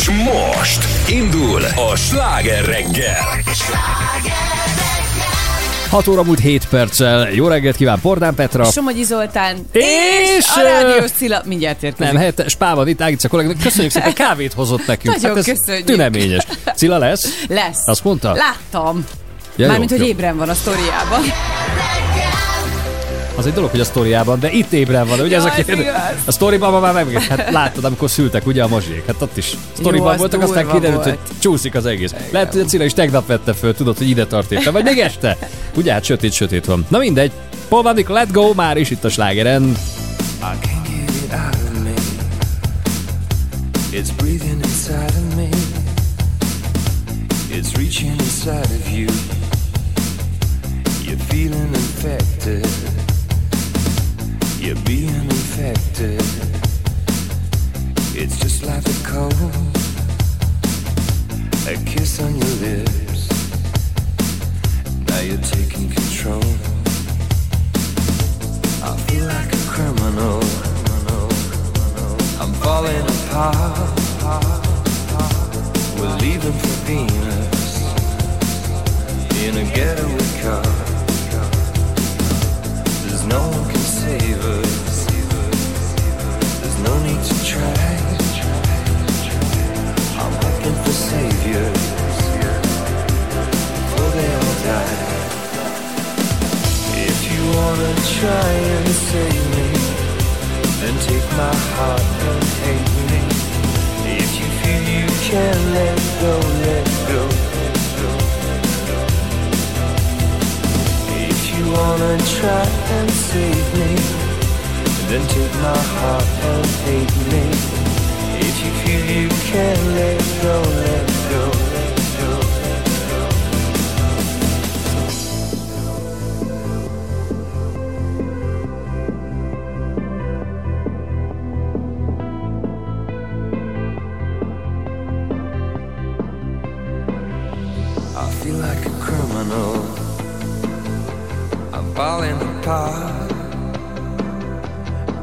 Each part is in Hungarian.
És most indul a sláger reggel. 6 óra múlt 7 perccel. Jó reggelt kíván Pordán Petra. Somogyi Zoltán És, és a Rádiós Cilla mindjárt érkezik. Nem, helyette Spával itt Ágica kollégnak. Köszönjük szépen, kávét hozott nekünk. Nagyon hát köszönjük. tüneményes. Cilla lesz? Lesz. Azt mondta? Láttam. Ja, Mármint, jó, hogy jó. ébren van a sztoriában. Az egy dolog, hogy a sztoriában, de itt ébren van. Ugye Ja, ez a kérdés? A sztoriban már meg, hát láttad, amikor szültek ugye a mazsék. Hát ott is sztoriban az voltak, aztán kiderült, volt. hogy csúszik az egész. Lehet, hogy a Cilla is tegnap vette föl, tudod, hogy ide tart éppen. Vagy még este. Ugye hát sötét, sötét van. Na mindegy. Paul Van Dyk, Let Go, már is itt a slágeren. It's breathing inside of me. It's reaching inside of you. You're feeling infected. You're being infected. It's just like a cold. A kiss on your lips. Now you're taking control. I feel like a criminal. I'm falling apart. We're leaving for Venus in a getaway car. There's no one There's no need to try. I'm looking for saviors they all die. If you wanna try and save me, then take my heart and hate me. If you feel you can let go, let go, wanna try and save me, then take my heart and hate me. If you feel you can let go, let go, let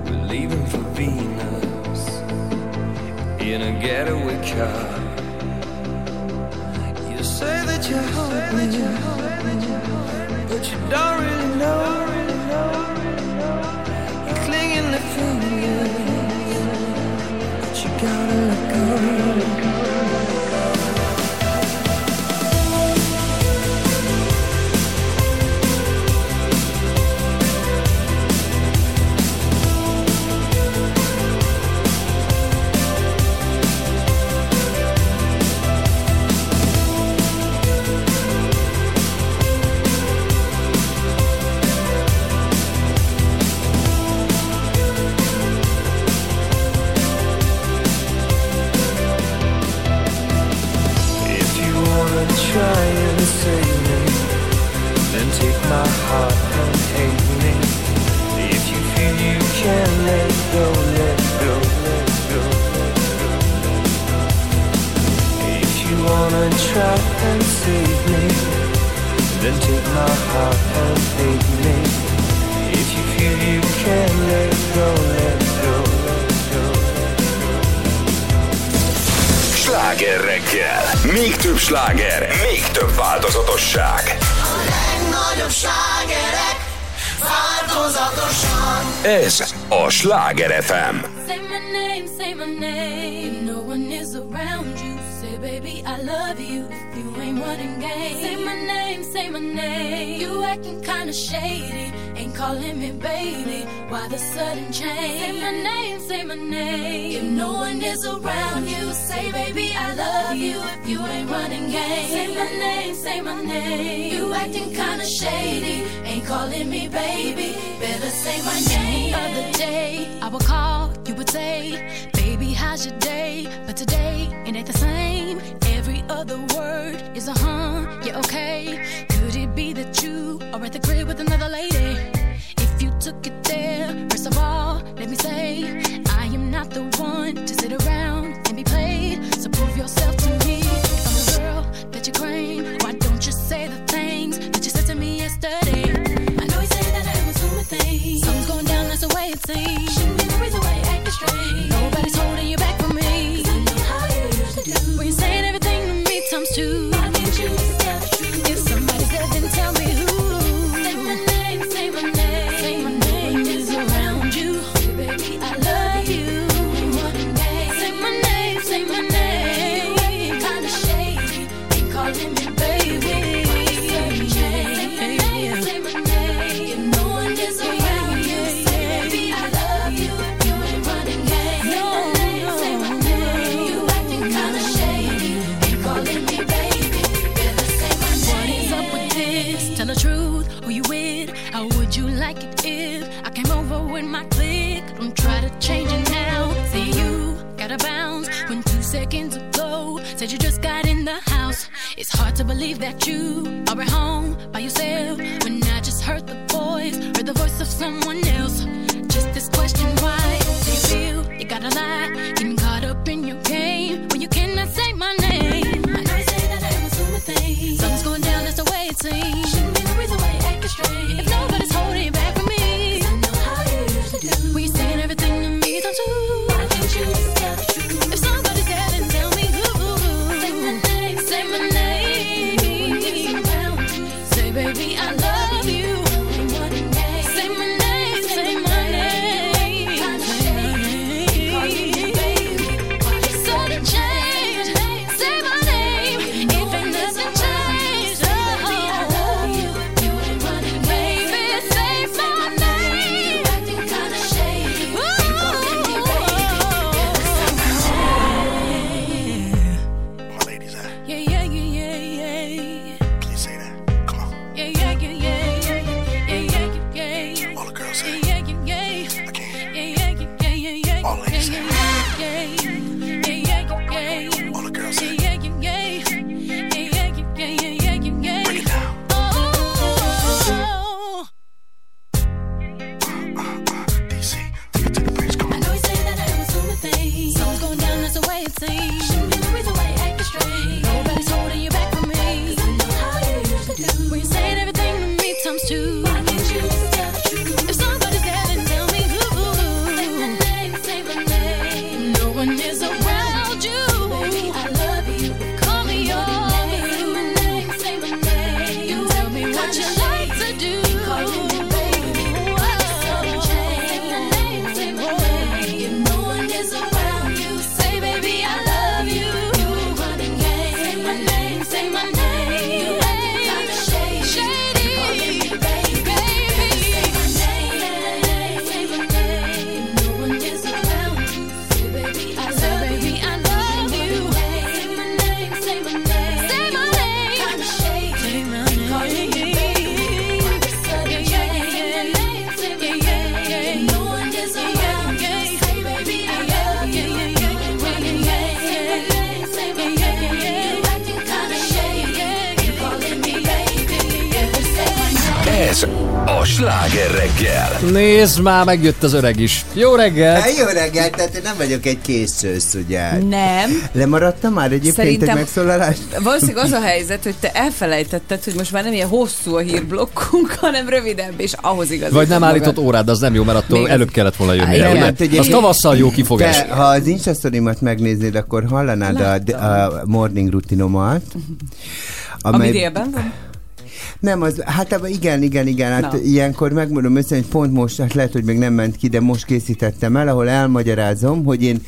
We're leaving for Venus in a getaway car. You say that you hope me, but you don't really know. You're clinging to fingers, but you gotta kinda shady, ain't calling me baby. Why the sudden change? Say my name, say my name. If no one is around you, say, baby, I love you. If you ain't running game, say my name, say my name. You acting kinda shady, ain't calling me baby. Better say my name. The other day, I would call, you would say, baby, how's your day? But today, it ain't the same. Believe that you are at home by yourself. When I just heard the voice, heard the voice of someone reggel. Nézd már, megjött az öreg is. Jó reggel! Hát jó reggelt, tehát én nem vagyok egy készcsősz, ugye? Nem. Lemaradtam már egyébként Szerintem- egy megszólalást? Valószínűleg az a helyzet, hogy te elfelejtetted, hogy most már nem ilyen hosszú a hírblokkunk, hanem rövidebb, és ahhoz igaz. Vagy nem állított órád, az nem jó, mert attól Még az- előbb kellett volna jönni. ugye? Hát egyébként- Az tavasszal jó kifogás. Te, ha az Insta sztorimat megnéznéd, akkor hallanád a, a morning rutinomat. Ami délben van? Nem, az, hát igen, igen, igen, hát Na. ilyenkor megmondom össze, hogy pont most, hát lehet, hogy még nem ment ki, de most készítettem el, ahol elmagyarázom, hogy én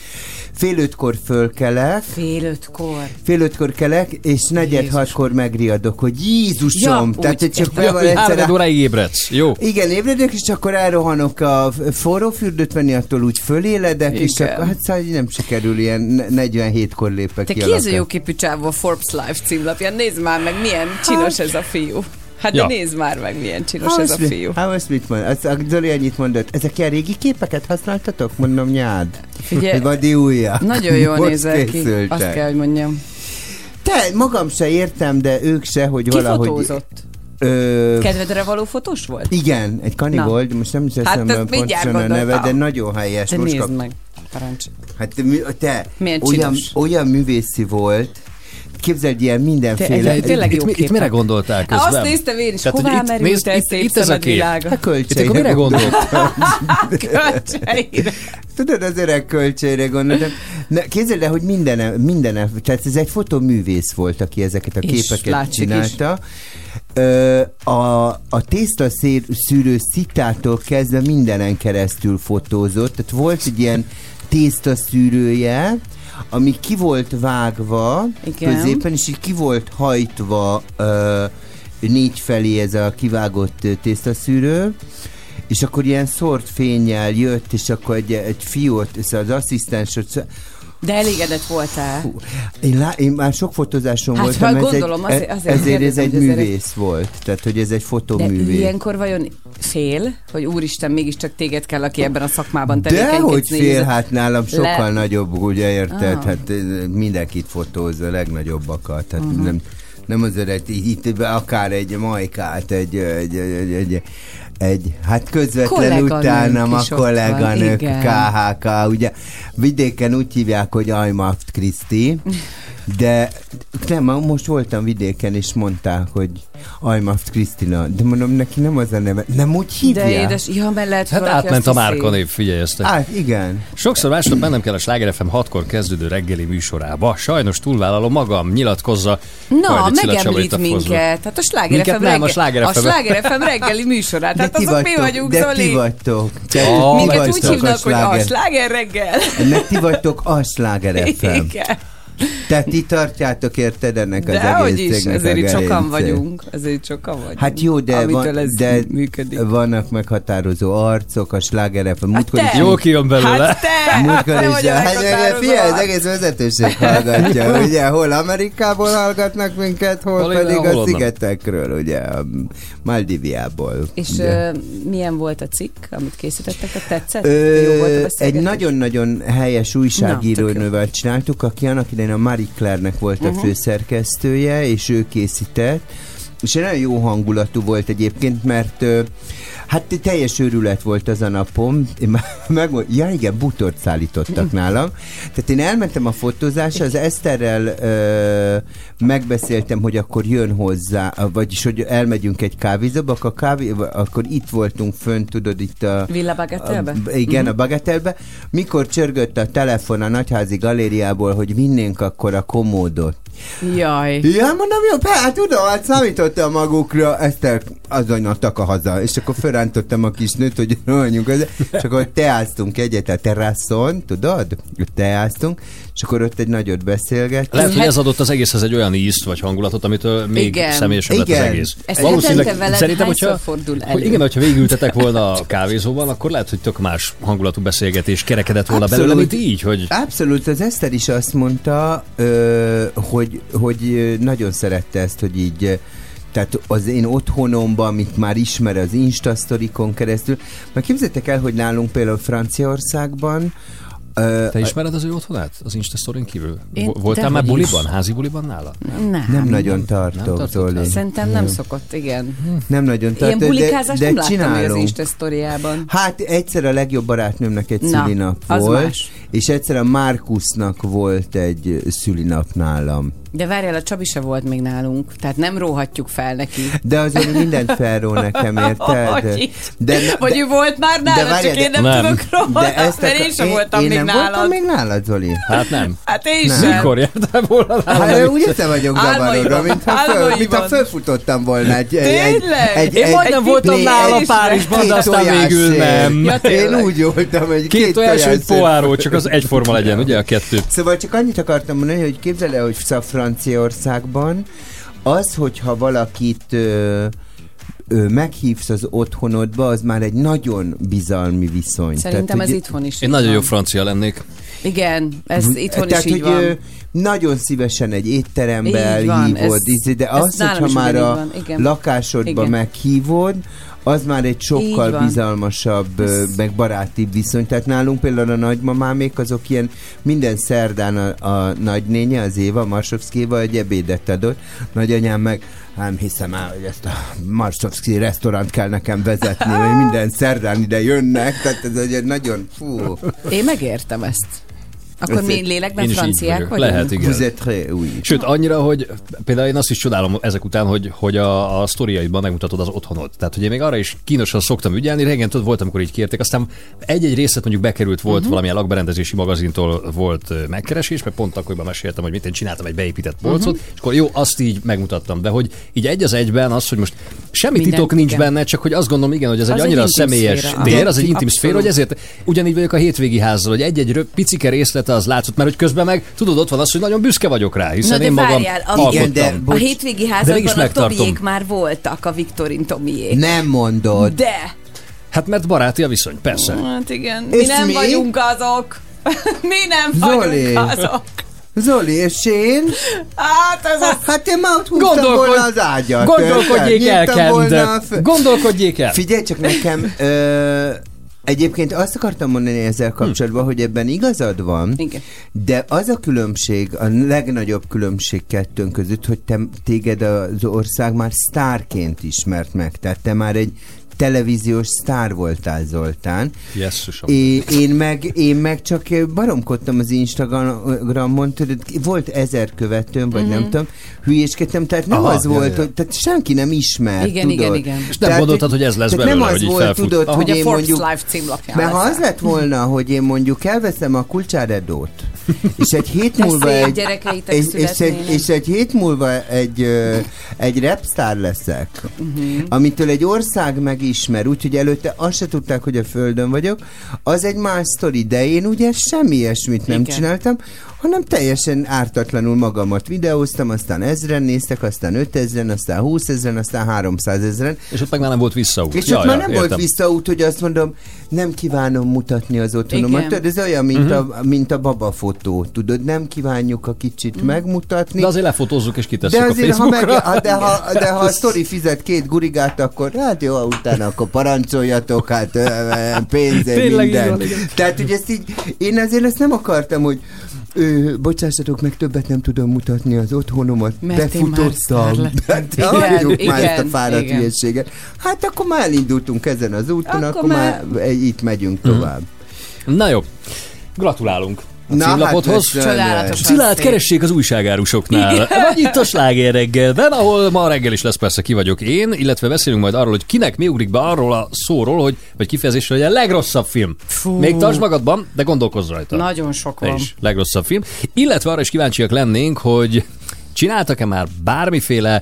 fél ötkor fölkelek, Fél ötkor. fél ötkor kelek, és negyed Jézus. hatkor megriadok, hogy Jézusom, Ja, tehát úgy, csak fel van egyszer Három óráig ébredsz. Jó. Igen, ébredek, és akkor elrohanok a forró fürdőt venni, attól úgy föléledek, és Igen. akkor hát szóval nem sikerül, ilyen ne- 47-kor lépek Te ki ki a ez a lakás. jó képű csávó a Forbes Life címlapján? Nézd már meg, milyen csinos ez a fiú. Hát Ja. de nézd már meg, milyen csinos Hát ez a fiú. Hát azt mit mond? Azt, a Zoli annyit mondott, ezek ilyen régi képeket használtatok? Mondom, nyád. Figyelj, Vadi újja. Nagyon jól Most nézel ki, azt kell, hogy mondjam. Te, magam se értem, de ők se, hogy Ki valahogy... fotózott? Ö, Kedvedre való fotós volt? igen, egy kani Na. volt, most nem is Hát ezt pontosan a neve, de nagyon helyes. Te Most nézd kap- meg. Parancs. Hát te, te Milyen olyan, csinos. olyan művészi volt, képzeld ilyen Te mindenféle... egy- tényleg Itt, jó itt, itt mire gondoltál közben? Azt néztem én is, Tehát, hogy hová itt- merült nézd, el itt- szép itt ez a kép. világa? A Itt költségre akkor mire gondolt? Kölcseire. Tudod, az öreg költségre gondoltam. Na, képzeld el, hogy minden, minden, tehát ez egy fotoművész volt, aki ezeket a képeket csinálta. Ö, a, a tészta szér, szűrő szitától kezdve mindenen keresztül fotózott, tehát volt egy ilyen tészta szűrője, ami ki volt vágva Igen. középen, és így ki volt hajtva ö, négy felé ez a kivágott tésztaszűrő, és akkor ilyen szort fényjel jött, és akkor egy, egy fiút, ez az asszisztensot, szó- De elégedett voltál. Én, lá, én már sok fotózáson Hát, voltam, ez gondolom, egy, azért- azért ezért ez egy művész volt. Tehát, hogy ez egy De fotoművész. ilyenkor vajon fél, hogy úristen, mégiscsak téged kell, aki ebben a szakmában De tevékenykedsz. hogy fél, hát nálam sokkal Le- nagyobb, ugye érted? Ah. Hát eh, mindenkit fotóz, a legnagyobbakat. Hát Mhm. nem, nem azért, hogy itt itt akár egy majkát, egy, egy, egy, egy, egy egy, hát közvetlen Kolléganőnk utánam a van, kolléganők, igen. KHK, ugye vidéken úgy hívják, hogy Ajmaft Kriszti, de nem, most voltam vidéken, és mondták, hogy Ajmaft Krisztina, de mondom, neki nem az a neve, nem úgy hívják. De édes, ja, mert lehet, Hát átment a hiszi. márkanév, figyelj ezt. Hát igen. Sokszor másnap mennem kell a Sláger FM 6-kor kezdődő reggeli műsorába. Sajnos túlvállalom magam, nyilatkozza. Na, megemlít a minket. Hát a Sláger Minket FM, nem, a reggel- Sláger a FM. Sláger FM reggeli műsorát. De Hát ti azok mi vagytok, vagyunk, de ti Zoli. vagytok. Te, ti Minket úgy hívnak, hogy a sláger. Reggel. Mert ti vagytok a sláger FM. Igen. Tehát ti tartjátok érted ennek az De hogy egész is, cégnek ezért itt sokan vagyunk. Ezért itt sokan vagyunk. Hát jó, de, van, ez de működik. vannak meghatározó arcok a sláger FM. Múltkor te! is- Jó kijön belőle. Hát te! Múltkor te is, hát, figyelj, az egész vezetőség hallgatja, ugye, hol Amerikából hallgatnak minket, hol, Hol pedig a szigetekről, ugye, a Maldiviából. És ugye. ö, milyen volt a cikk, amit készítettek? A tetszett? Jó Ö, volt a egy nagyon-nagyon helyes Na, újságírónővel csináltuk, aki annak idején a Marie Claire-nek volt Mhm. a főszerkesztője, és ő készített. És nagyon jó hangulatú volt egyébként, mert hát teljes őrület volt az a napom. Én megmond, ja igen, butort szállítottak nálam. Tehát én elmentem a fotózásra, az Eszterrel ö, megbeszéltem, hogy akkor jön hozzá, vagyis hogy elmegyünk egy kávézóba, akkor, kávé, akkor itt voltunk fönt, tudod, itt a... Villa Bagatelbe? A, igen, a Bagatelbe. Mikor csörgött a telefon a Nagyházi galériából, hogy vinnénk akkor a komódot. Jaj. Ja, mondom, jó, hát tudom, hát számítottam magukra, Eszter azonnal a haza, és akkor felrántottam a kis nőt, hogy rohanjunk az, és akkor teáztunk egyet a teraszon, tudod? Teáztunk, és akkor ott egy nagyot beszélgettünk. Lehet, hogy Hát- ez adott az egészhez egy olyan ízt vagy hangulatot, amitől még Igen. személyesebb lett az Igen. egész. Ezt hetente veled szerintem, hogyha, fordul elő? hogy igen, hogyha végültetek volna a kávézóban, akkor lehet, hogy tök más hangulatú beszélgetés kerekedett volna Abszolút. belőle, mint így, hogy Abszolút, az Eszter is azt mondta, ö, hogy, hogy nagyon szerette ezt, hogy így tehát az én otthonomban, amit már ismer az Instasztorikon keresztül, mert képzeljétek el, hogy nálunk például Franciaországban te ismered az ő otthonát az Insta Story-n kívül? Én Vo- Voltál már dehogy is. buliban, házi buliban nála? Nem. nem nagyon tartok, tartottál? Zoli. Szerintem nem szokott, igen. Nem nagyon tartok, de, bulikázást de nem láttam még az csinálunk. Insta sztoriában. Hát egyszer a legjobb barátnőmnek egy Na, szülinap az volt, más. és egyszer a Márkusznak volt egy szülinap nálam. De várjál, a Csabi se volt még nálunk, tehát nem róhatjuk fel neki. De az hogy mindent felró nekem, érted? Így? De, Vagy ő volt már nálad, várjál, csak én nem, nem. tudok róla, de ezt mert én sem voltam én még nem nálad. voltam még nálad, Zoli. Hát nem. Hát én Nem. sem. Mikor jártál volna nála? Hát úgy össze vagyok zavarodva, mintha, föl, mintha fölfutottam volna egy, egy, Tényleg? egy, Én egy, majdnem egy voltam nála egy- Párizsban, de aztán végül nem. Én úgy voltam, hogy Két, két tojás, egy poáró, csak az egyforma legyen, ugye a kettő. Szóval csak annyit akartam mondani, hogy képzeld el, hogy szóval Franciaországban az, hogyha valakit ö, ö, meghívsz az otthonodba, az már egy nagyon bizalmi viszony. Szerintem ez hogy- itthon is Én nagyon van. jó francia lennék. Igen, ez itthon Tehát, is így hogy van. ö, nagyon szívesen egy étterembe elhívod, izé, de ez az, hogyha már a van, igen. lakásodba Igen. meghívod, az már egy sokkal bizalmasabb, ö, meg barátibb viszony. Tehát nálunk például a nagymamámék azok ilyen minden szerdán a, a nagynénye, az Éva Marsovszkéva egy ebédet adott. Nagyanyám meg nem hiszem el, hogy ezt a Marsovszki restaurant kell nekem vezetni, hogy minden szerdán ide jönnek, tehát ez egy nagyon, fú, Én megértem ezt. Akkor Ez mi egy- lélekben Én franciák vagyunk? Lehet, igen. vous êtes très, oui. Sőt, annyira, hogy például én azt is csodálom ezek után, hogy, hogy a, a sztoriaidban megmutatod az otthonot. Tehát, hogy én még arra is kínosan szoktam ügyelni, régen tudod, volt, amikor így kérték, aztán egy-egy részlet mondjuk bekerült, volt uh-huh. valamilyen lakberendezési magazintól volt megkeresés, mert pont akkoriban meséltem, hogy mit én csináltam egy beépített polcot, uh-huh. és akkor jó, azt így megmutattam, de hogy így egy az egyben az, hogy most semmi Minden- titok nincs igen. benne, csak hogy azt gondolom, igen, hogy ez Az egy egy annyira intim személyes szféra. tér, az egy intim szféra, hogy ezért ugyanígy vagyok a hétvégi házzal, hogy egy-egy rö- picike részlete az látszott, mert hogy közben meg tudod, ott van az, hogy nagyon büszke vagyok rá, hiszen Na de én magam várjál, a-. Igen, de- A hétvégi mégis a. Tomiék már voltak, a Viktorin Tomiék. Nem mondod. De! Hát mert baráti a viszony, persze. Hát igen, mi És nem mi? vagyunk azok. Mi nem Zoli. vagyunk azok. Zoli és én? Hát ez a... Hát én már ott húztam volna az ágyat. Gondolkodjék el, Kend. Gondolkodjék el. Figyelj csak nekem, ö, egyébként azt akartam mondani ezzel kapcsolatban, hogy ebben igazad van, Igen. de az a különbség, a legnagyobb különbség kettőnk között, hogy te, téged az ország már sztárként ismert meg, tehát te már egy televíziós sztár voltál, Zoltán. Jesszusom. É, én, meg, én meg csak baromkodtam az Instagramon, tudod, volt ezer követőm, vagy nem tudom, hülyéskedtem, tehát nem Aha, az ja, volt, ja. hogy tehát senki nem ismer, Igen, tudod. igen, igen. És nem gondoltad, hogy ez lesz belőle, nem hogy az így volt, felfut. tudod, Aha. hogy Hogy én Forbes mondjuk... Life címlapján Mert ha az lett volna, hogy én mondjuk elveszem a kulcsáredót, és egy hét múlva egy, és, és, egy, és egy hét múlva egy, egy rapstar leszek, uh-huh. amitől egy ország megismer, úgyhogy előtte azt se tudták, hogy a földön vagyok, az egy más sztori, de én ugye semmi ilyesmit nem Igen. csináltam, hanem teljesen ártatlanul magamat videóztam, aztán ezren néztek, aztán ötezren, aztán húszezren, aztán háromszázezren, És ott meg már nem volt visszaút. és Ja, ott már ja, nem értem. volt visszaút, hogy azt mondom, nem kívánom mutatni az otthonomat. Ez olyan, mint, uh-huh. a, mint a babafotó. Tudod, nem kívánjuk a kicsit megmutatni. De azért lefotózzuk és kitesszük de a azért, ha, meg, Facebookra. ha- de, ha, de ha a sztori fizet két gurigát, akkor hát jó, utána akkor parancsoljatok, hát Tényleg így minden. van, igen. Tehát, hogy ezt így, én azért ezt nem akartam, hogy ö, bocsássatok meg, többet nem tudom mutatni az otthonomat, Mert befutottam. Hát, Igen, hagyjuk már ezt a igen, fáradt igen. hülyeséget. Hát akkor már elindultunk ezen az úton, akkor, Akkor már, már- már itt megyünk tovább. Na jó. Gratulálunk a Na, címlapodhoz. hát, Csodálatos. Keressék az újságárusoknál. Vagy itt a sláger reggelben, ahol ma reggel is lesz persze ki vagyok én, illetve beszélünk majd arról, hogy kinek mi ugrik be arról a szóról, hogy, vagy kifejezésről, hogy a legrosszabb film. Fú. Még tartsd magadban, de gondolkozz rajta. Nagyon sok van. is, legrosszabb film. Illetve arra is kíváncsiak lennénk, hogy csináltak-e már bármiféle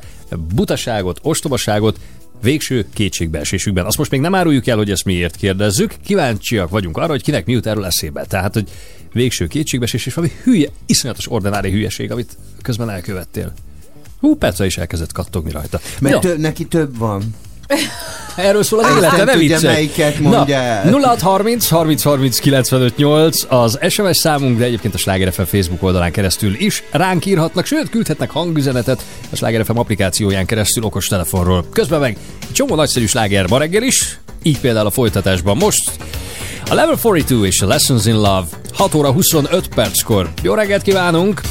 butaságot, ostobaságot, végső kétségbeesésükben. Azt most még nem áruljuk el, hogy ezt miért kérdezzük. Kíváncsiak vagyunk arra, hogy kinek mi jut erről eszébe. Tehát, hogy végső kétségbeesés és valami hülye, iszonyatos ordinári hülyeség, amit közben elkövettél. Hú, Petra is elkezdett kattogni rajta. Mert Ja, tö- neki több van. Erről szól az élete, ne tudja, melyiket mondja el. 0630 30 30 95 8 az SMS számunk, de egyébként a Sláger FM Facebook oldalán keresztül is ránk írhatnak, sőt küldhetnek hangüzenetet a Sláger FM applikációján keresztül okos telefonról. Közben meg csomó nagyszerű sláger ma reggel is, így például a folytatásban most a Level 42 és a Lessons in Love 6 óra 25 perckor. Jó reggelt kívánunk!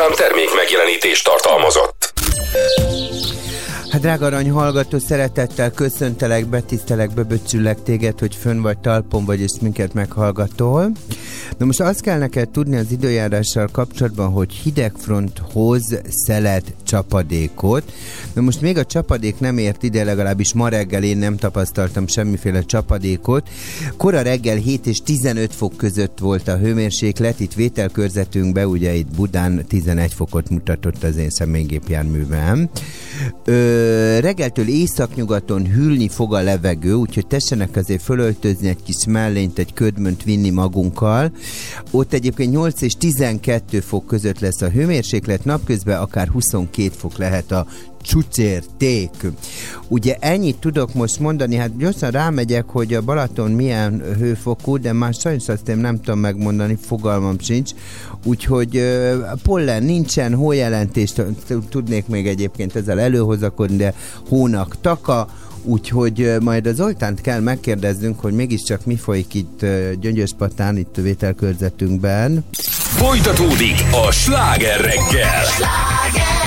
Műsorszám termék megjelenítést tartalmazott. Hát drága arany hallgató, szeretettel köszöntelek, betisztelek, beböcsüllek téged, hogy fönn vagy, talpon vagy, és minket meghallgatol. Na most azt kell neked tudni az időjárással kapcsolatban, hogy hidegfront hoz szelet csapadékot. Na most még a csapadék nem ért ide, legalábbis ma reggel én nem tapasztaltam semmiféle csapadékot. Kora reggel 7 és 15 fok között volt a hőmérséklet, itt vételkörzetünkben, ugye itt Budán 11 fokot mutatott az én személygépjárművem. Ö, reggeltől északnyugaton hűlni fog a levegő, úgyhogy tessenek azért fölöltözni egy kis mellényt, egy ködmönt vinni magunkkal. Ott egyébként 8 és 12 fok között lesz a hőmérséklet, napközben akár 22 fok lehet a csúcsérték. Ugye ennyit tudok most mondani, hát gyorsan rámegyek, hogy a Balaton milyen hőfokú, de már sajnos azt én nem tudom megmondani, fogalmam sincs. Úgyhogy pollen nincsen, hójelentést tudnék még egyébként ezzel előhozakodni, de hónak taka, Úgyhogy majd az Zoltánt kell megkérdeznünk, hogy mégiscsak mi folyik itt Gyöngyöspatán, itt a vételkörzetünkben. Folytatódik a sláger reggel. Emlékszem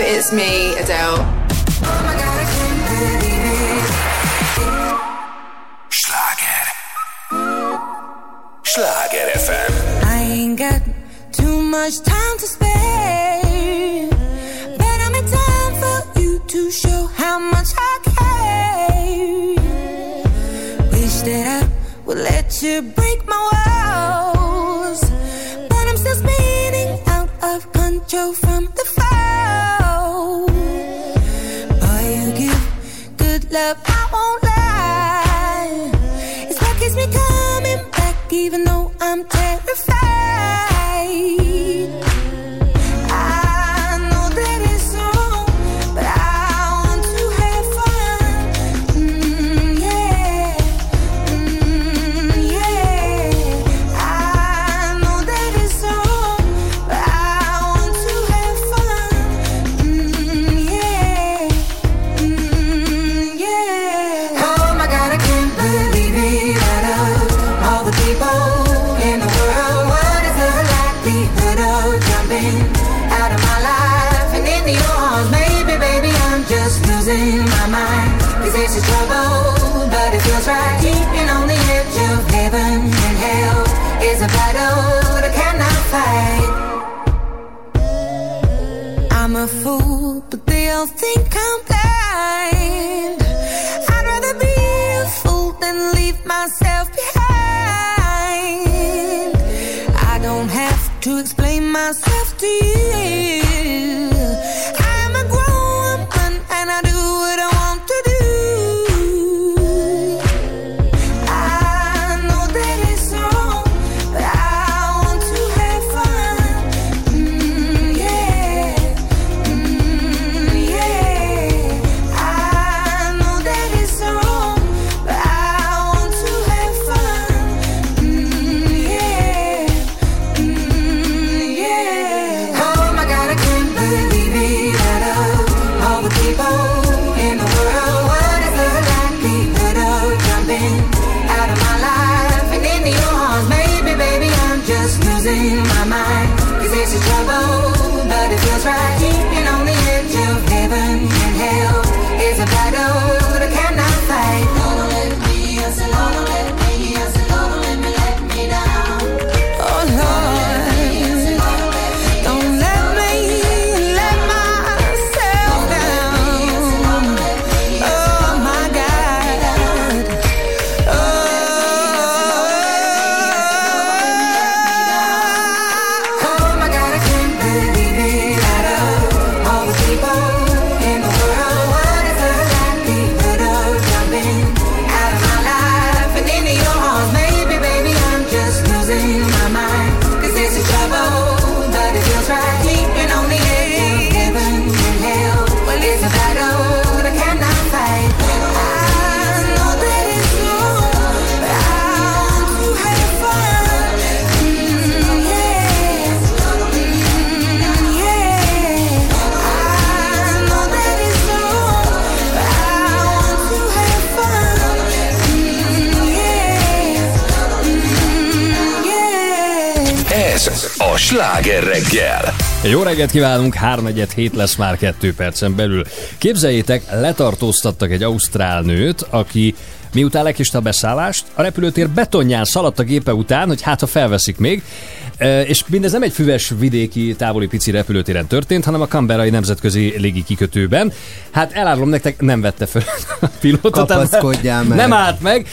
it's me, Adele. Sláger. Sláger FM. I ain't got too much time to spare. But I'm in time for you to show how much I care. Wish that I would let you break my walls. But I'm still spinning out of control from the fall. Love, I won't lie. It's what keeps me coming back, even though I'm reggel. Jó reggelt kívánunk, 3 hét lesz már kettő percen belül. Képzeljétek, letartóztattak egy ausztrál nőt, aki miután lekiste a beszállást, a repülőtér betonján szaladt a gépe után, hogy hát ha felveszik még, és mindez nem egy füves vidéki távoli pici repülőtéren történt, hanem a Canberrai nemzetközi légi kikötőben. Hát elárulom nektek, nem vette fel a pilótot. Kapaszkodjál meg. Nem állt meg,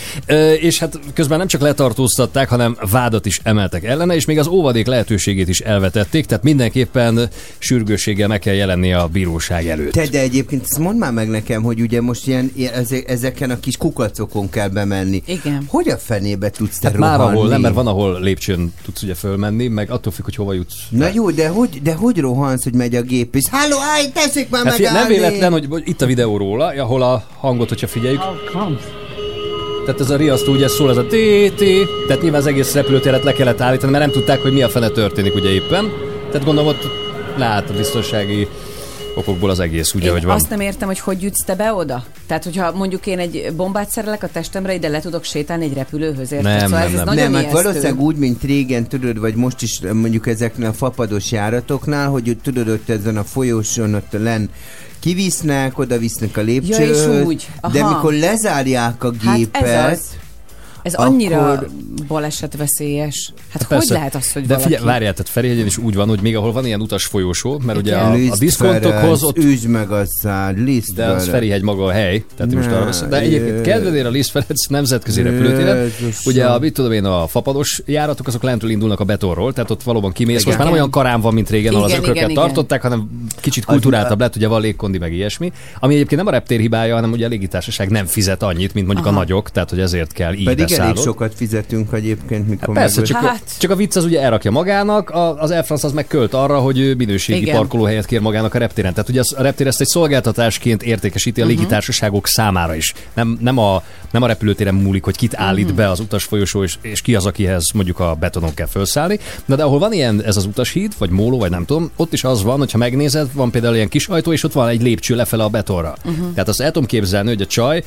és hát közben nem csak letartóztatták, hanem vádat is emeltek ellene, és még az óvadék lehetőségét is elvetették, tehát mindenképpen sürgősséggel meg kell jelenni a bíróság előtt. Te, de egyébként ezt mondd már meg nekem, hogy ugye most ilyen, ilyen eze- ezeken a kis kukacokon kell bemenni. Igen. Hogy a fenébe tudsz te Hát már rohanni? ahol, nem, mert van, ahol lépcsőn tudsz ugye fölmenni, meg attól függ, hogy hova jutsz. Na jó, de hogy, de hogy rohansz, hogy megy a gép, és halló, állj, tessék már Hát figyelj, nem megállni! véletlen, hogy, hogy itt a videó róla, ahol a hangot, hogyha figyeljük. Tehát ez a riasztó ugye szól, ez a té té tehát nyilván az egész repülőtéret le kellett állítani, mert nem tudták, hogy mi a fene történik ugye éppen. Tehát gondolom ott lát a biztonsági okokból az egész úgy, Én ahogy van. azt nem értem, hogy hogy jutsz te be oda? Tehát, hogyha mondjuk én egy bombát szerelek a testemre, ide le tudok sétálni egy repülőhöz, érted? Nem, szóval nem, ez, ez nem. nagyon Nem, hát valószínűleg úgy, mint régen, tudod, vagy most is mondjuk ezeknél a fapados járatoknál, hogy ott, tudod, ott ezen a folyosón, ott len kivisznek, oda visznek a lépcsőhöz, Ja, és úgy. de Aha. mikor lezárják a Hát gépet, ez. Ez annyira Akkor- balesetveszélyes. Hát hogy Persze. lehet az, hogy De valaki... figyelj, várjál, tehát Ferihegyen is úgy van, hogy még ahol van ilyen utas folyósó, mert ugye a, a diszkontokhoz ott Üzd meg a szád, Liszt de az. Ferihegy maga a hely, tehát most Ne, arra beszél. De egyébként kedvedére a Liszt Ferenc nemzetközi repülőtéren, ugye a, mit tudom én, a fapados járatok, azok lentről indulnak a betonról, tehát ott valóban kimész. Most már nem Igen. olyan karám van, mint régen, ahol az Igen, ökröket igen, igen. tartották, hanem kicsit kulturáltabb lett, ugye van légkondi, meg ilyesmi. Ami egyébként nem a reptér hibája, hanem ugye a légitársaság nem fizet annyit, mint mondjuk Aha. a nagyok, tehát hogy ezért kell így Pedig elég beszállod. sokat fizetünk egyébként, mikor Persze, meg- csak, Hát. a, csak a vicc az ugye elrakja magának, a, az Air France az meg költ arra, hogy ő minőségi Igen. parkolóhelyet kér magának a reptéren. Tehát ugye a reptér ezt egy szolgáltatásként értékesíti Mhm. a légitársaságok számára is. Nem, nem, a, nem a repülőtéren múlik, hogy kit állít Mhm. be az utasfolyosó, és, és ki az, akihez mondjuk a betonon kell felszállni. Na de ahol van ilyen, ez az utashíd, vagy móló, vagy nem tudom, ott is az van, hogyha megnézed, van például ilyen kis ajtó, és ott van egy lépcső lefele a betonra. Mhm. Tehát azt el tudom képzelni, hogy a csaj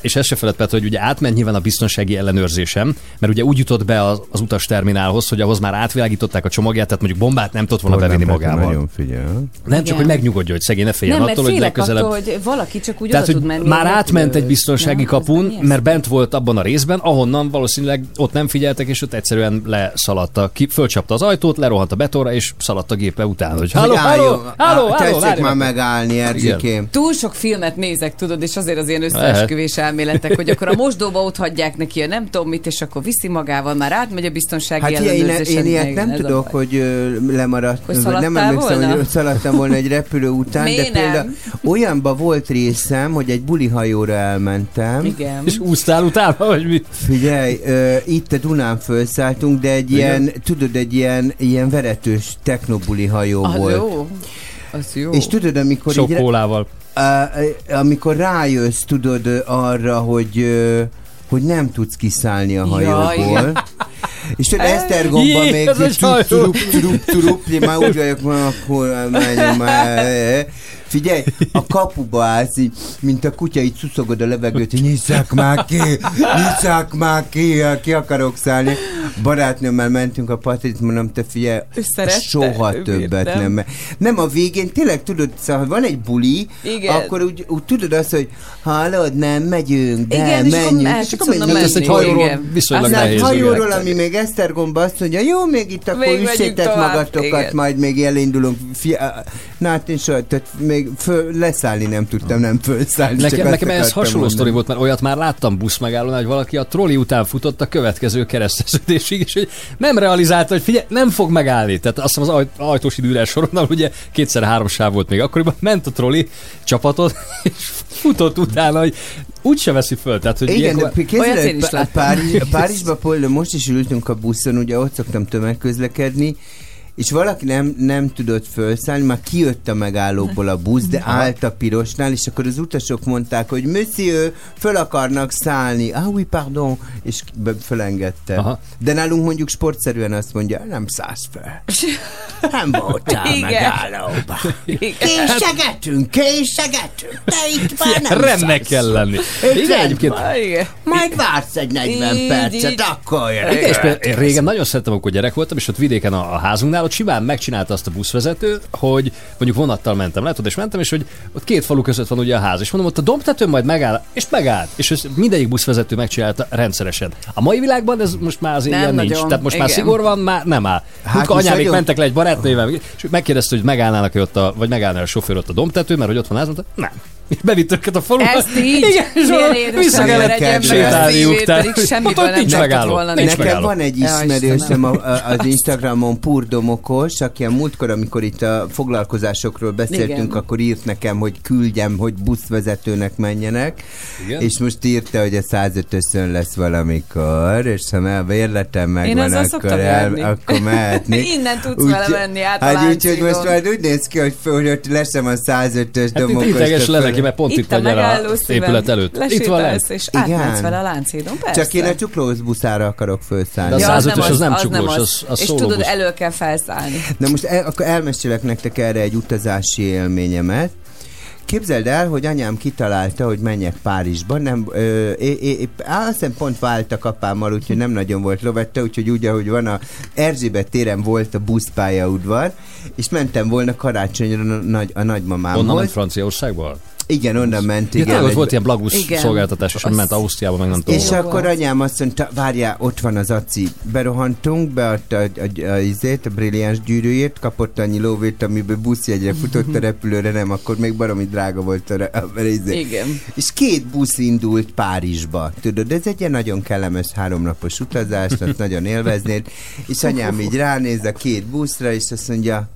és ezt se felett, Petr, hogy ugye átment nyilván a biztonsági ellenőrzésem, mert ugye úgy jutott be az, az utasterminálhoz, hogy ahhoz már átvilágították a csomagját, tehát mondjuk bombát nem tudott volna bevinni magával. Nagyon figyel. Nem csak, Igen. hogy megnyugodjon, hogy szegény ne féljen Nem, mert attól, hogy legközelebb... attól, hogy valaki csak úgy Tehát, hogy tud menni. már átment egy biztonsági Nem, kapun, mert bent volt abban a részben, ahonnan valószínűleg ott nem figyeltek, és ott egyszerűen leszaladta. Ki, fölcsapta az ajtót, lerohant a betonra, és szaladt a gépe után. Hogy halló, halló, halló, halló, már meg. megállni, Erzsikém. Túl sok filmet nézek, tudod, és azért az ilyen összeesküvés elméletek, hogy akkor a mosdóba ott hagyják neki a nem tudom mit, és akkor viszi magával, már átmegy a biztonsági Hát ilyen, én, ellenőrzésen. én ilyet Igen, nem tudok, hogy lemaradt. Hogy vagy nem emlékszem, volna? hogy szaladtam volna egy repülő után, de például olyanba volt részem, hogy egy bulihajóra elmentem. Igen. És úsztál utána, vagy mi? Figyelj, ö, itt a Dunán felszálltunk, de egy ilyen, tudod, egy ilyen, ilyen veretős technobuli hajó Az volt. jó. Az jó. És tudod, amikor Sok így, kólával. Amikor rájössz, tudod arra, hogy hogy nem tudsz kiszállni a hajóból. igen. És tudod, Esztergomban Jé, még hajó. turup, turup, turup, én már úgy vagyok, már akkor menjünk már. Figyelj, a kapuba állsz, így, mint a kutya, így szuszogod a levegőt, hogy nyisszák már ki, nyisszák már ki, ki akarok szállni. Barátnőmmel mentünk a Patrit, mondom, te figyelj, szerette, soha többet bírta. nem. Nem, a végén tényleg tudod, szóval, ha van egy buli, Igen. akkor úgy, úgy tudod azt, hogy hallod, nem megyünk, de Igen, és akkor menjünk. És akkor onnan menjünk. Ez egy hajóról igen. viszonylag Aztán nehéz. Hajóról, ami még Esztergomba azt mondja, jó, még itt akkor Még üssétek magatokat, igen. majd még elindulunk. Fia, na hát én soha, tehát még föl, leszállni nem tudtam, nem fölszállni. Nekem, nekem ez hasonló mondani. sztori volt, mert olyat már láttam buszmegállónál, hogy valaki a troli után futott a következő kereszteződésig, és hogy nem realizálta, hogy figyelj, nem fog megállni. Tehát azt hiszem az aj- ajtós időres soronnal ugye kétszer-három sáv volt még akkoriban, ment a troli csapatot, és futott utána, hogy úgyse veszi föl. Tehát, hogy Igen, ilyenkor- de képzeld, is Pá- láttam. Párizs, Párizsba például most is ültünk a buszon, ugye ott szoktam tömegközlekedni, és valaki nem, nem tudott felszállni, már kijött a megállóból a busz, de állt a pirosnál, és akkor az utasok mondták, hogy Monsieur, föl akarnak szállni. Ah, oui, pardon. És fölengedte. Aha. De nálunk mondjuk sportszerűen azt mondja, nem szállsz fel. Nem voltál Igen. megállóba. Igen. Késsegetünk, késsegetünk. Te itt már nem Rendnek szállsz. kell lenni. Igen, egyébként Igen. Majd vársz egy 40 Így, percet, így. akkor jön. Igen, és például én régen nagyon szerettem, amikor gyerek voltam, és ott vidéken a, a házunknál, ott simán megcsinálta azt a buszvezető, hogy mondjuk vonattal mentem, látod, és mentem, és hogy ott két falu között van ugye a ház, és mondom, ott a dombtetőn majd megáll, és megállt. És ez mindegyik buszvezető megcsinálta rendszeresen. A mai világban ez most már azért Nem ilyen nincs. Tehát most már igen. szigor van, már nem áll. Hát most anyámék nagyon- mentek le egy barátnővel, és megkérdezte, hogy megállnának ott a, vagy megállná a sofőr ott a dombtetőn, mert hogy ott van ház, mondta, nem. És bevitt őket a faluba. Ezt így? Igen, és vissza kellett ember sétálniuk. ott nem nincs megálló. volna Nincs Nekem van egy ismerősöm az Instagramon purdomokos, aki a múltkor, amikor itt a foglalkozásokról beszéltünk, Igen. akkor írt nekem, hogy küldjem, hogy buszvezetőnek menjenek, Igen? és most írta, hogy a 105-ösön lesz valamikor, és ha már a bérletem megvan, akkor, el, akkor mehetnék. Innen tudsz vele menni át a Hát úgyhogy most majd úgy néz ki, hogy, hogy lesem a 105-ös Hát itt a neki, mert pont itt, Itt a megálló a épület előtt. Itt van lent. és Igen. átmehetsz vele a Lánchídon, persze. Csak én a csuklós buszára akarok De felszállni. a Ja, 105-ös az nem az csuklós, az. az- És tudod, elő kell felszállni. Na most el, akkor elmesélek nektek erre egy utazási élményemet. Képzeld el, hogy anyám kitalálta, hogy menjek Párizsba. Nem, ö, é, é, á, azt hiszem pont váltak apámmal, úgyhogy nem nagyon volt lovette, úgyhogy úgy, ahogy van a Erzsébet téren volt a buszpályaudvar, és mentem volna karácsonyra a, nagy, a nagymamámhoz. Onnan ment Franciaországból? Igen, onnan ment. Igen, Igen, ott egy- volt ilyen blagusz Igen. szolgáltatás, és Azt- ment Ausztriába, meg nem tudom. És akkor volt. anyám azt mondta, várjál, ott van az aci. Berohantunk, beadta a, a, a, a, izét, a brilliáns gyűrűjét, kapott annyi lóvét, amiből buszjegyre futott a repülőre, nem, akkor még baromi drága volt a, re- a izé. Igen. És két busz indult Párizsba. Tudod, ez egy ilyen nagyon kellemes háromnapos utazás, azt nagyon élveznéd. És anyám így ránéz a két buszra, és azt mondja,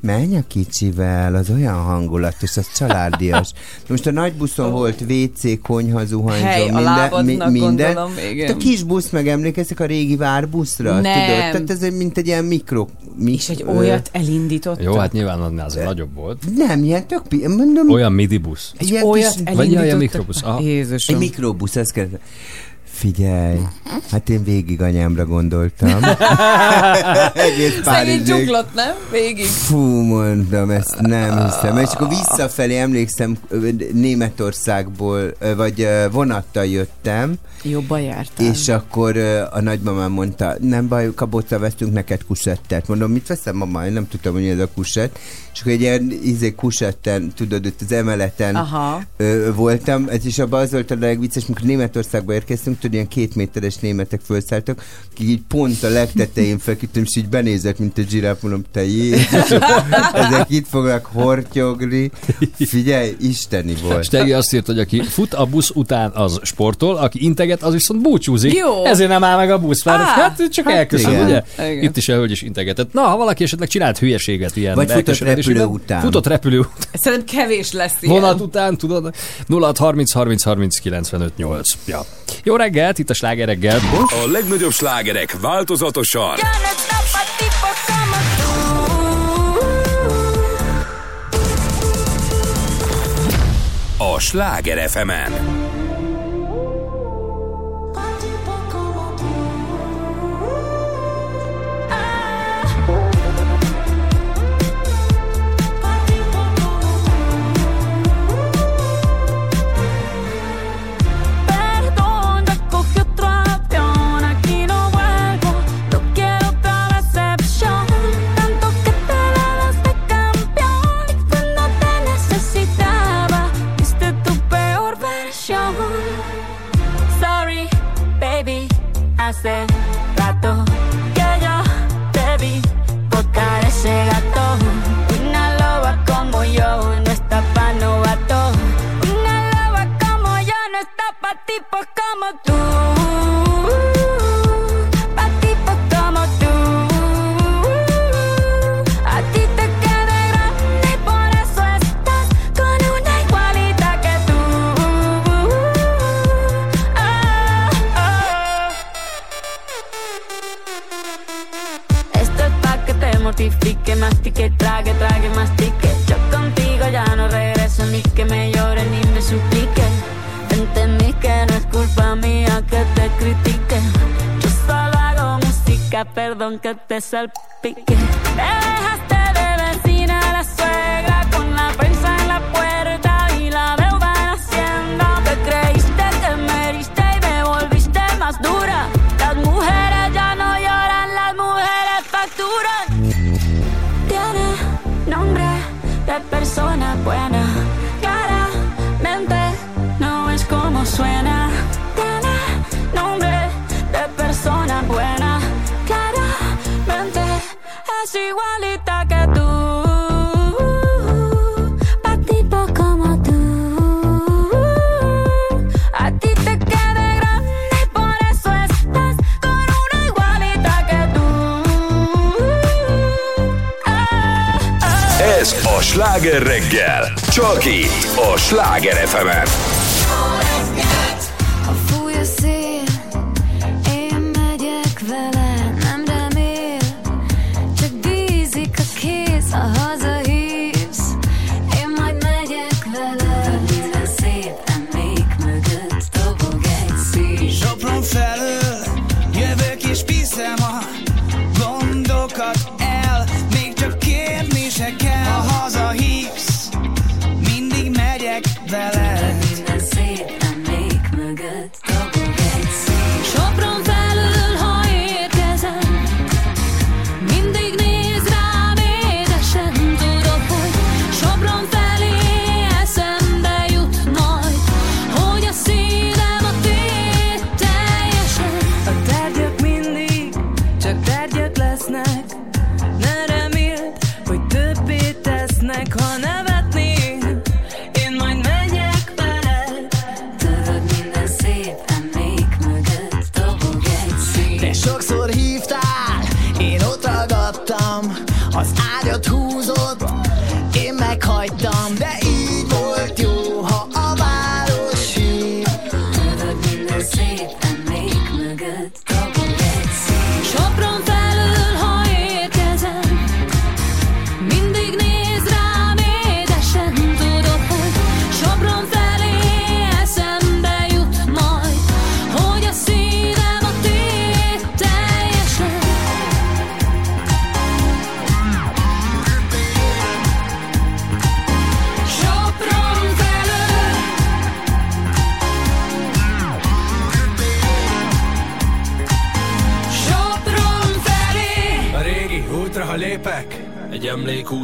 Menj a kicsivel, az olyan hangulatos, az családias. Most a nagy buszon volt WC, konyha, zuhanyzó, Hely a minden, lábadnak, minden. gondolom, igen. Hát a kis busz, meg emlékeztek a régi várbuszra? Nem. Tudod? Tehát ez egy, mint egy ilyen mikro... Mi, És egy olyat elindítottak. Jó, hát nyilván annál azért nagyobb volt. Nem, ilyen tök... Mondom, Olyan midibusz. Egy ilyen olyat kis- Vagy ilyen mikrobusz, aha. Jézusom. Egy mikrobusz, ezt kell... Figyelj, hát én végig anyámra gondoltam. Egész Szegény Párizsig. csuklott, nem? Végig. Fú, mondom, ezt nem hiszem. És akkor visszafelé emlékszem, Németországból, vagy vonattal jöttem, Jobban jártál. és akkor a nagymamám mondta, nem baj, kabóta veszünk neked kusettet. Mondom, mit veszem, mama? Én nem tudtam, hogy ez a kusett. És akkor egy ilyen izé, kusetten, tudod, ott az emeleten Aha. voltam, ez is abban az volt a legvicces, mikor Németországba érkeztünk, tudod, ilyen két méteres németek felszálltak, akik így pont a legtetején feküdtem, és így benézett, mint egy zsiráf, mondom, te Jézus, ezek itt fognak hortyogni. Figyelj, isteni volt. Stegi azt írt, hogy aki fut a busz után, az sportol, aki integet, az viszont búcsúzik. Jó. Ezért nem áll meg a busz. Már Á, hát csak hát elköszön, igen. ugye? Igen. Itt is a hölgy is integetett. Na, ha valaki esetleg csinált hülyeséget ilyen Vagy futott repülő után. Futott repülő után. Szerintem kevés lesz ilyen. Vonat után, tudod? 06 30 30 30 95 8. Ja. Jó reggelt, itt a sláger reggel. A legnagyobb slágerek változatosan a Sláger FM-en. Hace rato que yo te vi tocar ese gato. Una loba como yo no está pa' novato. Una loba como yo no está pa' tipos como tú. Que te mortifique, mastique, trague, trague, mastique. Yo contigo ya no regreso ni que me llore ni me suplique. Entendí que no es culpa mía que te critique. Yo solo hago música, perdón que te salpique. Te dejaste de vecina la suegra con la prensa en la puerta Sláger reggel. Csak itt a Sláger FM-en. Ha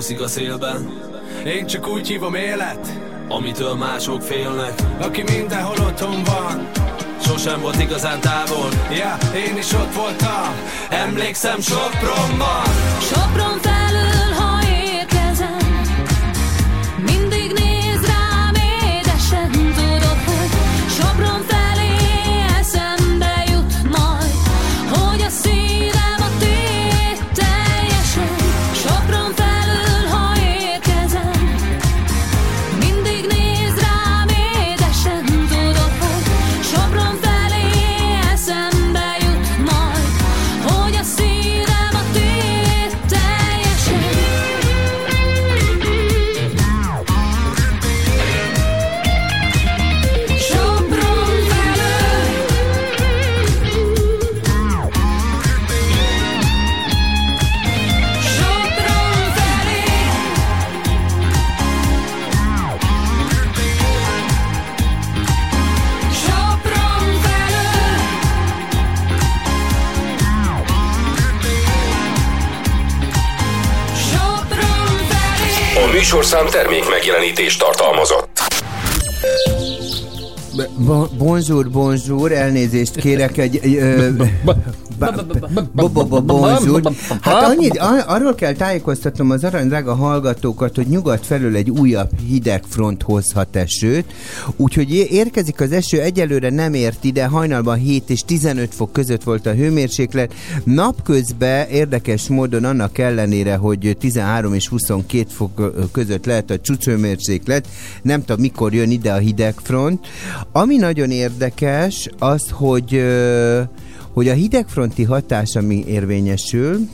úszik a szélben. Én csak úgy hívom élet Amitől mások félnek. Aki mindenhol otthon van Sosem volt igazán távol. Ja, én is ott voltam Emlékszem Sopronban. Sopron felül, bonjour, elnézést kérek egy... Bonjour. Hát annyit, ar- arról kell tájékoztatnom az arany drága hallgatókat, hogy nyugat felől egy újabb hideg front hozhat esőt, úgyhogy érkezik az eső, egyelőre nem ért ide, hajnalban 7 és 15 fok között volt a hőmérséklet, napközben érdekes módon annak ellenére, hogy 13 és 22 fok között lehet a csúcshőmérséklet, nem tudom mikor jön ide a hideg front. Ami nagyon érdekes, az, hogy hogy a hidegfronti hatás, ami érvényesül,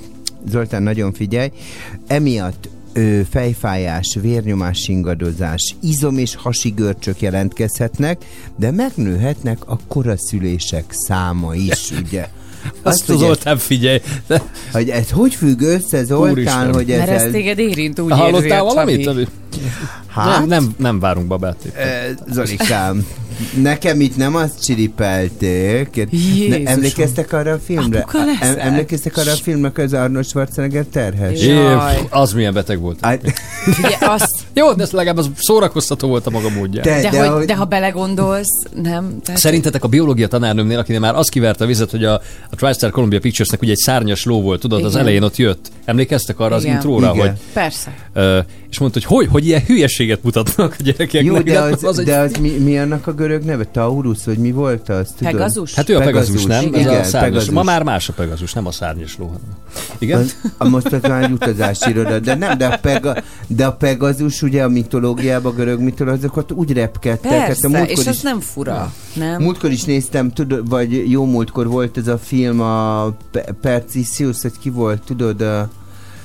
Zoltán, nagyon figyelj, emiatt fejfájás, vérnyomás ingadozás, izom és hasi görcsök jelentkezhetnek, de megnőhetnek a koraszülések száma is, ugye? Azt hogy Zoltán figyelj. Ez, hogy ez hogy függ össze, Zoltán, hogy ez... Mert ez téged érint, úgy Hallottál valamit? Csabi. Hát? Nem, nem, nem várunk babát. Eh, Zolikám, nekem itt nem azt csiripelték. Jézusom. Ne, emlékeztek arra a filmre? Leszel? emlékeztek arra a filmre, hogy az Arnold Schwarzenegger terhes? Jaj. Az milyen beteg volt. Hát, Ugye azt, Jó, de ez legalább az szórakoztató volt a maga módján. de, de, de, hogy, de ha belegondolsz, nem? Tehát, Szerintetek a biológia tanárnőmnél, akinél már az kiverte a vizet, hogy a, a TriStar Columbia Picturesnek ugye egy szárnyas ló volt, tudod, az Igen. elején ott jött. Emlékeztek arra az Igen. intróra, Igen. hogy Persze. ö, és mondta, hogy hogy, hogy ilyen hülyeséget mutatnak a gyerekeknek. jó, de az, egy- de az mi, mi annak a görög neve? Taurus, vagy mi volt az? Tudod? Pegazus? Hát ő a Pegazus, nem? Igen, Ez a szárnyas. Pegazus. Ma már más a Pegazus, nem a szárnyas ló. hanem- Igen? Az, a most az már egy utazási iroda, de nem, de a, Pega, de a Pegazus ugye a mitológiában, a görög mitológiákat úgy repkedtek. hát a Persze, és is, az nem fura, nem? Múltkor is néztem, tudod, vagy jó múltkor volt ez a film, a Pe- Percisius, hogy ki volt, tudod, a...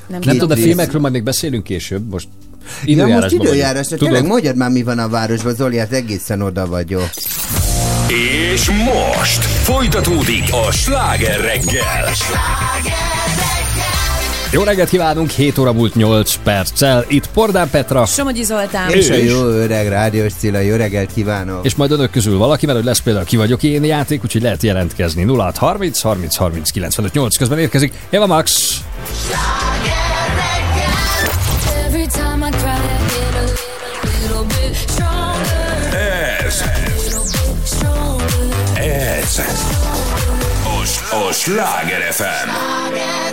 Nem Két tudom, rész. filmekről majd még beszélünk később. Most Ja, most időjárásban időjárás, Tudod? tényleg mondjad már, mi van a városban, Zoli, hát egészen oda vagyok. És most folytatódik a sláger reggel. Jó reggelt kívánunk, 7 óra múlt 8 perccel. Itt Pordán Petra. Somogyi Zoltán. És a jó öreg rádiós Cilla, jó reggelt kívánok. És majd önök közül valaki, mert hogy lesz például ki vagyok én játék, úgyhogy lehet jelentkezni. 0 30 30 30 95 8 közben érkezik. Eva Max. Ez. Ez. A Sláger FM. Sláger.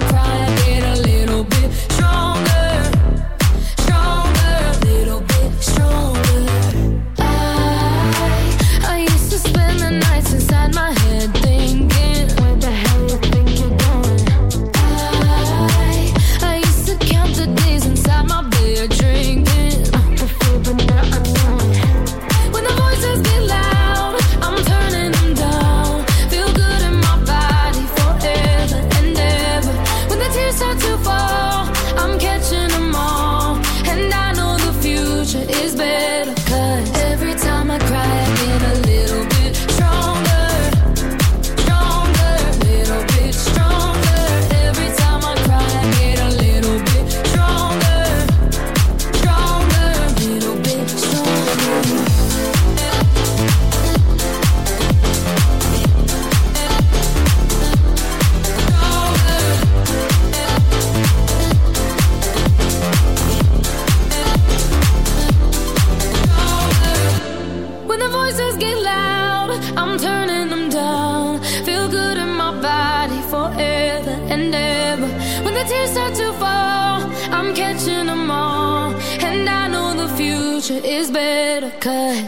cry. could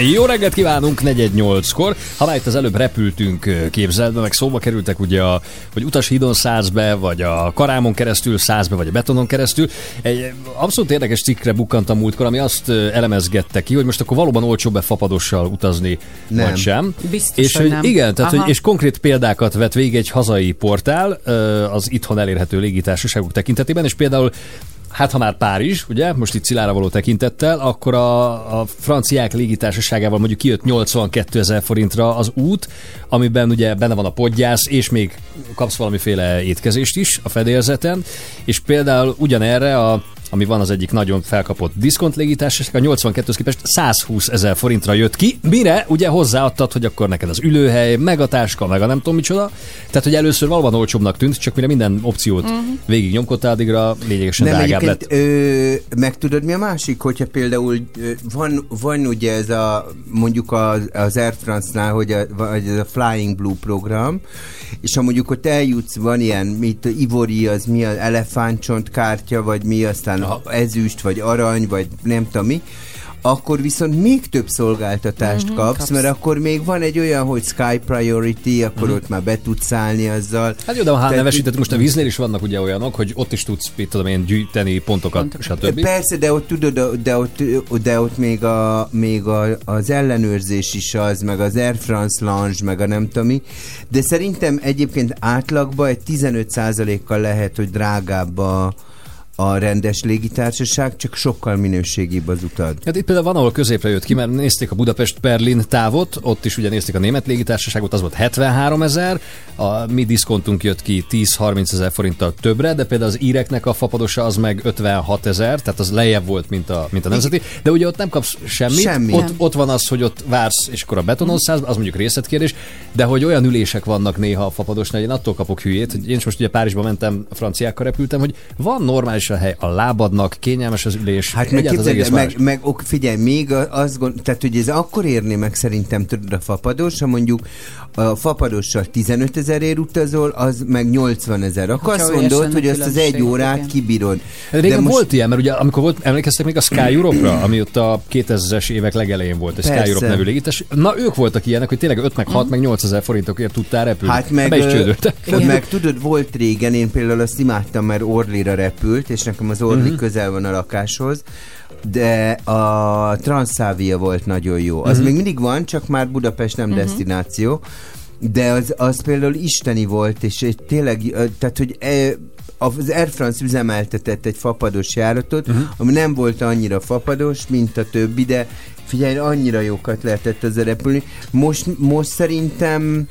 Jó reggelt kívánunk 418-kor. Ha már itt az előbb repültünk ö, képzeletbe, meg szóba kerültek ugye, a, hogy utashídon szállsz be, vagy a karámon keresztül szállsz be, vagy a betonon keresztül. Egy abszolút érdekes cikkre bukkantam múltkor, ami azt elemezgette ki, hogy most akkor valóban olcsóbb-e fapadossal utazni, Nem. vagy sem. Biztos, és hogy nem. igen, tehát, Aha. hogy, és konkrét példákat vett végig egy hazai portál az itthon elérhető légitársaságok tekintetében, és például Hát ha már Párizs, ugye, most itt Szilára való tekintettel, akkor a, a franciák légitársaságával mondjuk kijött 82 ezer forintra az út, amiben ugye benne van a podgyász, és még kapsz valamiféle étkezést is a fedélzeten, és például ugyanerre a ami van az egyik nagyon felkapott diszkont légitársaság, a 82 képest 120 ezer forintra jött ki, mire ugye hozzáadtad, hogy akkor neked az ülőhely, meg a táska, meg a nem tudom micsoda. Tehát, hogy először valóban olcsóbbnak tűnt, csak mire minden opciót uh-huh. végig nyomkodtál, addigra lényegesen Nem, drágább lett. ö, meg tudod mi a másik, hogyha például ö, van, van ugye ez a, mondjuk az, az Air France-nál, hogy a, vagy ez a Flying Blue program, és ha mondjuk ott eljutsz, van ilyen, mit, ivori, az mi az elefántcsont kártya, vagy mi, aztán ezüst, vagy arany, vagy nem tudom mi, akkor viszont még több szolgáltatást Mhm, kapsz, kapsz. mert akkor még van egy olyan, hogy Sky Priority, akkor ott már be tudsz szállni azzal. Hát jó, de ha nevesített, most a víznél is vannak ugye olyanok, hogy ott is tudsz, mit tudom én, gyűjteni pontokat, stb. Persze, de ott tudod, de ott, de ott még, a, még a, az ellenőrzés is az, meg az Air France Lounge, meg a nem tudom mi. De szerintem egyébként átlagban egy 15%-kal lehet, hogy drágább a, a rendes légitársaság, csak sokkal minőségibb az utad. Hát itt például van, ahol középre jött ki, mert nézték a Budapest-Berlin távot, ott is ugye nézték a német légitársaságot, az volt 73 ezer, a mi diszkontunk jött ki 10-30 ezer forinttal többre, de például az íreknek a fapadosa az meg 56 ezer, tehát az lejjebb volt, mint a, mint a nemzeti, de ugye ott nem kapsz semmit, Semmit. Ott, ott van az, hogy ott vársz, és akkor a betonon szállsz, az mondjuk részletkérdés, de hogy olyan ülések vannak néha a fapadosnál, én attól kapok hülyét, hogy én most ugye Párizsba mentem, franciákkal repültem, hogy van normális a hely a lábadnak, kényelmes az ülés, Hát meg, egyáltalán az meg, meg ok, figyelj, még a- azt gond, tehát hogy ez akkor érné meg szerintem tudod a fapados, ha mondjuk a fapadossal 15 ezerért utazol, az meg 80 ezer. Akkor Hogyha azt mondod, hogy azt az egy órát igen. kibírod. Régen most... volt ilyen, mert ugye amikor volt, emlékeztek még a Sky Europe-ra, ami ott a 2000-es évek legelején volt, egy Sky Persze. Europe nevű légitás. Na ők voltak ilyenek, hogy tényleg 5 meg 6 meg 8 ezer forintokért tudtál repülni. Hát meg, Be is csődöltek. Meg tudod, volt régen, én például azt imádtam, mert Orlira repült, és nekem az Orli Mhm. uh-huh. közel van a lakáshoz, de a Transavia volt nagyon jó. Az Mhm. még mindig van, csak már Budapest nem Mhm. destináció, de az, az például isteni volt, és tényleg, tehát, hogy e, az Air France üzemeltetett egy fapados járatot, uh-huh. ami nem volt annyira fapados, mint a többi, de figyelj, annyira jókat lehetett ezzel repülni. Most, most szerintem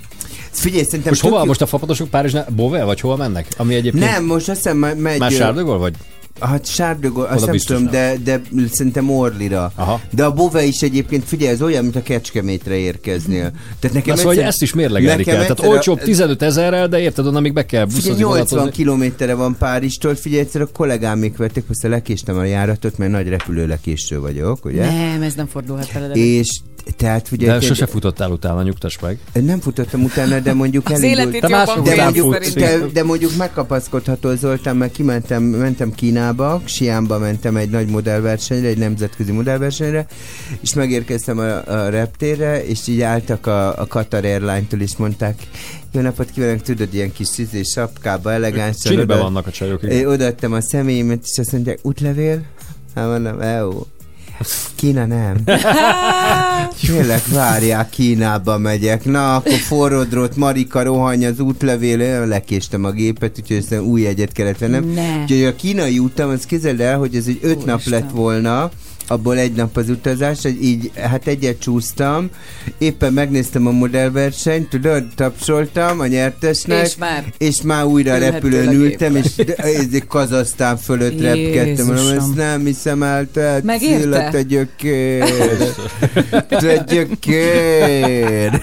Figyelj, szerintem Most hova? jó- Most a fapadosok Párizsnál? Bové, vagy hova mennek? Ami egyébként... Nem, most azt hiszem me- megy... Már ö, Sárdögol, vagy? Hát Sárdögol, azt nem tudom, de, de szerintem Orlira. Aha. De a Bove is egyébként, figyelj, ez olyan, mint a Kecskemétre érkeznél. Tehát nekem Na szóval, egyszer- ezt is mérlegelni kell. Tehát a- olcsóbb 15 ezerrel, de érted, onnan még be kell Figyelj, buszozni. 80 vonatozni. kilométerre van Párizstól, figyelj, egyszer a kollégámék vettek, aztán lekéstem a járatot, mert nagy repülőlekéső vagyok, ugye? Nem, ez nem fordulhat vele. És tehát ugye... De sose futottál utána, nyugtass meg. Nem futottam utána, de mondjuk Az elindult- mások de mondjuk, de, de mondjuk megkapaszkodható Zoltán, mert kimentem, mentem Kínába, Xi'anba mentem egy nagy modellversenyre, egy nemzetközi modellversenyre, és megérkeztem a, a reptérre, és így álltak a, a Qatar Airline-től, és mondták, jó napot kívánok, tudod, ilyen kis szüzé sapkába, elegánsan. Csiliben oda- vannak a csajok. Igen. Odaadtam a személyemet, és azt mondják, útlevél? Hát mondom, EU. Kína nem. Tényleg várják, Kínába megyek. Na, akkor forrodrott Marika rohany az útlevél, lekéstem a gépet, úgyhogy aztán új jegyet kellett vennem. Ne. Úgyhogy a kínai utam, az képzeld el, hogy ez egy öt nap Úristen. lett volna, abból egy nap az utazás, hogy így, hát egyet csúsztam, éppen megnéztem a modellversenyt, tudod, tapsoltam a nyertesnek, És már? és már újra a repülőn a ültem, és Kazasztán fölött repkedtem, mondom, Jézusom. ezt nem hiszem el, tehát Megérte? Te gyökér, te gyökér.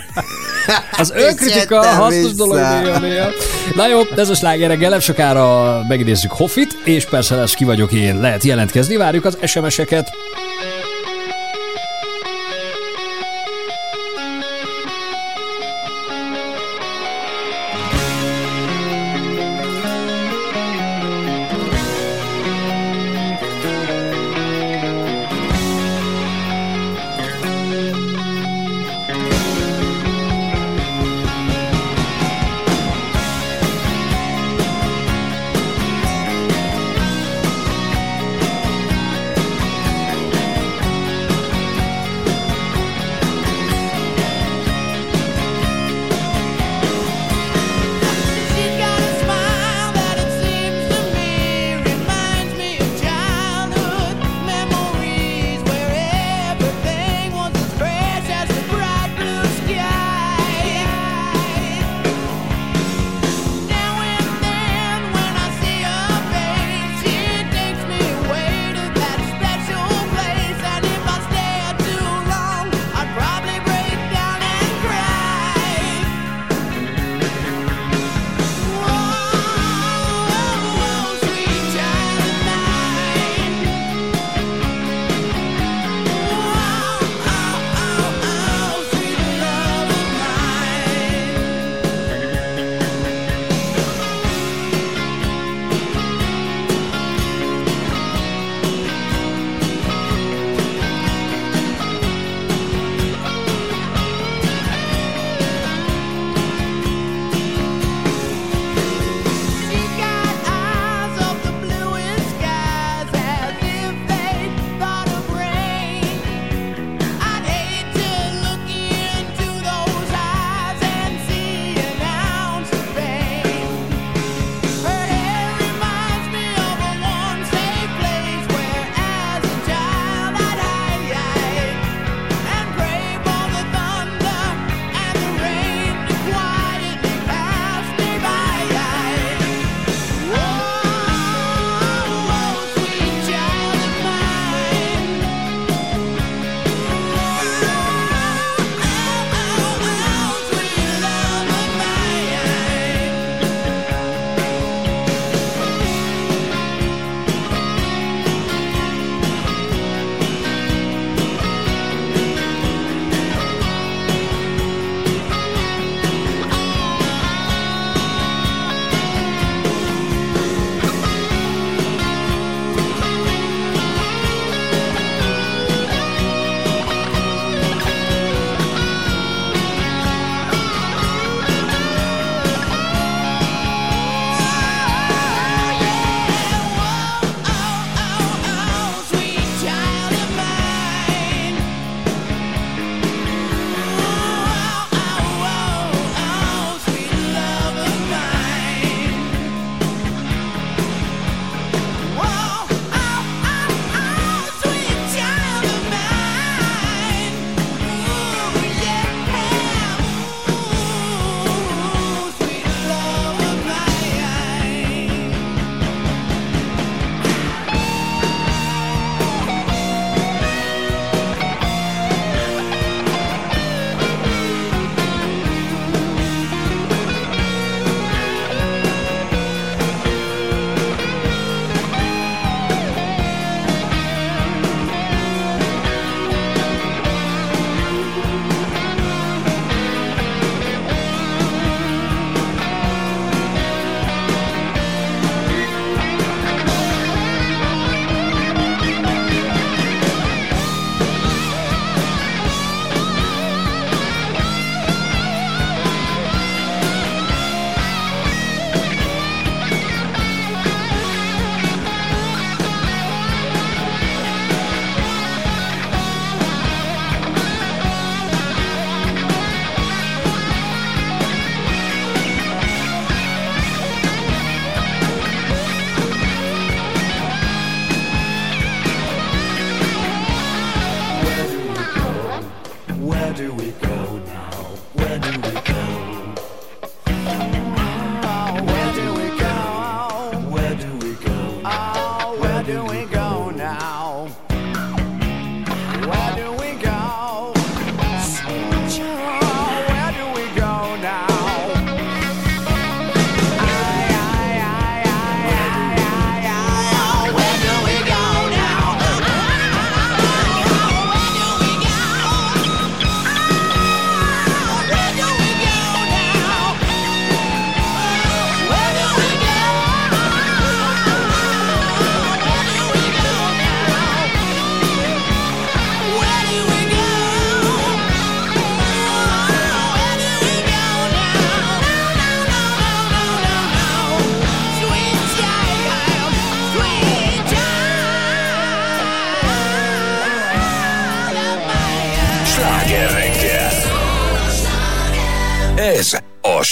Az önkritika hasznos dolog néha-néha. Na jó, ez a sláger reggel, nem sokára megidézzük Hoffit, és persze lesz ki vagyok én, lehet jelentkezni, várjuk az SMS-eket. Thank you.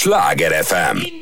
Sláger FM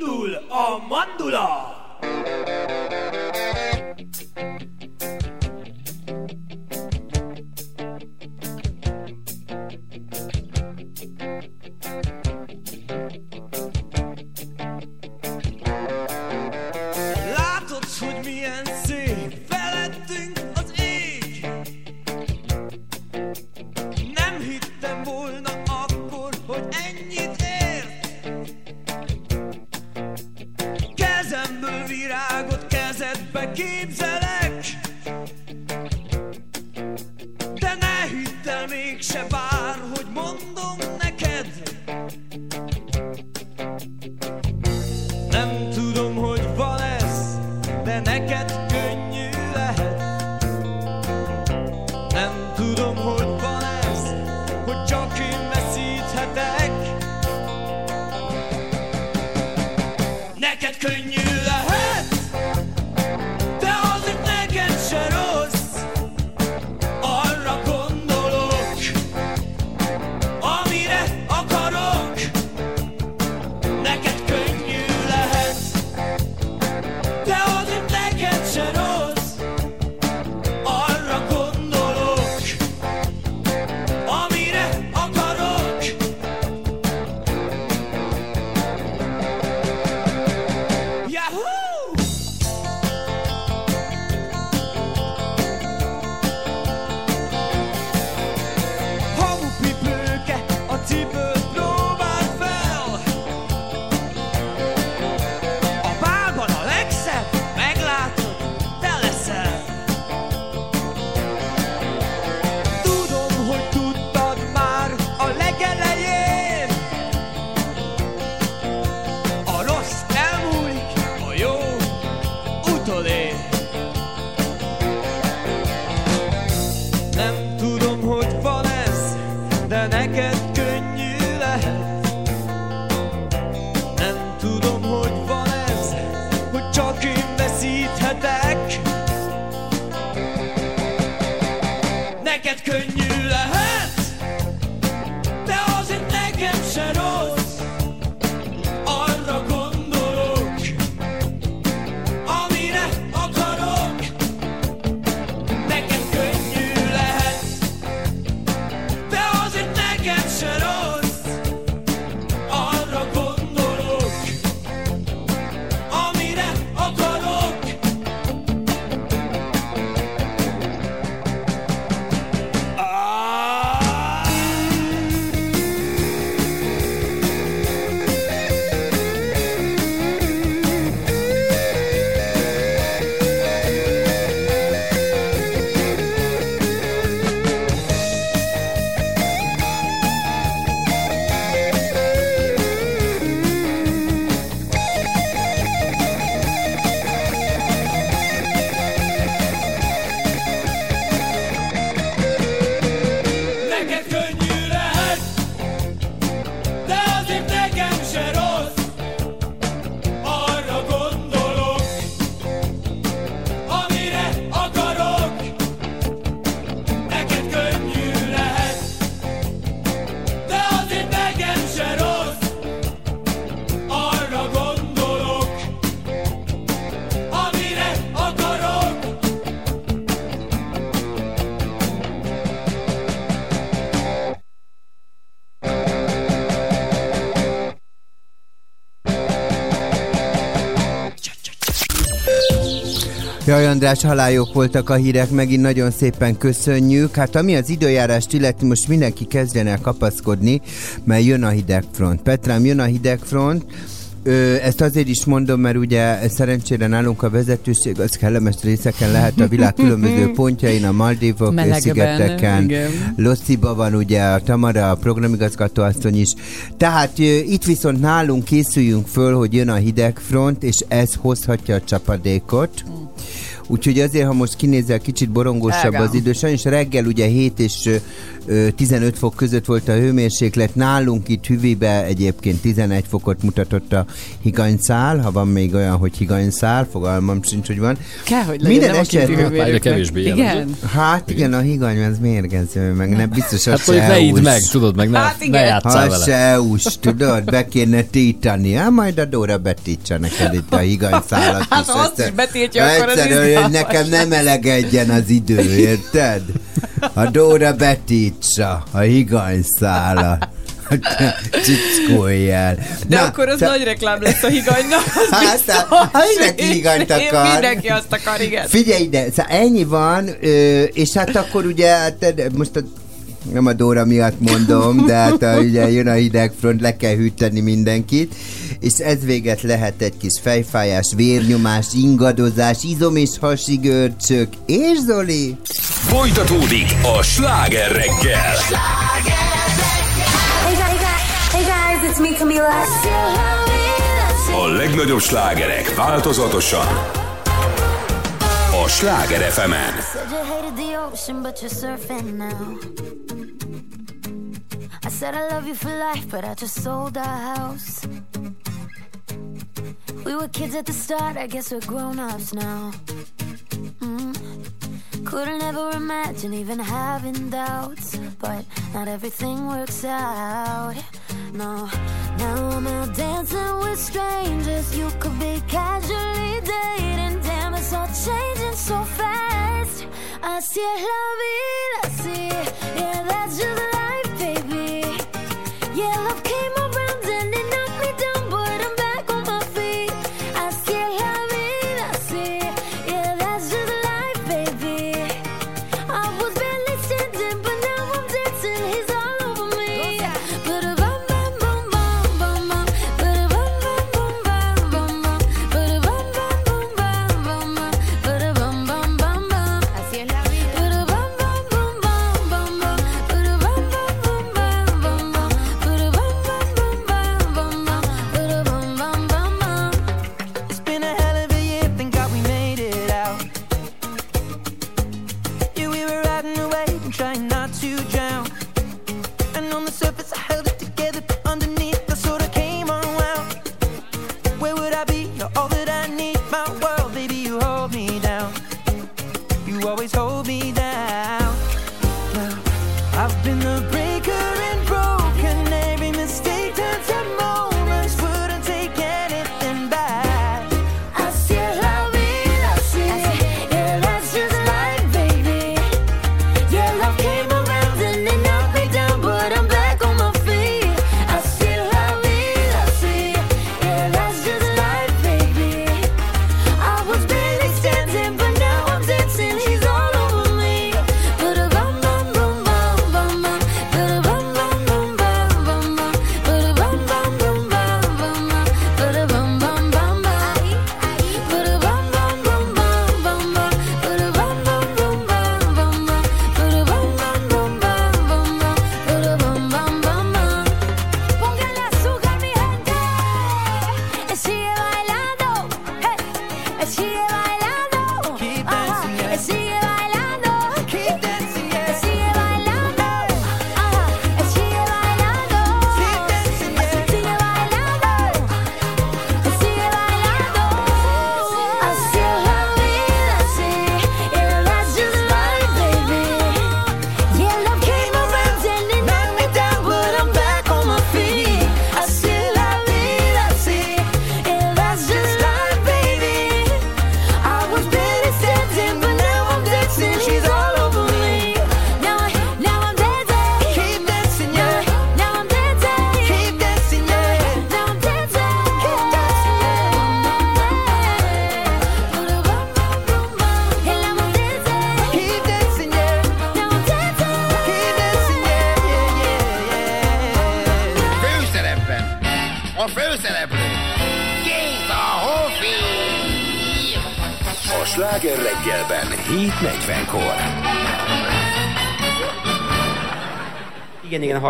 Jaj, András, halályok voltak a hírek, megint nagyon szépen köszönjük. Hát ami az időjárást illeti, most mindenki kezdjen el kapaszkodni, mert jön a hidegfront. Petrám, jön a hidegfront. Ö, ezt azért is mondom, mert ugye szerencsére nálunk a vezetőség az kellemes részeken lehet a világ különböző pontjain, a Maldívok és szigeteken. Lossziba van ugye a Tamara, a programigazgató asszony is. Tehát ö, itt viszont nálunk készüljünk föl, hogy jön a hidegfront, és ez hozhatja a csapadékot. Mm. Úgyhogy azért, ha most kinézel kicsit borongósabb Elgám. az idő, sajnos reggel ugye 7 és ö, ö, 15 fok között volt a hőmérséklet, nálunk itt hüvibe egyébként 11 fokot mutatott a higanyszál, ha van még olyan, hogy higanyszál, fogalmam sincs, hogy van. Kell, hogy legyen, Minden hőmérőknek. Egyre kevésbé. Igen. Hát igen, a higany az mérgező, meg nem biztos, hogy Hát mondjuk ne idd meg, tudod, meg ne, Hát ne igen. játsszál Ha vele. se EU-s, tudod, be kéne títani. Hát majd a Dóra betítsa neked itt a higanyszálat Hát, is. ha azt is betiltja, akkor az hogy nekem nem elegedjen az idő, érted? A Dóra betítsa a higanyszálat. Csickolj el. De Na, akkor az te- nagy reklám lesz a higanynak, az Hát, biztos. hát, mindenki higanyt akar. Mindenki azt akar, igen. Figyelj ide, szóval ennyi van, és hát akkor ugye, hát, most a nem a Dóra miatt mondom, de hát a, ugye jön a hidegfront, le kell hűteni mindenkit, és ez véget lehet egy kis fejfájás, vérnyomás, ingadozás, izom és hasigörcsök, és Zoli? Folytatódik a sláger reggel. A legnagyobb slágerek változatosan. Sláger fm Said you hated the ocean, but you're surfing now. I said I love you for life, but I just sold our house. We were kids at the start, I guess we're grown ups now. Mm. Couldn't ever imagine even having doubts, but not everything works out. No, now I'm out dancing with strangers. You could be casually dating, damn, it's all changing so fast. Así es la vida, sí, yeah, that's just life, baby. Yeah, love came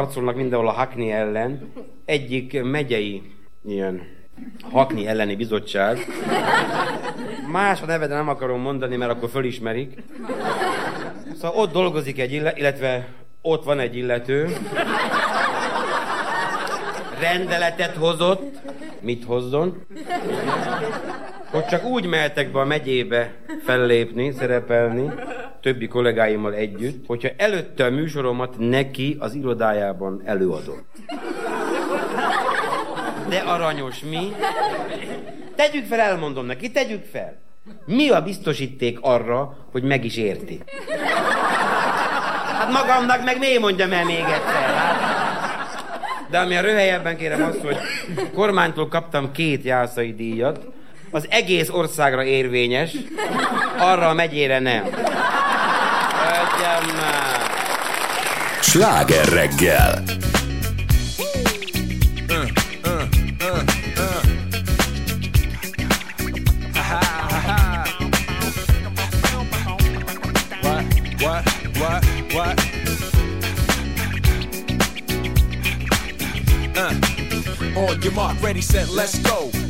harcolnak mindenhol a Hackney ellen. Egyik megyei ilyen Hakni elleni bizottság. Más a neve, nem akarom mondani, mert akkor fölismerik. Szóval ott dolgozik egy illető, illetve ott van egy illető. Rendeletet hozott. Mit hozzon? Hogy csak úgy mehetek be a megyébe fellépni, szerepelni, többi kollégáimmal együtt, hogyha előtte a műsoromat neki az irodájában előadom. De aranyos mi? Tegyük fel, elmondom neki, tegyük fel. Mi a biztosíték arra, hogy meg is érti? Hát magamnak meg miért mondjam el még egyszer? Hát? De ami a röhelyebben kérem azt, hogy kormánytól kaptam két jászai díjat, az egész országra érvényes, arra a megyére nem. Ögyem már. Sláger reggel. Uh. On your mark, ready, set, let's go.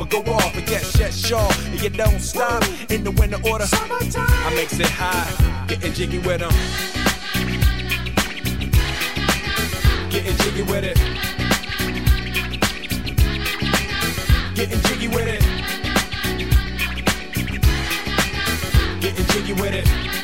or go off, and get shut shaw. And you don't stop in the winter order. Summertime. I makes it high, getting jiggy with them. Getting jiggy with it. Getting jiggy with it. Getting jiggy with it.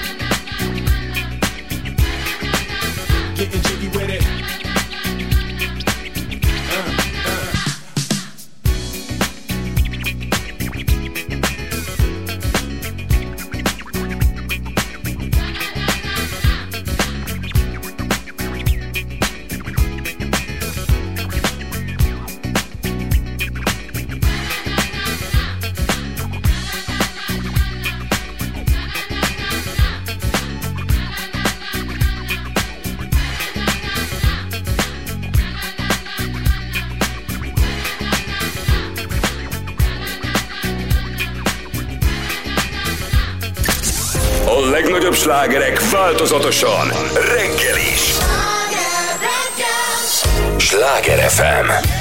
Slágerek változatosan reggel is. Sláger FM.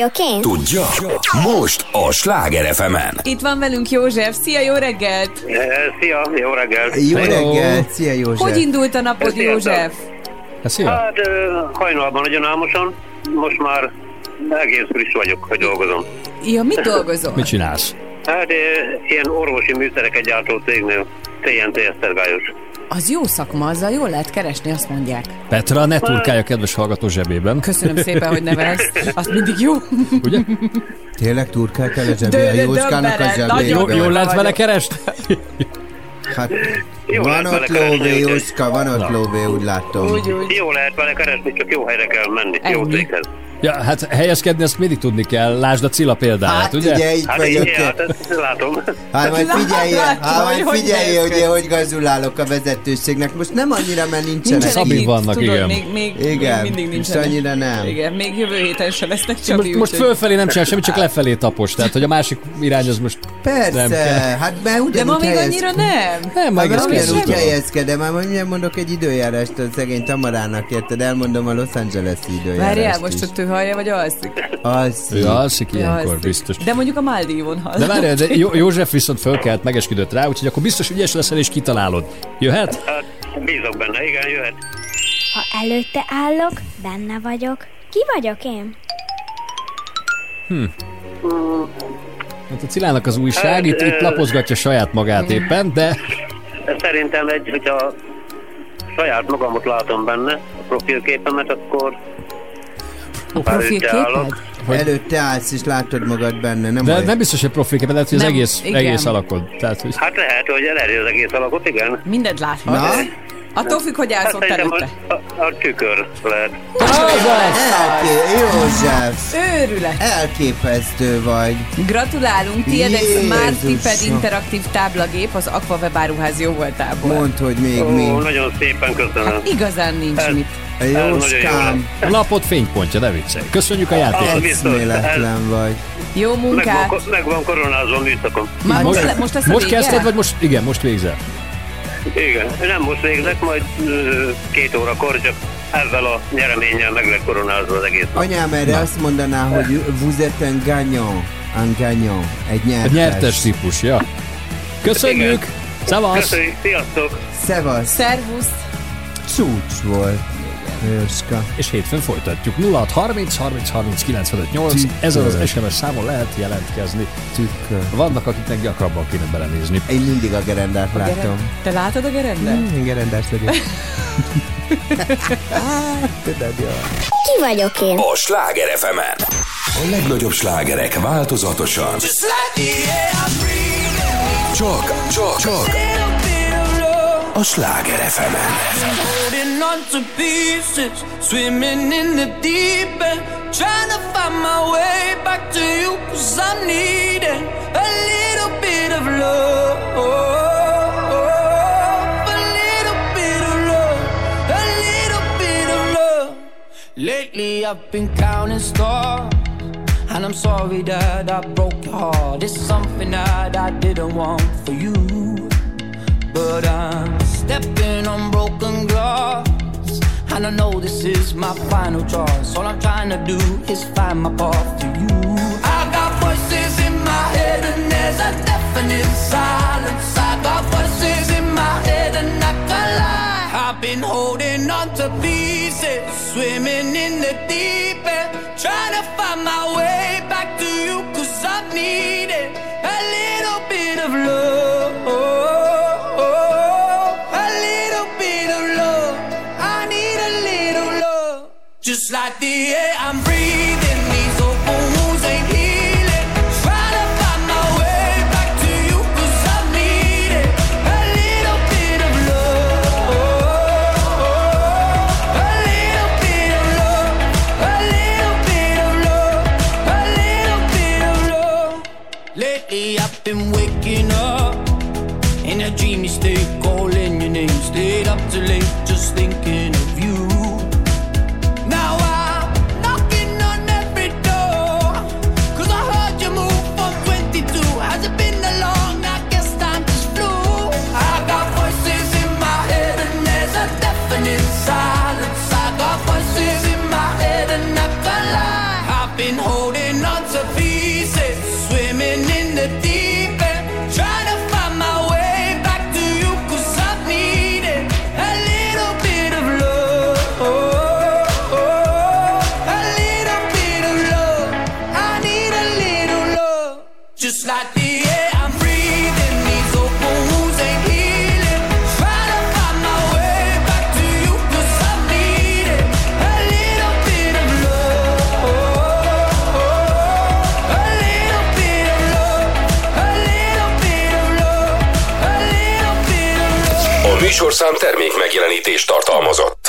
Vagyok én? Tudja? Most a Sláger fm Itt van velünk József. Szia, jó reggelt! Szia, jó reggelt! Jó reggelt, szia József! Hogy indult a napod, Szia, József? Hát ö, hajnalban nagyon álmosan, most már egész friss vagyok, hogy dolgozom. Ja, mit dolgozol? Mit csinálsz? Hát ö, ilyen orvosi műszereket gyártó cégnél, TNT Esztergályos. Az jó szakma, azzal jól lehet keresni, azt mondják. Petra, ne turkálja kedves hallgató zsebében. Köszönöm szépen, hogy nevelsz. Azt mindig jó. Ugye? Tényleg turkáltál a zsebé, a Jóskának a zsebébe? nagyon Jól lehet vele keresni? Hát, Jó van ott lóvé, Jóska, van ott lóvé, úgy látom. Úgy, úgy. Jó lehet vele keresni, csak jó helyre kell menni, jó Ennyi. céghez. Ja, hát helyezkedni ezt mindig tudni kell. Lásd a Cilla példáját, Hát ugye? ugye, itt Hát vagyok. így, hát ezt látom. Hát majd figyelje, Látom, hát majd hogy hogy ki. hogy gazulálok a vezetőségnek. Most nem annyira, mert nincsenek. Nincsenek Szabin vannak, tudod, igen. Még, még, Igen, még mindig nincsenek. annyira nem. Igen, még jövő héten se lesznek csak Most, most fölfelé nem csinál semmit, csak lefelé tapos. Tehát, hogy a másik irány az most Persze, nem kell. hát mert ugyanúgy De ma még annyira nem. Nem, Hát meg ez ugyanúgy helyezkedem, már mindjárt mondok egy időjárást a szegény Tamarának, érted? Elmondom a Los Angeles-i időjárást Várjál, most ott hallja, vagy alszik? Az Ő alszik ilyenkor, alszik. biztos. De mondjuk a Maldívon hall. De várjál, de Jó- József viszont fölkelt, megesküdött rá, úgyhogy akkor biztos ügyes leszel és kitalálod. Jöhet? Hát bízok benne, igen, jöhet. Ha előtte állok, benne vagyok. Ki vagyok én? Hát a Cilának az újság, itt, itt lapozgatja saját magát éppen, de Szerintem egy, hogyha saját magamot látom benne, a profilképemet, akkor A profilképed? Hogy- Előtte állsz és látod magad benne, nem de baj. nem biztos, hogy profilképpen, lehet, hogy az Nem, egész, igen. egész alakod. Tehát, hogy hát lehet, hogy elérje az egész alakot, igen. Mindent láthat. Na? Attól függ, hogy állsz Hát előtte. a, a, tükör lehet. Elké... József! Őrület. Elképesztő vagy. Gratulálunk, tiéd egy Jézusom. Smart Tiped interaktív táblagép az Aqua Webáruház jó voltából. Mondd, hogy még Ó, mi. nagyon szépen köszönöm. Hát igazán nincs Ez- mit. Jóskám, a napot fénypontja, ne viccelj. Köszönjük a játékot. Ah, biztos. eszméletlen vagy. Jó Meg van, munkát. meg van koronázva műszakom. Most, le, most most kezdted, vagy most, igen, most végzel? Igen, nem most végzek, majd két órakor, csak ezzel a nyereménnyel meg lett koronázva az egész. Anyám erre azt mondaná, hogy vous êtes un gagnant. Un gagnant. Egy A nyertes. nyertes típus, ja. Köszönjük! Szevasz! Köszönjük, sziasztok! Szevasz. Szervusz. Csúcs volt. Jóska. És hétfőn folytatjuk. 06 30 30 30 95 8. Ezen az SMS számon lehet jelentkezni. Tükör. Vannak, akiknek gyakrabban kéne belenézni. Én mindig a gerendát látom. Te látod a gerendát? Mm, Én gerendás vagyok. Tudod, jó. Ki vagyok én? A Sláger fm A legnagyobb slágerek változatosan. Csak, csak, csak. A Sláger fm Holding on to pieces, swimming in the deep end, trying to find my way back to you, cause I'm needing a little bit of love. Lately I've been counting stars, And I'm sorry that I broke your heart. It's something that I didn't want for you. But I'm stepping on broken glass. And I know this is my final choice. All I'm trying to do is find my path to you. I got voices in my head, and there's a definite silence. I got voices in my head, and I can't lie. I've been holding on to pieces, swimming in the deep end, trying to find my way back to you, cause I needed a little bit of love. The air megjelenítést tartalmazott.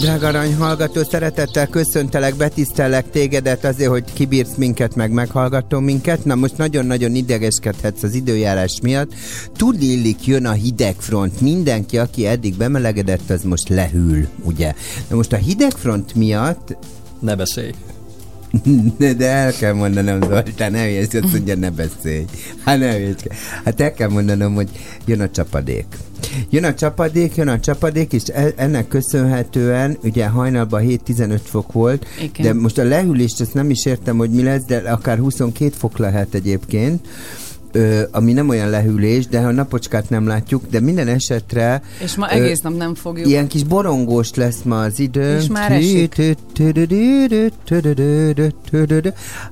Drága arany hallgató, szeretettel köszöntelek, betisztellek tégedet azért, hogy kibírsz minket, meg meghallgató minket. Na most nagyon-nagyon idegeskedhetsz az időjárás miatt. Tudni illik, jön a hidegfront. Mindenki, aki eddig bemelegedett, az most lehűl, ugye? Na most a hidegfront miatt Ne beszélj. de, de el kell mondanom, Zoltán, ne azt mondja, ne beszélj. Hát ne hülyesd. Hát el kell mondanom, hogy jön a csapadék. Jön a csapadék, jön a csapadék, és e- ennek köszönhetően, ugye hajnalban 7-15 fok volt, Igen. de most a lehűlést azt nem is értem, hogy mi lesz, de akár 22 fok lehet egyébként. Ö, ami nem olyan lehűlés, de a napocskát nem látjuk, de minden esetre És ma ö, egész nap nem fogjuk. Ilyen kis borongós lesz ma az idő. És már esik.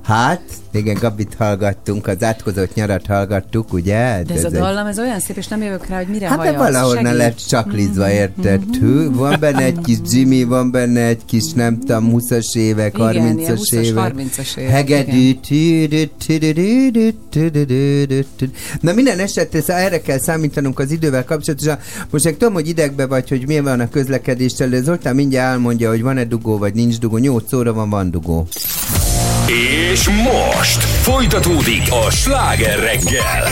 Hát, igen, Gabit hallgattunk, az átkozott nyarat hallgattuk, ugye? De ez a egy- dallam, ez olyan szép, és nem jövök rá, hogy mire Hát de valahonnan Segíts. lett csaklizva, érted? Hű, Van benne egy kis Jimmy, van benne egy kis, nem tudom, 20-as évek, Igen, ilyen 30-as 20-as, évek. 30-as évek, Hegedű. Na minden esetre erre kell számítanunk az idővel kapcsolatosan. Most meg tudom, hogy idegbe vagy, hogy milyen van a közlekedéssel, de Zoltán mindjárt elmondja, hogy van-e dugó, vagy nincs dugó. 8 óra van, van dugó. És most folytatódik a sláger reggel.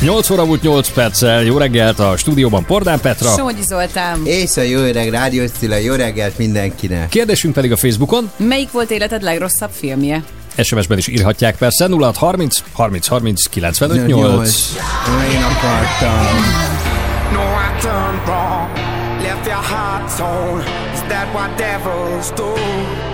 8 óra volt 8 perccel, jó reggelt a stúdióban Pordán Petra. Somogyi Zoltán. És a jó öreg rádiós Cilla, jó reggelt mindenkinek. Kérdésünk pedig a Facebookon, Melyik volt életed legrosszabb filmje? SMS-ben is írhatják persze 0630 30 30 95 8. Én akartam. No, I done wrong. Left your heart torn. Is that what devils do?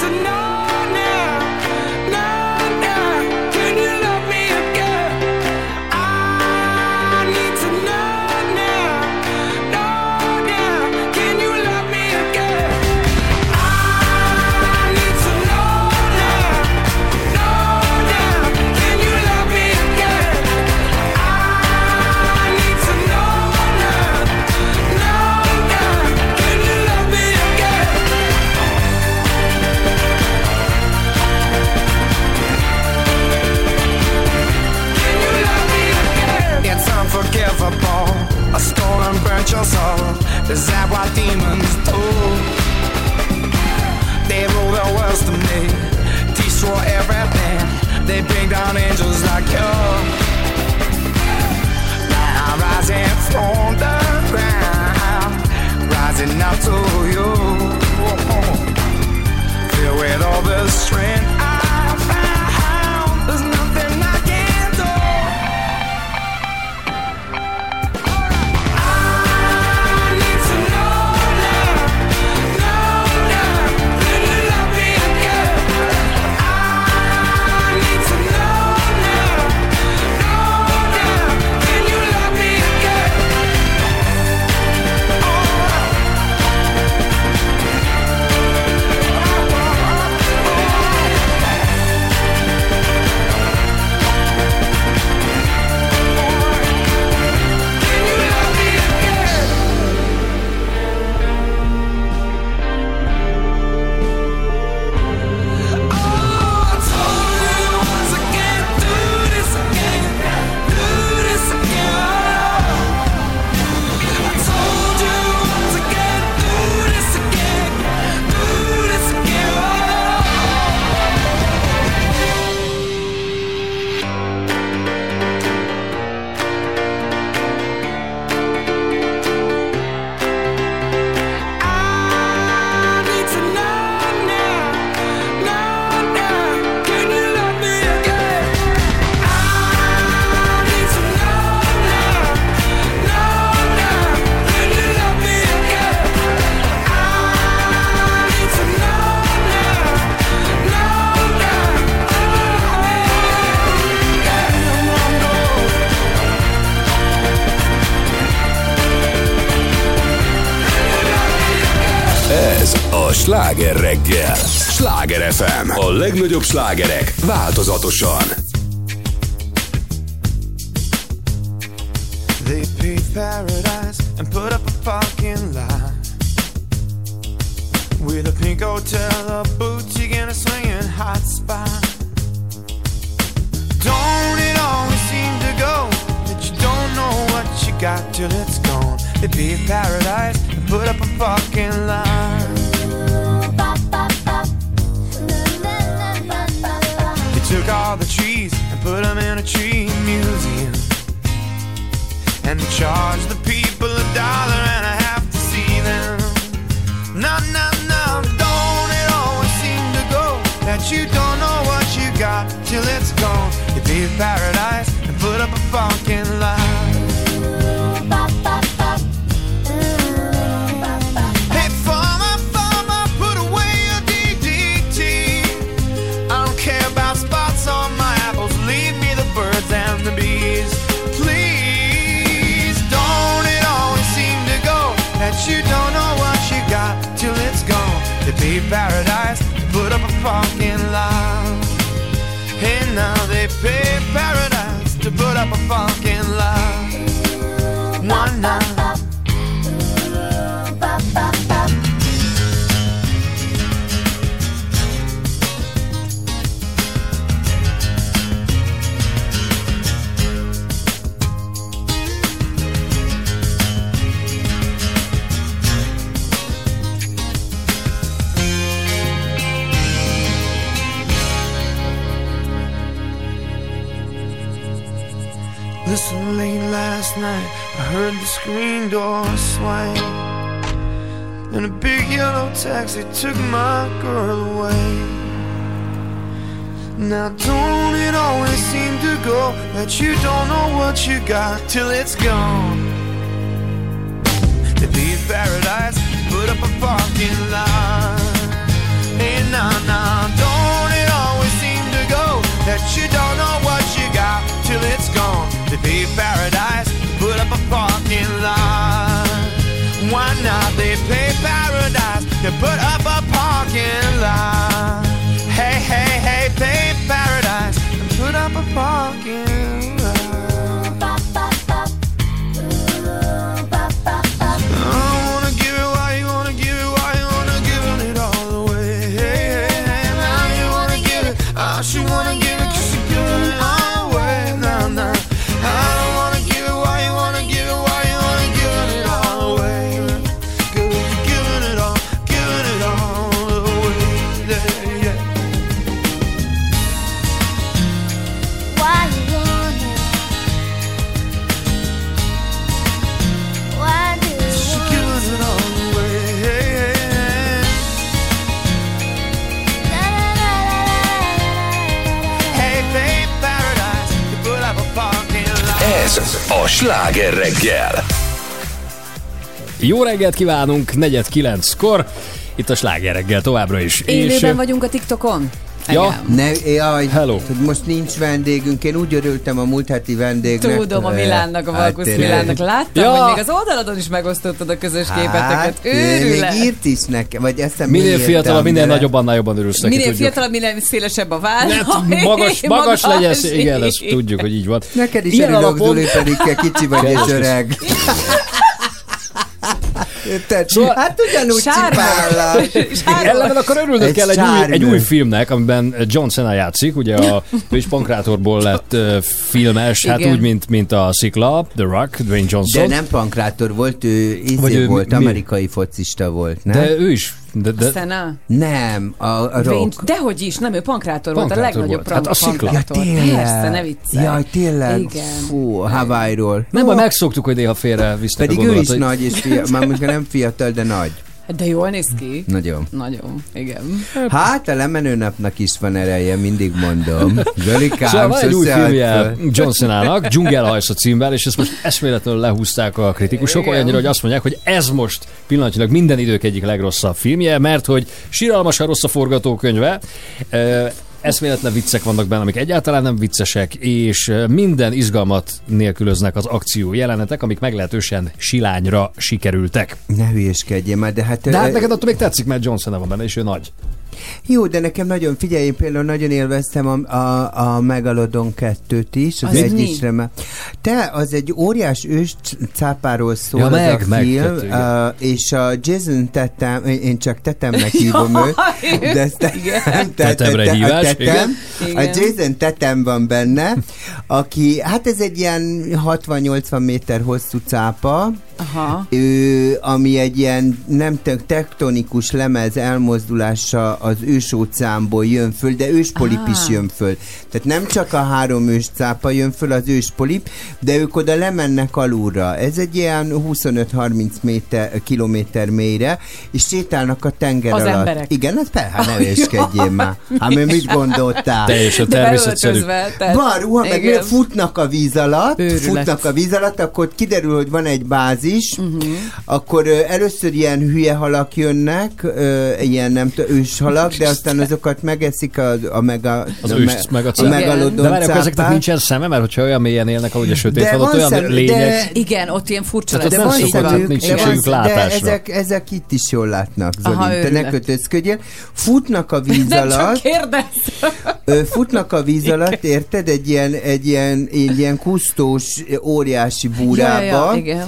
To know Is that what demons do? They rule the world to me, destroy everything. They bring down angels like you. Now I'm rising from the ground, rising up to you. Filled with all the strength Sláger reggel. Sláger FM. A legnagyobb slágerek változatosan. Pay paradise, put up a fucking lie. Hey, now they pay paradise to put up a fucking lie. One night. Night, I heard the screen door swing. And a big yellow taxi took my girl away. Now, don't it always seem to go that you don't know what you got till it's gone? To be paradise, put up a parking lot. Hey, nah, nah, don't it always seem to go that you don't know what you got till it's gone? To be paradise, parking lot. Why not? They pay paradise to put up a parking lot. Hey, hey, hey, pay paradise and put up a parking lot. Sláger reggel. Jó reggelt kívánunk, negyed kilenckor. Itt a sláger reggel továbbra is. Élőben vagyunk a TikTokon? Ja, Ne, jaj, Hello. most nincs vendégünk. Én úgy örültem a múlt heti vendégnek. Tudom, a Milánnak, a Hát Valkusz tényleg. Milánnak. Láttam, Ja. hogy még az oldaladon is megosztottad a közös képeteket. Hát, Őrület. még írt is nekem, vagy eszembe minél fiatalabb, minél bele. nagyobb, annál jobban örülsz neki, Minél fiatalabb, minél szélesebb a váll. Magas, magas legyen, igen, ezt tudjuk, hogy így van. Neked is Ilyen örülök, alapon- Zoli, pedig kicsi vagy és öreg. Érted? Szóval- hát ugyanúgy csipállak. Ellenben akkor örülnöd Egy kell egy új, egy új filmnek, amiben John Cena játszik, ugye a, ő is pankrátorból lett uh, filmes, hát úgy, mint, mint a Szikla, The Rock, Dwayne Johnson. De nem pankrátor volt, ő Vagy izé ő volt, mi- amerikai focista volt, nem? de ő is. De, de, Szena? Nem, a, a rock. Dehogy is, nem, ő pankrátor volt, a Pankrátor legnagyobb volt. Hát a szikla. pankrátor. Ja, tényleg. Persze, ne viccelj. Jaj, tényleg. Igen. Fú, Hawaii-ról. nem, baj, megszoktuk, hogy néha félre visznek Pedig a ő is nagy és fiatal, már most nem fiatal, de nagy. De jól néz ki. Nagyon. Nagyon, igen. Hát a lemenő napnak is van ereje, mindig mondom. Zolikám, Szóval van egy új filmje föl. John Cena-nak, Dzsungelhajsz a címvel, és ezt most eszméletlenül lehúzták a kritikusok, Igen. olyannyira, hogy azt mondják, hogy ez most pillanatilag minden idők egyik legrosszabb filmje, mert hogy síralmasan rossz a forgatókönyve, e, eszméletlen viccek vannak benne, amik egyáltalán nem viccesek, és minden izgalmat nélkülöznek az akció jelenetek, amik meglehetősen silányra sikerültek. Ne hülyeskedjél már, de hát... De hát neked attól még tetszik, mert John Cena van benne, és ő nagy. Jó, de nekem nagyon, figyelj, én például nagyon élveztem a, a, a Megalodon 2-t is, az, Az egy mi? Te, az egy óriás ős cápáról szól Ja, az meg, a meg, film, igen. uh, és a Jason Tetem, én csak Tetemnek hívom őt, de ezt tetem, Tetemre a hívás, tetem, igen. a Jason Tetem van benne, aki, hát ez egy ilyen 60-80 méter hosszú cápa, Aha. ő, ami egy ilyen nem te- tektonikus lemez elmozdulása az ősóceánból jön föl, de őspolip Ah. is jön föl. Tehát nem csak a három őscápa jön föl, az őspolip, de ők oda lemennek alulra. Ez egy ilyen 25-30 méter, kilométer mélyre, és sétálnak a tenger Az alatt. emberek. Igen, hát persze, hát ne véskedjél már. Hát mit gondoltál? Teljesen De természetszerű. Van ruha, meg futnak a víz alatt, Őrület. futnak a víz alatt, akkor kiderül, hogy van egy bázis, uh-huh. akkor ö, először ilyen hülye halak jönnek, ö, ilyen nem tudom, ős halak, de aztán azokat megeszik a, a, mega, Az a, ős, me- meg a a megalodon De várj, ezeknek nincsen szeme, mert hogyha olyan mélyen élnek, ahogy a sötét De van, ott van olyan szem- lények. de- Igen, ott ilyen furcsa lesz. de nem van szokott, szemük, nincs de, van, de ezek, ezek itt is jól látnak, Zoli. Aha, Te ne kötözködjél. Futnak a víz Nem csak alatt, kérdez. Ö, futnak a víz alatt, érted? Egy ilyen, egy ilyen, egy ilyen kusztós, óriási búrába. Ja, ja, igen.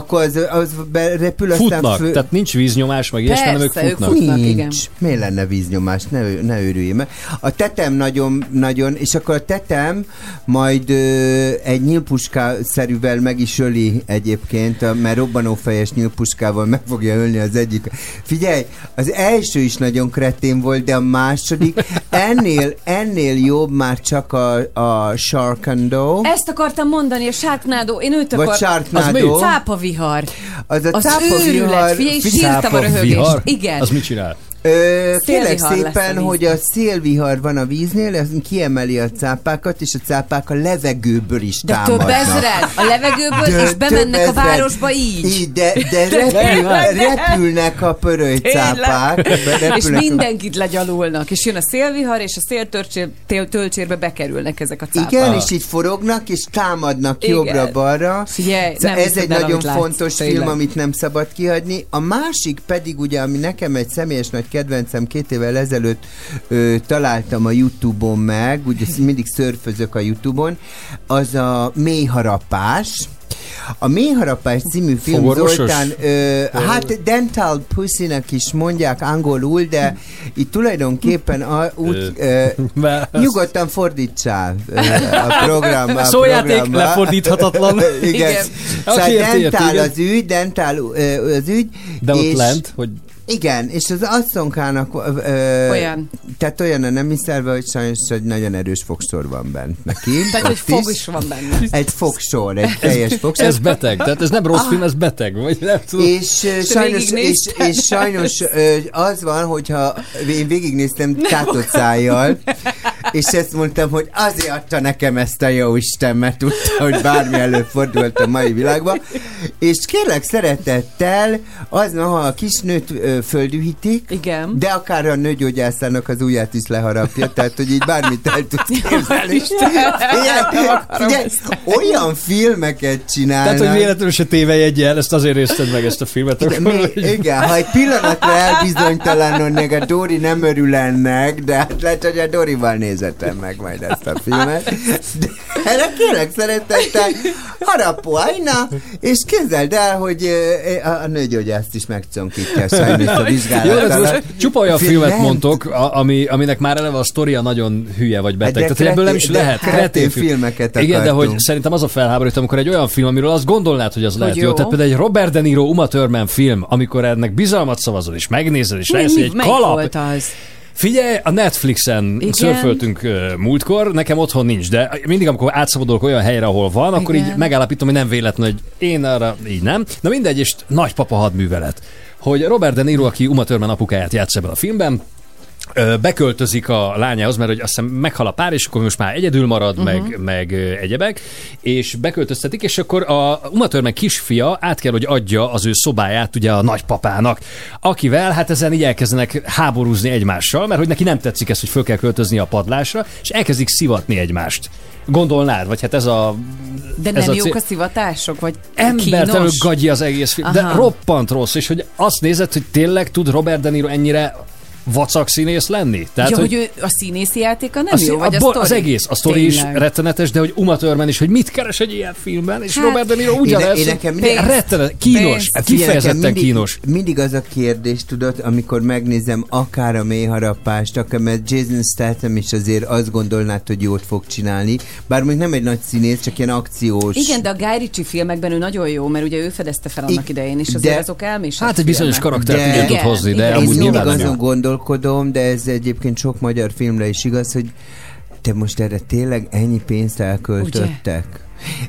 Akkor az, az repül, aztán Futnak, fő... tehát nincs víznyomás, meg ilyesmi, hanem ők Persze, ők futnak. futnak. igen. Nincs. Miért lenne víznyomás? Ne, ne őrülj meg. A tetem nagyon, nagyon, és akkor a tetem majd ö, egy nyílpuská-szerűvel meg is öli egyébként, mert robbanófejes nyílpuskával meg fogja ölni az egyik. Figyelj, az első is nagyon kretén volt, de a második ennél, ennél jobb már csak a, a Sharkando. Ezt akartam mondani, a Sharknado. Én őt Vagy akar... Sharknado. Cápa vihar. Az a Az cápa őrület, vihar- figyelj, sírtam a röhögést. vihar? Igen. Az mit csinál? Ö, kérlek a szépen, vízben. hogy a szélvihar van a víznél, ez kiemeli a cápákat, és a cápák a levegőből is De támadnak. több ezred a levegőből, De és bemennek a városba így. Így, de, de repül, repülnek a pörölycápák. És a- mindenkit legyalulnak, és jön a szélvihar, és a széltölcsérbe bekerülnek ezek a cápák. Igen, és így forognak, és támadnak jobbra-balra. Szóval ez egy nagyon fontos film, amit nem szabad kihagyni. A másik pedig ugye, ami nekem egy személyes nagy kedvencem, két évvel ezelőtt ö, találtam a Youtube-on meg, ugye mindig szörfözök a Youtube-on, az a mélyharapás. A Mélyharapás című film Fogorvosos? Zoltán, ö, hát dental pussy-nek is mondják angolul, de itt tulajdonképpen a, úgy, ö, nyugodtan fordítsál ö, a program. A Szójáték programba. lefordíthatatlan. igen. Igen. Szóval dentál az ügy, dentál ö, az ügy. De ott és, lent, hogy Igen, és az asszonkának ö, Olyan. Tehát olyan a nemi szerve, hogy sajnos hogy nagyon erős fogsor van bent neki. Tehát, hogy fog is van benne. Egy fogsor, egy teljes fogsor. ez beteg. Tehát ez nem rossz film, ez beteg. Vagy nem tudom. És, ö, sajnos, és, és sajnos ö, az van, hogyha én végignéztem tátott szájjal, és ezt mondtam, hogy azért adta nekem ezt a jó Isten, mert tudta, hogy bármi előfordult a mai világban. És kérlek szeretettel, az, ha a kisnőt ö, földühítik, Igen. de akár a nőgyógyászának az ujját is leharapja, tehát hogy így bármit el tudsz képzelni. Ezt. olyan filmeket csinálnak. Tehát, hogy véletlenül se tévejegyel, ezt azért nézted meg ezt a filmet. Igen, akkor, még, hogy- igen, ha egy pillanatra elbizonytalanodnék, a Dori nem örül ennek, de hát lehet, hogy a Dorival nézetem meg majd ezt a filmet. De erre kérlek szeretettel harapó Aina, és képzeld el, hogy ö, a, nőgyógyászt is megconkítja sajnos a Jó, vizsgálat most csupa olyan Fi- filmet nem, mondtok, ami, aminek már eleve a sztoria nagyon hülye vagy beteg. Hát Tehát, hogy ebből nem is lehet. kretén Kretén film. filmeket Igen, de hogy akartunk. szerintem az a felháborító, amikor egy olyan film, amiről azt gondolnád, hogy az lehet jó. jó. Tehát például egy Robert De Niro Uma Thurman film, amikor ennek bizalmat szavazol, és megnézed, és rájössz, hogy egy kalap. volt az? Figyelj, a Netflixen Igen. szörföltünk uh, múltkor, nekem otthon nincs, de mindig, amikor átszabadulok olyan helyre, ahol van, akkor Igen. így megállapítom, hogy nem véletlen, hogy én arra így nem. Na mindegy, és nagypapa hadművelet. Hogy Robert De Niro, aki Uma Thurman apukáját játsz ebben a filmben, beköltözik a lányához, mert hogy azt hiszem meghal a pár, és akkor most már egyedül marad, Mhm. uh-huh. meg, meg ö, egyebek, és beköltöztetik, és akkor a Uma Thurman kisfia át kell, hogy adja az ő szobáját ugye a nagypapának, akivel hát ezen így elkezdenek háborúzni egymással, mert hogy neki nem tetszik ez, hogy föl kell költözni a padlásra, és elkezdik szivatni egymást. Gondolnád, vagy hát ez a... De ez nem a jók a szivatások? Vagy embertelenül gagyi az egész film, de Aha. roppant rossz, és hogy azt nézed, hogy tényleg tud Robert De Niro ennyire vacak színész lenni? Tehát, ja, hogy, hogy ő a színészi játéka nem a, jó, vagy a, a, az egész, a sztori is rettenetes, de hogy Uma Thurman is, hogy mit keres egy ilyen filmben, és Hát, Robert De Niro ugyanez. én nekem mindig- Pénz, rettenet, kínos, figyelj, kifejezetten nekem mindig, kínos. Mindig az a kérdés, tudod, amikor megnézem akár a mélyharapást, akár mert Jason Statham is azért azt gondolnád, hogy jót fog csinálni, bár még nem egy nagy színész, csak ilyen akciós. Igen, de a Guy Ritchie filmekben ő nagyon jó, mert ugye ő fedezte fel annak idején, és azért de- azok elmések Hát egy bizonyos karaktert ugye tud hozni, de Én amúgy nyilván nem azon jó. Gondolkodom, de ez egyébként sok magyar filmre is igaz, hogy te most erre tényleg ennyi pénzt elköltöttek.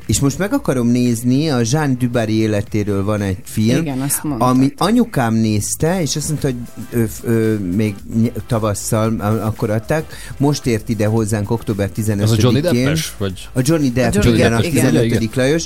És most meg akarom nézni, a Jean Dubarry életéről van egy film, Igen, azt mondtad. ami anyukám nézte, és azt mondta, hogy ő, ő, még tavasszal akkor adták, most ért ide hozzánk október 15-én. Ez a Johnny Deppes? Vagy? A Johnny Depp, A Johnny igen, Deppes, a igen. 15. Igen. Lajos,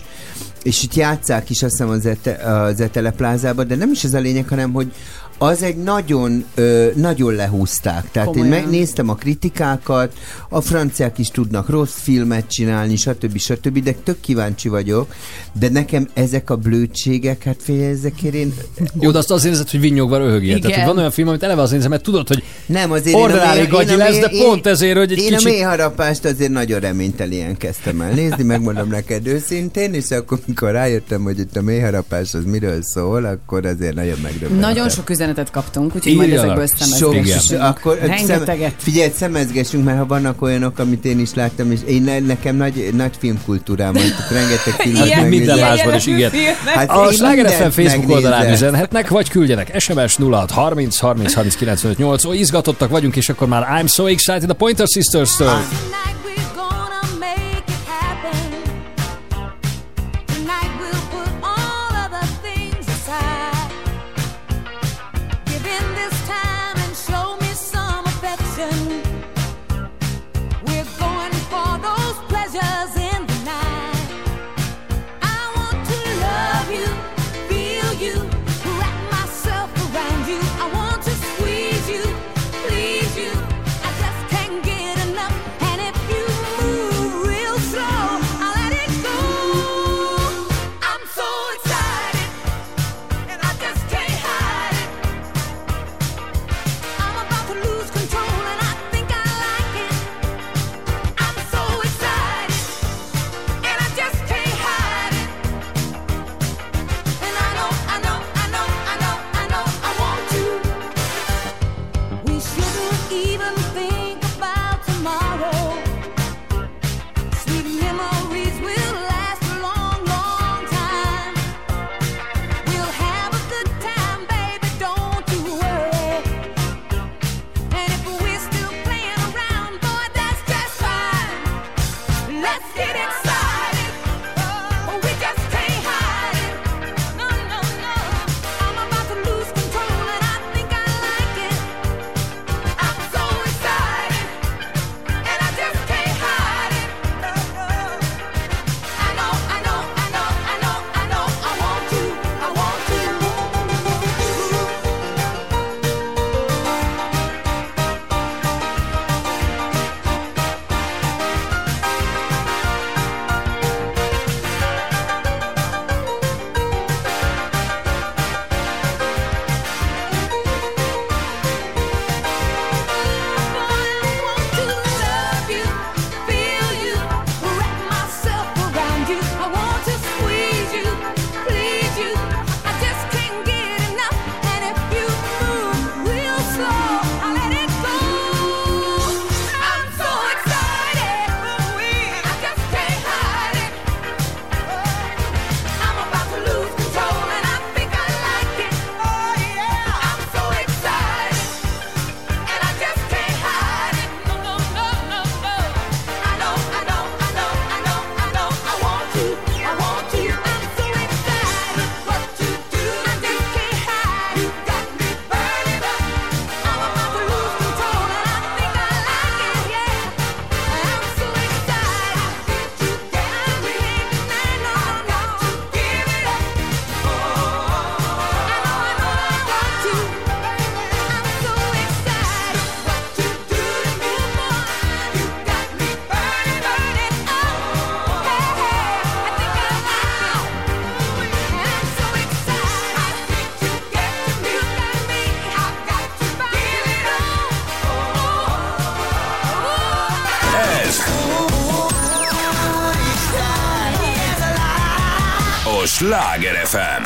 és itt játszák is azt hiszem az, ete, az Etele plázában, de nem is ez a lényeg, hanem hogy az egy nagyon, ö, nagyon lehúzták. Tehát Komolyan. én megnéztem a kritikákat, a franciák is tudnak rossz filmet csinálni, stb. stb. De tök kíváncsi vagyok, de nekem ezek a blödségek, hát figyelj, ezekért én... Jó, de azt azért nézed, hogy vinnyogva röhögjél. Tehát, hogy van olyan film, amit eleve az nézem, mert tudod, hogy Nem, azért ordinári én gagyi én lesz, de én- pont ezért, hogy egy én kicsit... a mélyharapást azért nagyon reménytelien kezdtem el nézni, megmondom neked őszintén, és akkor, mikor rájöttem, hogy itt a mélyharapás az miről szól, akkor azért nagyon megdöbbentem. Nagyon sok üzenetet kaptunk, úgyhogy majd ezekből sok, akkor Rengeteget. Szem, figyelj, szemezgessünk, mert ha vannak olyanok, amit én is láttam, és én ne- nekem nagy, nagy filmkultúrám van, rengeteg filmet Hát minden megnézem. másban is, igen. Hát a Sláger FM Facebook oldalán üzenhetnek, vagy küldjenek SMS 06 30 30 30 95 8. Ó, izgatottak vagyunk, és akkor már I'm so excited a Pointer Sisters-től.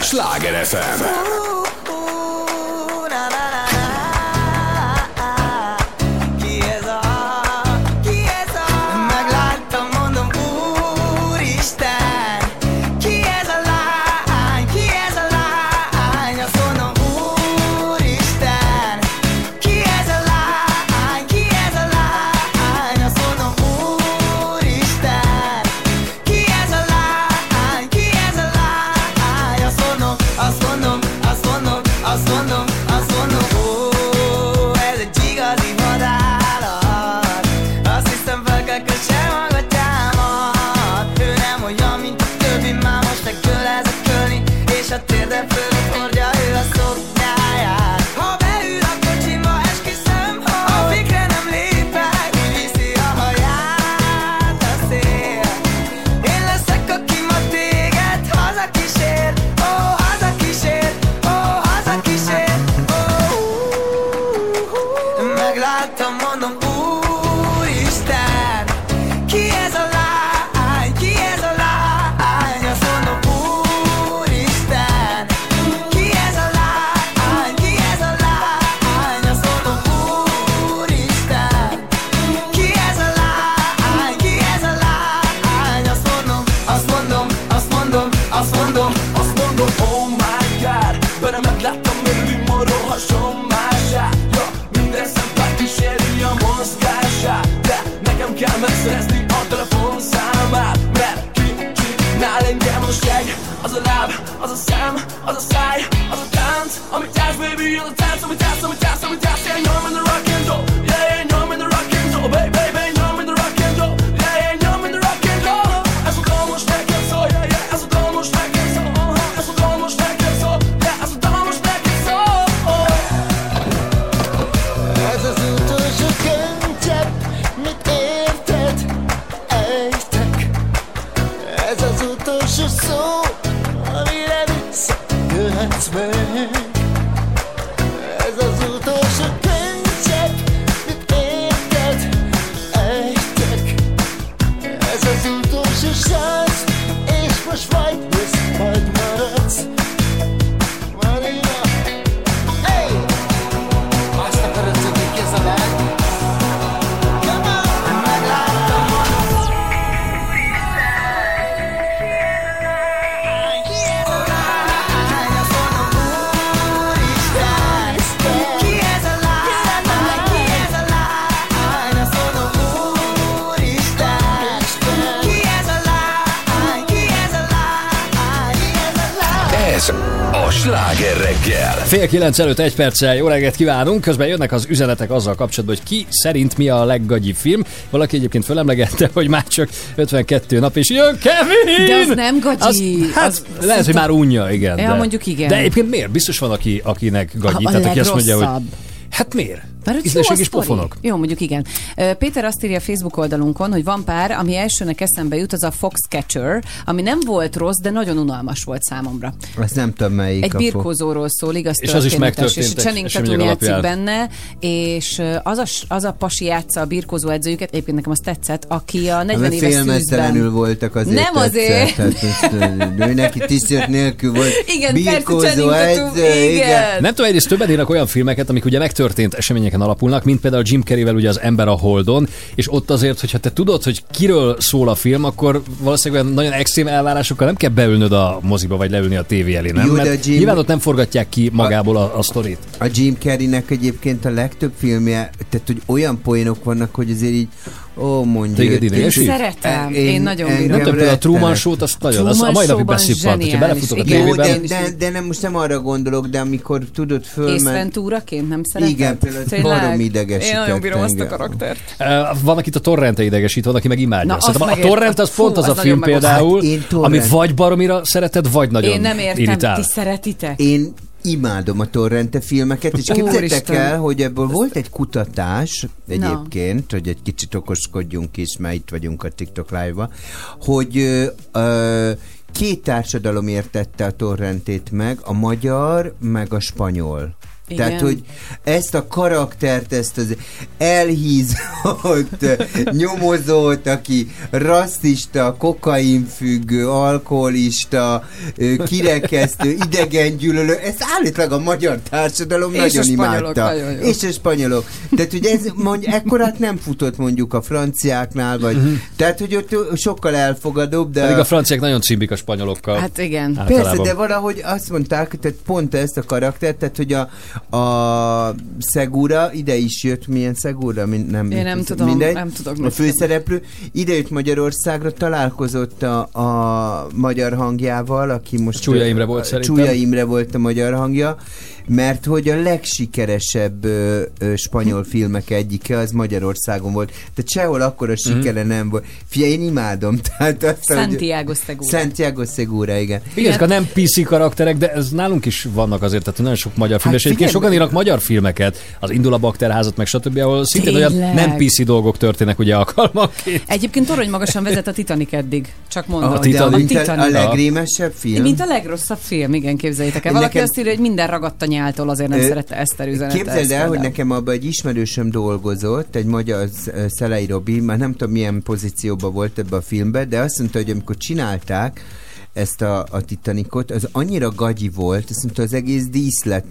FM. Sláger FM. Most vagy reggel. Fél kilenc előtt egy perccel jó reggelt kívánunk, közben jönnek az üzenetek azzal kapcsolatban, hogy ki szerint mi a leggagyibb film. Valaki egyébként felemlegette, hogy már csak 52 nap, és jön Kevin! De az nem gagyi. Az, hát Az- lehet, hogy már unja, igen. Ja, de, mondjuk igen. De egyébként miért? Biztos van, aki, akinek gagyi. A- a tehát aki azt mondja, hogy hát miért? Ízlések a és sztori. pofonok. Jó, mondjuk igen. Péter azt írja a Facebook oldalunkon, hogy van pár, ami elsőnek eszembe jut, az a Foxcatcher, ami nem volt rossz, de nagyon unalmas volt számomra. Azt nem tudom melyik Egy birkózóról szól, igaz És az is megtörtént És Channing események Tatum játszik benne, és az a, az a pasi játsza a birkózó edzőjüket, egyébként nekem az tetszett, aki a 40 Hát, éves szűzben. voltak azért Nem tetszett, azért. Ő neki tisztelt nélkül volt Igen, birkózó edző, igen. Nem tudom, egyrészt többen írnak olyan filmeket, amik ugye megtörtént eseményeken alapulnak, mint például Jim Carreyvel ugye az Ember a Holdon, és ott azért, hogyha te tudod, hogy kiről szól a film, akkor valószínűleg olyan nagyon extrém elvárásokkal nem kell beülnöd a moziba, vagy leülni a tévé elé, nem? Jó, de Mert Jim- nyilván ott nem forgatják ki magából a, a sztorit. A Jim Carreynek egyébként a legtöbb filmje, tehát hogy olyan poénok vannak, hogy azért így, ó, mondja. Téged idegesít? Szeretem, én nagyon engem bírom. Nem tudom, a Truman. Show-t azt nagyon, Truman az a mai napig beszippant, hogyha belefutok a tévében. de, de, de nem, most nem arra gondolok, de amikor tudod Ace fölmenni. Ventura-ként nem szereted? Igen, például Tényleg? barom idegesített Én nagyon bírom azt a engem. karaktert. Uh, van, akit a torrente idegesít, van, aki meg imádja. Na, Szerintem a torrent az Fú, pont az, az a film megosztó. például, Hát amit vagy baromira szereted, vagy nagyon Én nem értem, irritál. ti szeretitek? Én imádom a torrente filmeket, és képzeljétek el, hogy ebből volt egy kutatás egyébként, hogy egy kicsit okoskodjunk is, mert itt vagyunk a TikTok live hogy ö, két társadalom értette a torrentét meg, a magyar, meg a spanyol. Igen. Tehát, hogy ezt a karaktert, ezt az elhízott, nyomozott, aki rasszista, kokainfüggő, alkoholista, kirekesztő, idegengyűlölő, ezt állítólag a magyar társadalom És nagyon a imádta. nagyon jó. És a spanyolok. Tehát, hogy ez mondj, ekkorát nem futott mondjuk a franciáknál, vagy tehát, hogy ott sokkal elfogadóbb, de... Pedig a franciák nagyon cimbik a spanyolokkal. Hát igen. Persze, Általában. de valahogy azt mondták, tehát pont ezt a karaktert, tehát hogy a, a Segura ide is jött, milyen Segura, min, nem, Én nem tudom, mindegy, nem tudok A főszereplő. Ide jött Magyarországra, találkozott a, a magyar hangjával, aki most... Csúlya Imre volt szerintem. Csúlya Imre volt a magyar hangja, mert hogy a legsikeresebb ö, ö, spanyol filmek egyike az Magyarországon volt. Tehát sehol akkora Mhm. sikere nem volt. Fia, én imádom. Tehát azt, hogy- Santiago Segura. Santiago Segura, igen. Igen, ezek a nem PC karakterek, de ez nálunk is vannak azért, tehát nagyon sok magyar film, Hát és egyébként sokan írnak magyar filmeket, az Indul a Bakterházat, meg stb., ahol szintén olyan nem PC dolgok történnek ugye alkalmanként. Egyébként torony magasan vezet a Titanic eddig. Csak mondom. A, de a, a mint a, a Titanic. legrémesebb film. Mint a legrosszabb film, igen, képzeljétek el. Valaki Nekem- azt írja, hogy minden ragadt a nyáltól, azért nem Ö, szerette Eszter üzenetet. Képzeld el, hogy nekem abban egy ismerősöm dolgozott, egy magyar Szelei Robi, már nem tudom milyen pozícióban volt ebbe a filmbe, de azt mondta, hogy amikor csinálták, ezt a, a Titanicot, az annyira gagyi volt, azt mondta, az egész díszlet.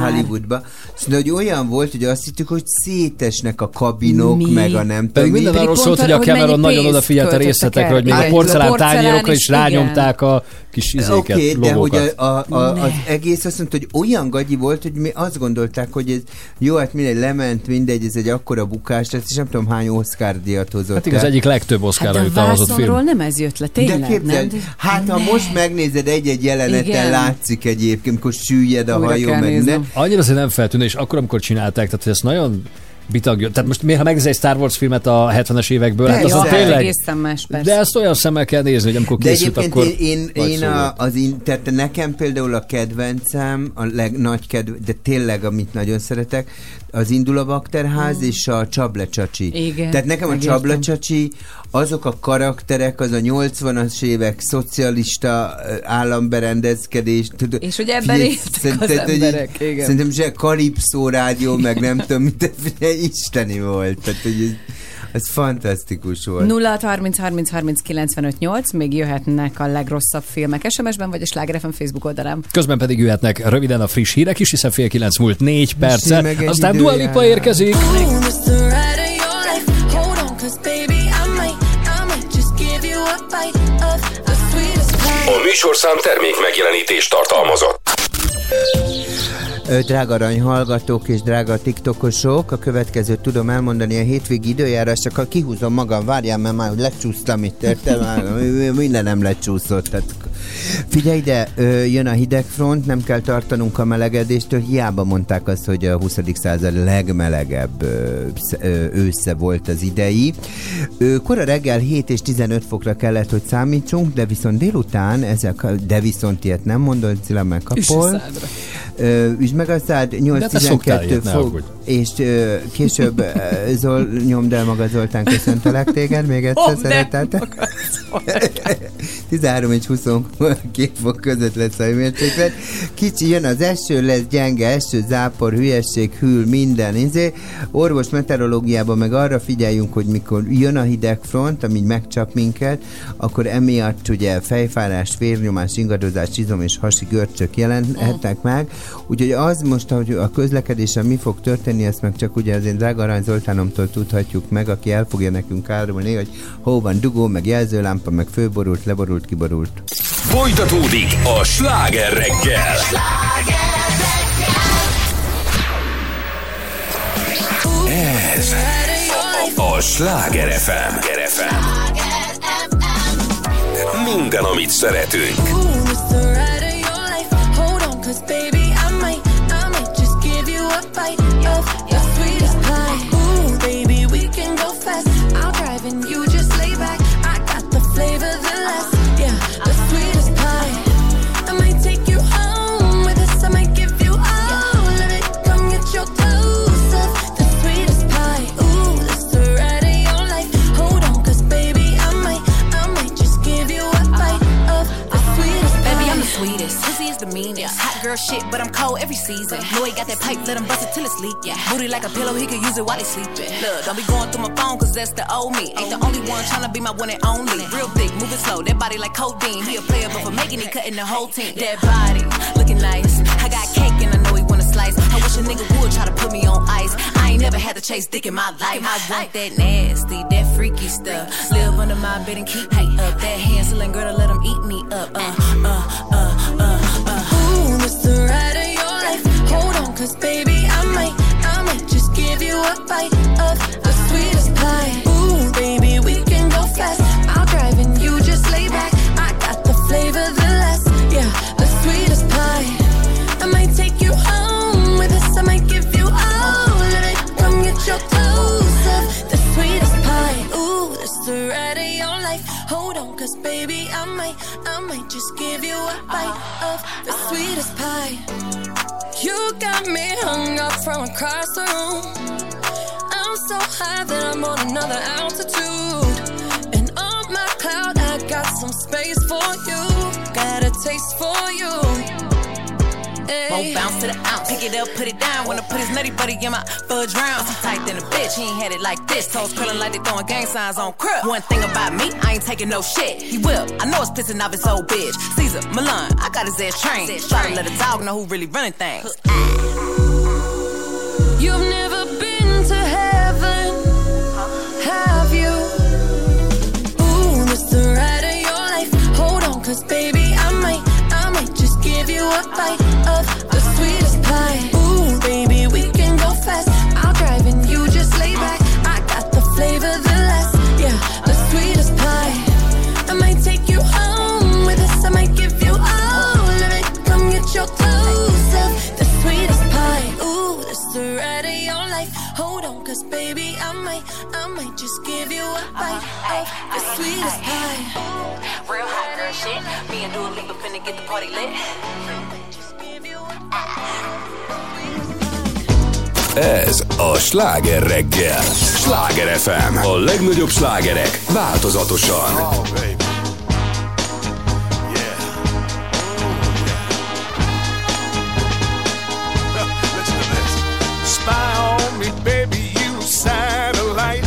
Hollywoodba. Azt mondta, hogy olyan volt, hogy azt hittük, hogy szétesnek a kabinok, Mi? meg a nem tudom. mi. minden arról szólt, hogy a Cameron nagyon odafigyelt a részletekre, hogy még a porcelán tányérokra is, is rányomták a kis izéket, Oké, okay, de hogy a, a, a, az egész azt mondta, hogy olyan gagyi volt, hogy mi azt gondolták, hogy ez jó, hát mindegy, lement, mindegy, ez egy akkora bukás lesz, és nem tudom hány Oscar díjat hozott. Hát igen, az egyik legtöbb Hát Oscarra de a jutalmazott vászonról film. nem ez jött le, tényleg, de képzeld, nem? Hát ha Ne. most megnézed egy-egy jeleneten, Igen. látszik egyébként, amikor süllyed a Újra hajó, meg nem. Annyira azért nem feltűnő, és akkor, amikor csinálták, tehát hogy ez nagyon bitagja. Tehát most miért, ha megnézel egy Star Wars filmet a 70-es évekből, hát Persze. azon tényleg... egészen más, persze. De ezt olyan szemmel kell nézni, hogy amikor De készült, egyébként akkor... én, én, én a, az in, tehát nekem például a kedvencem, a leg, nagy kedv, de tényleg, amit nagyon szeretek, az Indul a Bakterház és a Csable Csacsi. Igen, Tehát nekem a megértem. Csable Csacsi, azok a karakterek, az a 80-as évek szocialista államberendezkedés. Tudod, És hogy ebben éltek az emberek, igen. Szerintem se Kalipszó rádió, meg nem tudom, mit, isteni volt. Tehát, hogy ez, fantasztikus volt. 0 30 30 30 95 8, még jöhetnek a legrosszabb filmek SMS-ben, vagy a Sláger FM Facebook oldalán. Közben pedig jöhetnek röviden a friss hírek is, hiszen fél kilenc múlt négy perccel. Aztán Dua. Lipa érkezik. A műsorszám termék megjelenítést tartalmazott. Drága arany hallgatók és drága tiktokosok, a következőt tudom elmondani a hétvégi időjárás, csak ha kihúzom magam, várjál, mert már lecsúsztam itt, értem? Minden nem lecsúszott. Tehát Figyelj ide, ö, jön a hidegfront, nem kell tartanunk a melegedéstől, hiába mondták azt, hogy a 20. század legmelegebb ö, sz- ö, ősze volt az idei. Ö, Kora reggel 7 és 15 fokra kellett, hogy számítsunk, de viszont délután, ezek, de viszont ilyet nem mondod, Cilla megkapol. Üsd meg a szád, De te szoktál 8-12 ilyet, ne fok, és ö, később Zol, nyomd el maga Zoltán, köszöntelek téged, még egyszer szeretettel. 13 és 22 fok között lesz a hőmérséklet. Kicsi jön az eső, lesz gyenge eső, zápor, hülyesség, hűl, minden. Izé. Orvos meteorológiában meg arra figyeljünk, hogy mikor jön a hidegfront, ami megcsap minket, akkor emiatt ugye fejfárás, vérnyomás, ingadozás, izom és hasi görcsök jelenhetnek meg. Úgyhogy az most, hogy a közlekedésen mi fog történni, ezt meg csak ugye az én drága Arany Zoltánomtól tudhatjuk meg, aki el fogja nekünk árulni, hogy hol van dugó, meg jelzőlámpa, meg főborult, leborult, kiborult. Folytatódik a sláger reggel. Ez a Sláger FM. Minden, amit szeretünk. Ooh, it's the your life. Hold on, cause baby, girl girl shit, but I'm cold every season. Know he got that pipe, let him bust it till it's leak. Yeah. Booty like a pillow, he could use it while he sleeping. Look, don't be going through my phone, cause that's the old me. Ain't the only one tryna be my one and only. Real thick, moving slow, that body like codeine. He a player, but for making it, cutting the whole team. That body, looking nice. I got cake and I know he wanna slice. I wish a nigga would try to put me on ice. I ain't never had to chase dick in my life. I want that nasty, that freaky stuff. Live under my bed and keep me up. That Hansel and Gretel, let him eat me up. Uh, uh, uh, uh. Ooh, the ride of your life. Hold on, cause baby, I might, I might just give you a bite of the sweetest pie. Ooh, baby, we can go fast. I'll drive and you just lay back. I got the flavor, the last, yeah, the sweetest pie. I might take Hold on, cause baby, I might, I might just give you a bite of the sweetest pie. You got me hung up from across the room. I'm so high that I'm on another altitude. And on my cloud, I got some space for you. Got a taste for you. Hey. Won't bounce to the ounce. Pick it up, put it down. Wanna put his nutty buddy in my fudge round. I'm tight than a bitch. He ain't had it like this. Toes curling like they throwing gang signs on crib. One thing about me, I ain't taking no shit. He will. I know it's pissing off his old bitch. Caesar, Milan, I got his ass trained. Try to let a dog know who really running things. You've never been to heaven, have you? Ooh, this the ride of your life. Hold on, cause baby, give you a bite of the baby, I might, I might just give you a bite of the sweetest pie. Real hot girl shit. Me and Dua Lipa finna get the party lit. Ez a Sláger reggel. Sláger FM. A legnagyobb slágerek változatosan. Spy on me, baby, satellite.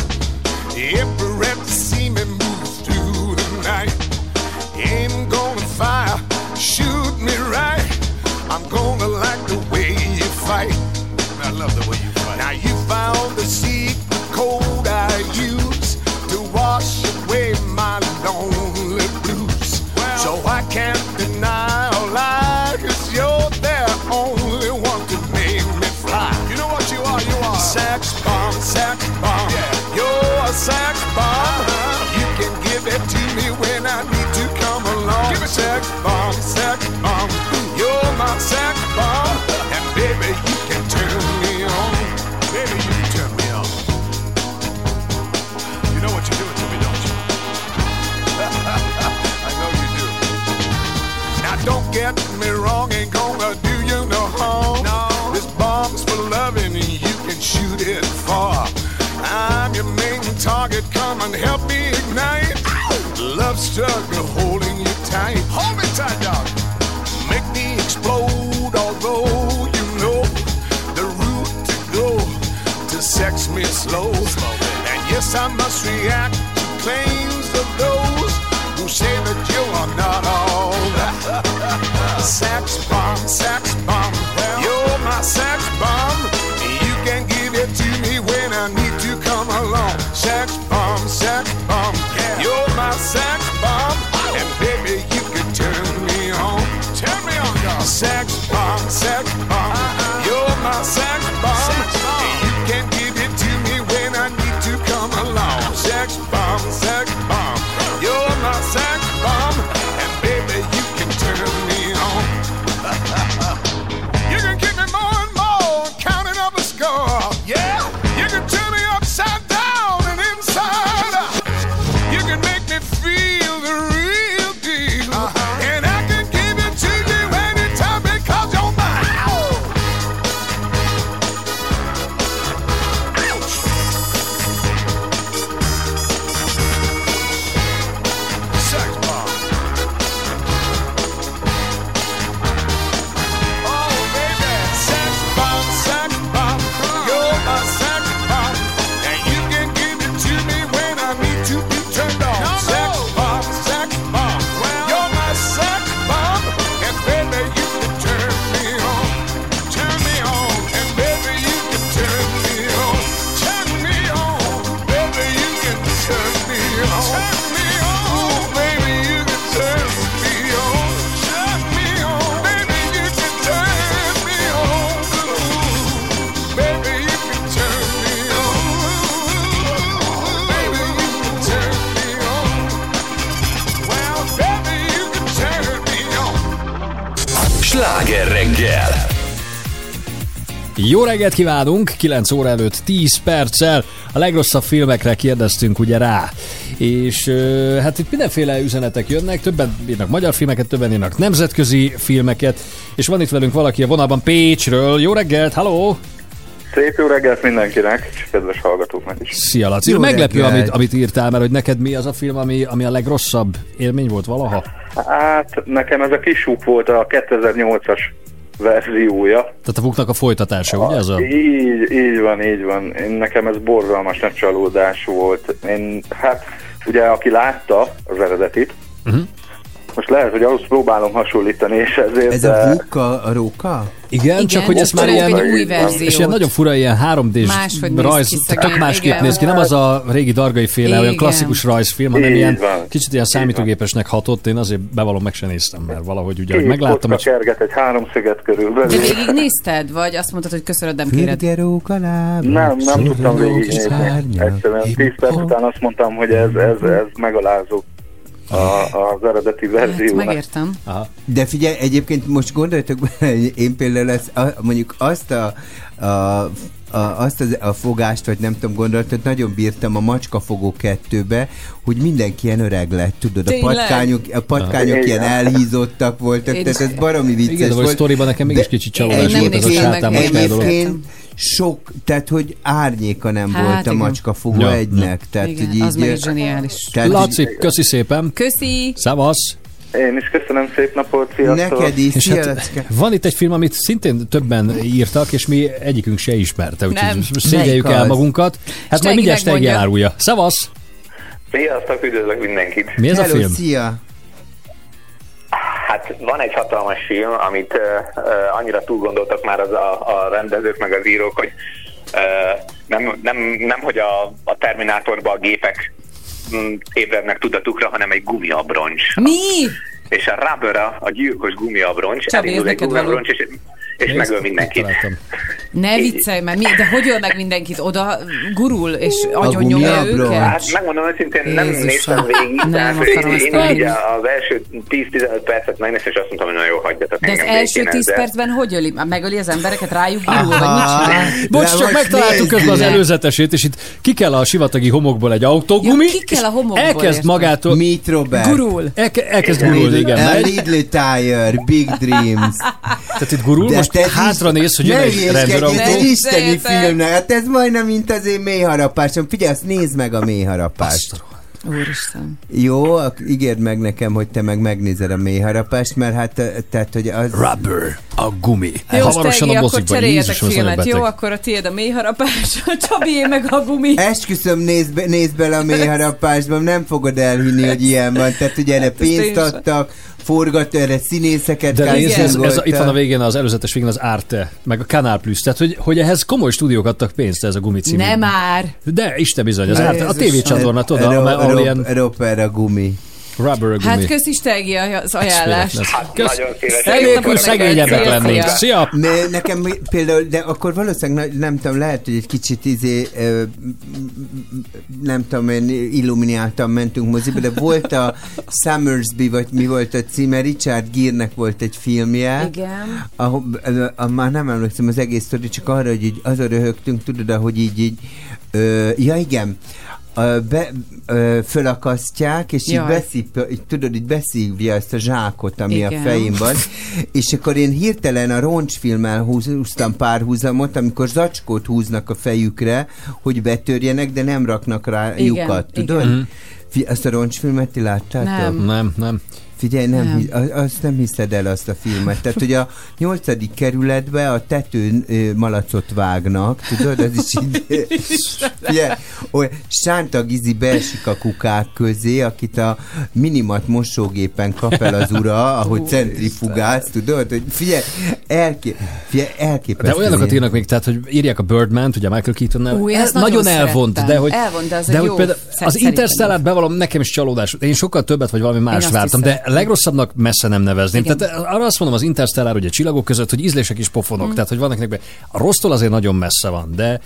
Every rep see me move through the night. Aim gonna fire, shoot me right. I'm gonna like the way you fight. I love the way you fight. Now you found the secret code far. I'm your main target, come and help me ignite. Love struggle holding you tight. Hold me tight, dog. Make me explode, although you know the route to go to sex me slow. And yes, I must react to claims of those who say that you are not all. Sex bomb, sex bomb, sex Jó reggelt kívánunk, 9 óra előtt 10 perccel. A legrosszabb filmekre kérdeztünk ugye rá. És hát itt mindenféle üzenetek jönnek, többen írnak magyar filmeket, többen írnak nemzetközi filmeket, és van itt velünk valaki a vonalban Pécsről. Jó reggelt, halló! Szép jó reggelt mindenkinek, és kedves hallgatóknak is. Szia Laci! Jó Meglepő, reggelt. amit, amit írtál, mert hogy neked mi az a film, ami, ami a legrosszabb élmény volt valaha? Hát nekem ez a kisúp volt a 2008-as verziója. Tehát a Vuknak a folytatása, ugye ez a... Így, így van, így van. Én, nekem ez borzalmas nagy csalódás volt. Én, hát ugye aki látta az eredetit, Uh-huh. Most lehet, hogy ahhoz próbálom hasonlítani, és ezért... Ez a Vuka, a Róka? Igen, Igen, csak hogy ez már ilyen, egy új verziót. és ilyen nagyon fura ilyen 3D-s Máshogy néz rajz, ki tök szegény, másképp igen. néz ki, nem az a régi dargai féle, olyan Igen. klasszikus rajzfilm, hanem Így ilyen van. kicsit ilyen számítógépesnek hatott, én azért bevallom meg sem néztem, mert valahogy ugye, hogy Két megláttam, hogy kerget egy háromszöget körülbelül. De végignézted, vagy azt mondtad, hogy köszönöd, nem kéred? Nem, nem tudtam végignézni. Egyszerűen 10 perc után azt mondtam, hogy ez, ez, ez megalázó a, az eredeti Hát, verziónak. megértem. Aha. De figyelj, egyébként most gondoljatok bele, én például ezt, a, mondjuk azt a, a, a, azt az, a fogást, vagy nem tudom, gondolatot nagyon bírtam a Macskafogó kettőbe, hogy mindenki ilyen öreg lett, tudod, a Tényleg? patkányok, a patkányok Aha. ilyen elhízottak voltak, Én- tehát ez baromi vicces igen, de vagy volt. sztoriban nekem mégis kicsit csalódás nem volt ez a sátán még. Sok, tehát hogy árnyéka nem Hát, volt a igen. macskafogó Ja, egynek. Tehát, Igen, hogy így, az meg is zseniális. tehát, Laci, köszi szépen! Köszi! Szevasz! Én is köszönöm, szép napot, sziasztok! Neked is, És hát van itt egy film, amit szintén többen írtak, és mi egyikünk se ismerte, úgyhogy szégyeljük el magunkat. Hát majd mindjárt elárulja. Szevasz! Sziasztok, üdvözlök mindenkit! Mi ez a Hello, film? szia! Hát van egy hatalmas film, amit uh, uh, annyira túlgondoltak már az a, a rendezők meg az írók, hogy uh, nem, nem, nem, hogy a, a Terminátorban a gépek mm, ébrednek tudatukra, hanem egy gumiabroncs. Mi? És a Rubber, a, gyilkos gumiabroncs, Csabi, elindul egy gumiabroncs, és, és megöl mindenkit. Találtam. Ne viccelj már, mi, de hogy öl meg mindenkit? Oda gurul, és agyon gumi nyomja abroncs. őket? Hát megmondom őszintén, nem Jézusom. néztem végig, Nem tehát én, én így az első 10-15 percet megnéztem, és azt mondtam, hogy nagyon jó, hagyjatok De az első békén tíz ezzel. percben hogy öli? Megöli az embereket, rájuk gurul, vagy mit csinál? Bocs, csak megtaláltuk nézd közben az előzetesét, és itt ki kell a sivatagi homokból egy autógumi, Ja, ki kell a homokból, elkezd magától... Meet Robert. Gurul. Elke, elkezd gurulni, igen. Lidl Tire, Big Dreams. tehát itt gurul, most te hátra is- néz, hogy jön egy ez rendőrautó. egy isteni filmnek. Hát ez majdnem, mint az én mélyharapásom. Figyelj, azt nézd meg a mélyharapást. Úristen. Jó, ígérd meg nekem, hogy te meg megnézed a mélyharapást, mert hát, eh, tehát, hogy az... Rubber, a gumi. Jó, Hamarosan Stegi, a akkor mozikban. cseréljetek Jézusom, ez filmet, jó? Akkor a tiéd a mélyharapás, a Csabié meg a gumi. Esküszöm, nézd, be, nézd bele a mélyharapásba, nem fogod elhinni, hogy ilyen van. Tehát ugye erre pénzt én sem. adtak, forgat erre színészeket De nézd, ez, ez, itt van a végén, az előzetes végén az Arte, meg a Canal Plus, tehát hogy, hogy ehhez komoly stúdiók adtak pénzt ez a gumicímű. Nem már. De Isten bizony, az Arte, a tévécsatorna, tudod, ahol ilyen Roper a gumi. Rubber a gumi. Hát köszi Stegi az ajánlást. Eszméletlen. Kösz. Nagyon szegényebbek lennénk. Szia. Ne, nekem például, de akkor valószínűleg nem tudom, lehet, hogy egy kicsit izé, nem tudom, én illumináltan mentünk moziba, de volt a Summersby, vagy mi volt a címe, Richard Gere-nek volt egy filmje, Igen. ahol, ö, a, már nem emlékszem az egész sztori, csak arra, hogy így azon röhögtünk, tudod, ahogy így, így ö, ja igen, be, ö, fölakasztják, és így Jaj. beszív, így, tudod, így beszívja ezt a zsákot, ami Igen. a fején van, és akkor én hirtelen a roncsfilmmel húz, húztam párhuzamot, amikor zacskót húznak a fejükre, hogy betörjenek, de nem raknak rá Igen, lyukat, tudod? igen. Mhm. Fi- Azt a roncsfilmet ti láttátok? Nem. Nem, nem. Figyelj, nem, Nem. azt nem hiszed el azt a filmet. Tehát, hogy a nyolcadik kerületbe a tetőn ö, malacot vágnak, tudod, az is így... Figyelj, olyan Sánta Gizi beesik a kukák közé, akit a minimat mosógépen kap el az ura, ahogy centrifugász, tudod, hogy figyelj, elké, figyelj elképesztő. De olyanokat írnak még, tehát, hogy írják a Birdman, ugye Michael keaton Új, ezt nagyon nagyon elvont, szerettem. de hogy, Elvont, de az de hogy jó például az Interstellar bevallom, nekem is csalódás. Én sokkal többet vagy valami más vártam, de. Legrosszabbnak messze nem nevezném. Igen. Tehát arra azt mondom az Interstellar, ugye csillagok között, hogy ízlések is pofonok. Mm. Tehát, hogy vannak nekben. A rossztól azért nagyon messze van, de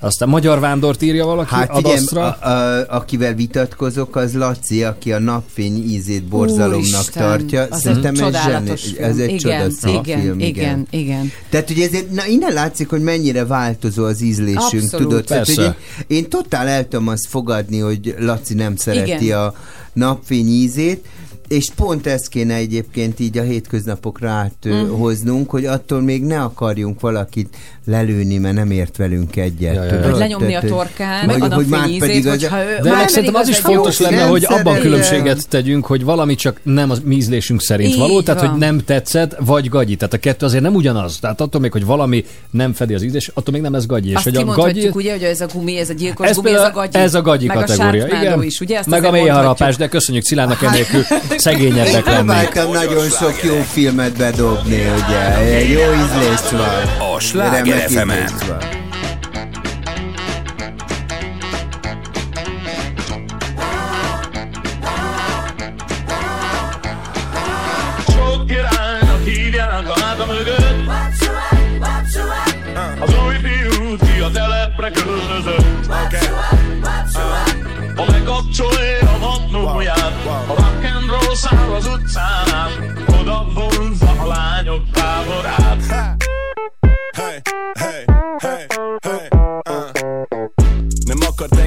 Aztán Magyar Vándort írja valaki Hát adaszra. a, a, akivel vitatkozok, az Laci, aki a napfény ízét borzalomnak Úristen, tartja. az Szerintem egy ez, csodálatos zseni- film. ez egy Igen, csodaszép igen, film. igen, igen. Tehát ugye ezért, na, innen látszik, hogy mennyire változó az ízlésünk, Abszolút. tudod? Tehát, hogy Persze. én, én totál el tudom azt fogadni, hogy Laci nem szereti Igen. a napfény ízét, és pont ezt kéne egyébként így a hétköznapokra áthoznunk, hogy attól még ne akarjunk valakit lelőni, mert nem ért velünk egyet. Ja, ja, ja. Vagy lenyomni a torkán, hogy- a hogy már ízét, az- hogyha ő... De már meg szerintem az is fontos lenne, hogy abban különbséget tegyünk, hogy valami csak nem az mi ízlésünk szerint Így való, tehát van. hogy nem tetszett, vagy gagyi. Tehát a kettő azért nem ugyanaz. Tehát attól még, hogy valami nem fedi az ízlés, attól még nem lesz gagyi. És Azt hogy a gagyi, ugye, hogy ez a gumi, ez a gyilkos ez, gumi, ez a gagyi. ez a gagyi meg kategória. Igen. is, ugye? Meg a mélyharapás, mondhatjuk. de köszönjük Szilának ennélkül szegényebbek Én lennénk. próbáltam nagyon sok jó filmet bedobni, ugye. Jó ízlést van. A Sláger mögött. Az új fiút ki a telepre költözött. Ha bekapcsolja a matnóját A száll az utcán Oda vonza a lányok táborát Hey, hey, hey, hey, uh.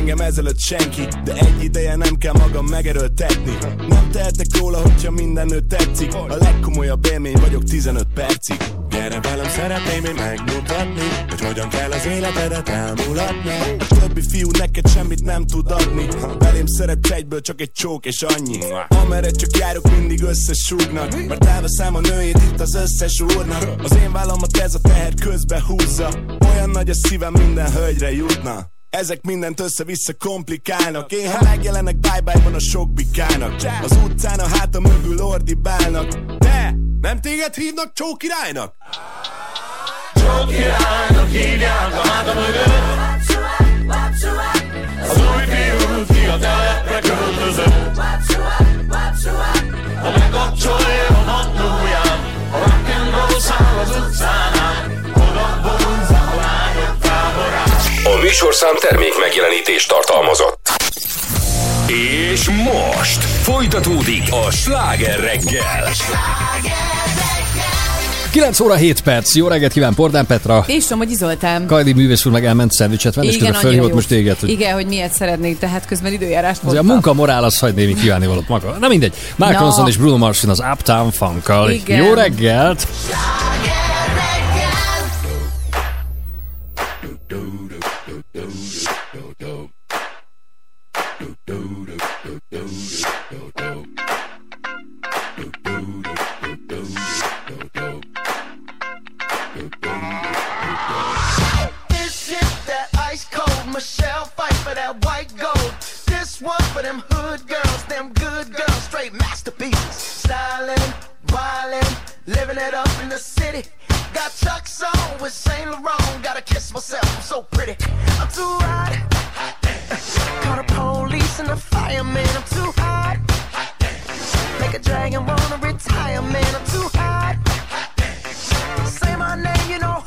Engem ezelőtt senki De egy ideje nem kell magam megerőltetni. Nem tehetek róla, hogyha minden nő tetszik. A legkomolyabb élmény vagyok 15 percig. Gyere velem, szeretném én megmutatni Hogy hogyan kell az életedet elmulatni. A többi fiú neked semmit nem tud adni. Belém szeret egyből csak egy csók és annyi. Amerre csak járok mindig összesúgnak. Mert elveszem a nőjét itt az összes úrnak. Az én vállamat ez a teher közbe húzza. Olyan nagy a szívem minden hölgyre jutna ezek mindent össze-vissza komplikálnak. Én ha megjelenek bye-bye van a sok bikának. Az utcán a hátam mögül ordibálnak. De nem téged hívnak csók királynak? Sok királynak hívják a háta mögött. Az új fiút ki a telepre költözött. Ha bekapcsolja a matnóját A rock and roll száll az utcán műsorszám termék megjelenítést tartalmazott. És most folytatódik a sláger reggel. 9 óra 7 perc. Jó reggelt kíván Pordán Petra. És Somogyi Zoltán. Kajdi művész úr meg elment szendvicset venni, és közben fölhívott most téged, hogy Igen, hogy miért szeretnék, tehát közben időjárást Azért a mondtam. munka morál az hagy némi kívánni valót maga. Na mindegy. Mark. Ronson és Bruno Mars az Uptown. Igen. Jó reggelt! This one for them hood girls, them good girls, straight masterpieces. Styling, wildin', living it up in the city. Got Chuck's on with Saint Laurent. Gotta kiss myself, I'm so pretty. I'm too hot. Call the police and the fireman. I'm too hot. Make a dragon wanna retire, man. I'm too hot. Say my name, you know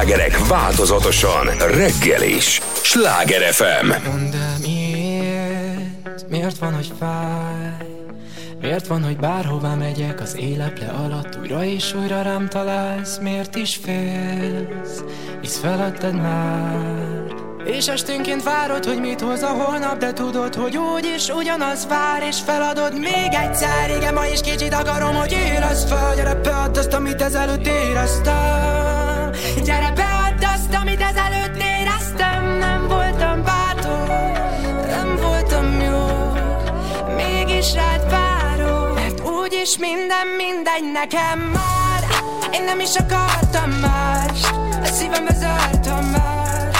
Slágerek változatosan reggel is. Sláger FM. Mondd miért, miért van, hogy fáj? Miért van, hogy bárhová megyek az éleple alatt Újra és újra rám találsz, miért is félsz? Hisz feladtad már És esténként várod, hogy mit hoz a holnap De tudod, hogy úgy is ugyanaz vár És feladod még egyszer Igen, ma is kicsit akarom, hogy érezd fel Gyere azt, amit ezelőtt éreztem mindegy nekem már. Én nem is akartam mást A szívembe zártam már.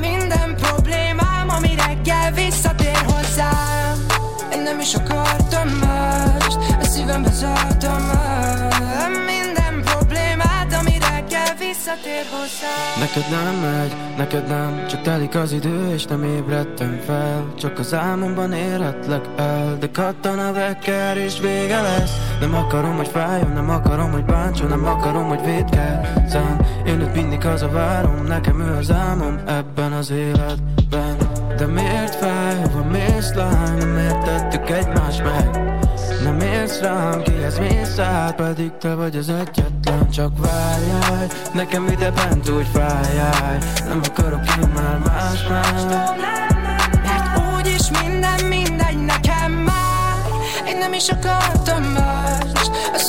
Minden problémám, ami reggel visszatér hozzám. Én nem is akartam mást A szívembe zártam már. Minden problémát, ami reggel visszatér hozzám. Neked nem megy, neked nem Csak telik az idő és nem ébredtem fel. Csak az álmomban érhetlek el De kattan a vekker és vége lesz Nem akarom, hogy fájjon, nem akarom, hogy bántson Nem akarom, hogy védkezzem Én őt mindig hazavárom Nekem ő az álmom ebben az életben. De miért fáj, hova mész lány Nem értettük egymást meg. Nem érsz rám, kihez mész át Pedig te vagy az egyetlen. Csak várjál, nekem ide bent úgy fájjál. Nem akarok én már más már Mert úgyis minden mindegy nekem már. Én nem is akartam A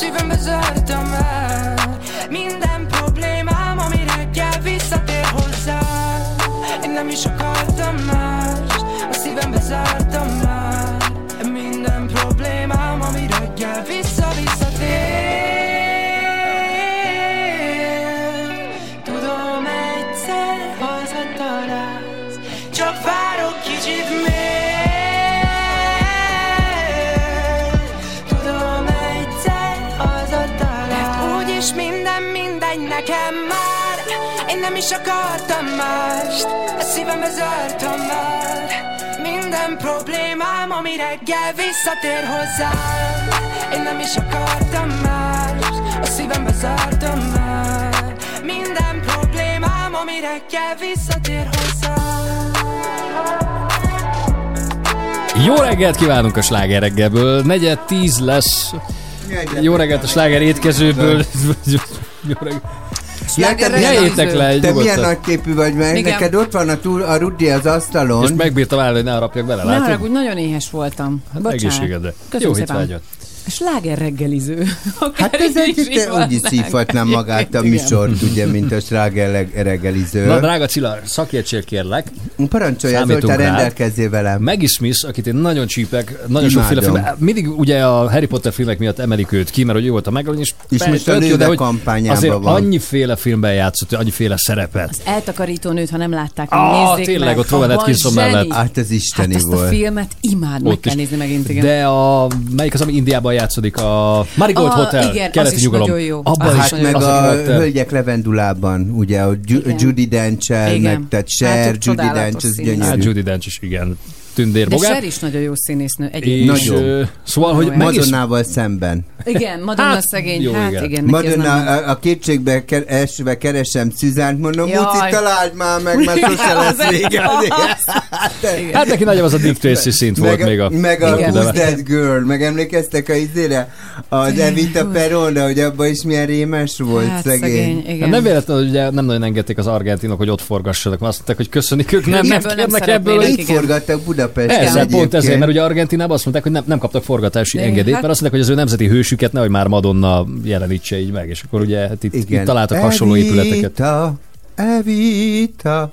szívembe zártam el Minden problémám, ami reggel visszatér hozzám. Én nem is akartam mást A szívembe zártam már. Minden problémám, ami reggel vissza-visszatér nekem már Én nem is akartam mást A szívembe zártam már minden problémám, ami reggel visszatér hozzám Én nem is akartam mást A szívembe zártam már Minden problémám, ami reggel visszatér hozzám Jó reggelt kívánunk a sláger reggelből. Negyed tíz lesz. Jó reggelt a sláger étkezőből. Jó reggelt. Ja, te Jeljétek le egy Te milyen nyugodtan. nagy képű vagy, mert Igen. neked ott van a, túl, a Rudi az asztalon. És megbírtam állni, hogy ne harapjak bele, Ne látod? haragudj, nagyon éhes voltam. Hát Bocsánat. egészségedre. Köszönöm Jó szépen. hétvágyat. Sláger reggeliző. Hát ez egy, te úgy is szívhatnám magát a műsort, ugye, mint a sláger reggeliző. Na, drága Csilla, szakértsél kérlek. Parancsolja, Zoltán, rendelkezzél velem. Maggie Smith, akit én nagyon csípek, nagyon sokféle film. Mindig ugye a Harry Potter filmek miatt emelik őt ki, mert hogy ő volt a megölni, és, És most a jó, hogy kampányában azért van. annyiféle filmben játszott, annyiféle szerepet. Eltakarító nőt, ha nem látták, Ah, nézzék tényleg, meg. ott Robert Abban Atkinson mellett. Hát ez isteni Hát azt a volt. filmet imád, meg Ott kell nézni megint, igen. De a, melyik az, ami Indiában játszódik? A Marigold Ah, Hotel, igen, az keleti is nyugalom. nagyon jó. Abban Az is is Hát nagyon meg az a. Hölgyek Levendulában, ugye, a. Judy Dench-el, meg, tehát Hát Cher, Judy Dench, ez színészek. Hát gyönyörű. Judy Dench is, igen. Tündér De. Cher is nagyon jó színésznő. És, Egyébként. ö, szóval, hogy Nagyon meg is, Madonnával szemben. Igen, Madonna Hát, szegény. jó, hát igen. igen, Madonna, nem... a, a kétségbe ke- esve keresem Szüzánt, mondom. Muci, találd már meg, mert sose lesz vége. hát neki nagyobb az a Dick Tracy szint volt meg, még a... meg a. Who's That Girl, meg emlékeztek a izére? Az Evita Peronra, hogy abban is milyen rémes volt, Hát szegény. szegény, Hát nem véletlenül, hogy ugye nem nagyon engedték az argentinok, hogy ott forgassanak, mert azt mondták, hogy köszönik ők, nem, nem nem ebből. szeretnének. hogy- Itt igen. forgattak Budapesten Persze, pont ezért, mert ugye Argentinában azt mondták, hogy nem, nem kaptak forgatási Igen, engedélyt, hát- mert azt mondták, hogy az ő nemzeti hősüket nehogy már Madonna jelenítse így meg, és akkor ugye hát itt, Igen. itt találtak hasonló épületeket. Evita, Evita,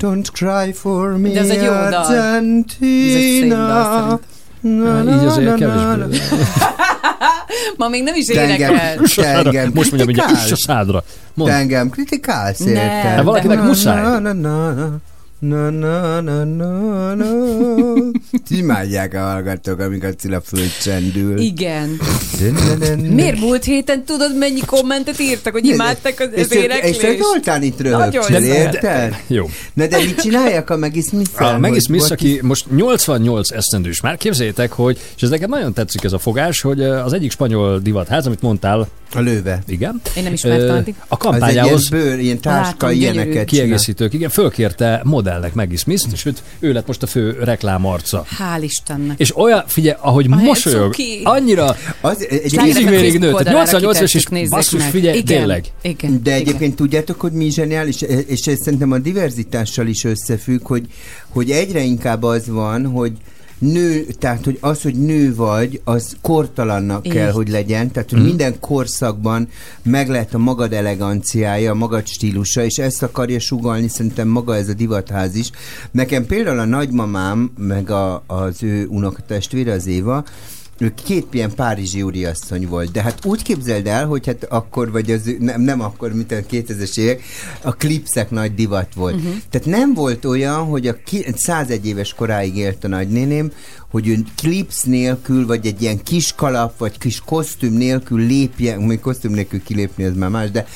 don't cry for me, De ez egy jó dal. Ez egy szép dal Argentina. Na, Hát így azért na, na, na, kevésbé. Ma még nem is Te énekel. Te engem Most mondjam, hogy kritikálsz? üss a szádra. Te Mondd. engem kritikálsz, érted? Hát valakinek Na, muszáj. Na, na, na, na. Na, na, na, na, na. Imádják a hallgatók, amikor Cilla fölcsendül. Igen. Miért Miért múlt héten tudod, mennyi kommentet írtak, hogy imádtak az, az és, és a Zoltán itt szeretem. érted? Jó. Na de mit csinálják a Maggie smith A Maggie Smith, aki most 88 esztendős már, képzeljétek, hogy, és ez nekem nagyon tetszik ez a fogás, hogy az egyik spanyol divatház, amit mondtál, A lőve. igen, Én nem ismertem a Az egy ilyen kampányához bőr, ilyen táska, Látom, ilyeneket kiegészítők, igen, fölkérte modellnek Maggie Smith-t, és őt, ő lett most a fő reklámarca. Hál' Istennek. És olyan, figyelj, ahogy Olyan mosolyog, cuki. annyira Az, egy, a Facebook nőtt, oldalára 88 es és basszus, meg. figyelj, igen, tényleg. Igen, De igen. egyébként tudjátok, hogy mi zseniális, és ez szerintem a diverzitással is összefügg, hogy, hogy egyre inkább az van, hogy nő, tehát hogy az, hogy nő vagy, az kortalannak Így. kell, hogy legyen, tehát hogy minden korszakban meg lehet a magad eleganciája, a magad stílusa, és ezt akarja sugalni szerintem maga ez a divatház is. Nekem például a nagymamám, meg a, az ő unokatestvére, az Éva, ő két ilyen párizsi úriasszony volt, de hát úgy képzeld el, hogy hát akkor, vagy az, nem, nem akkor, mint a 2000-es évek, a klipszek nagy divat volt. Uh-huh. Tehát nem volt olyan, hogy a ki, 101 éves koráig élt a nagynéném, hogy ő klipsz nélkül, vagy egy ilyen kis kalap, vagy kis kosztüm nélkül lépjen, még kosztüm nélkül kilépni, az már más, de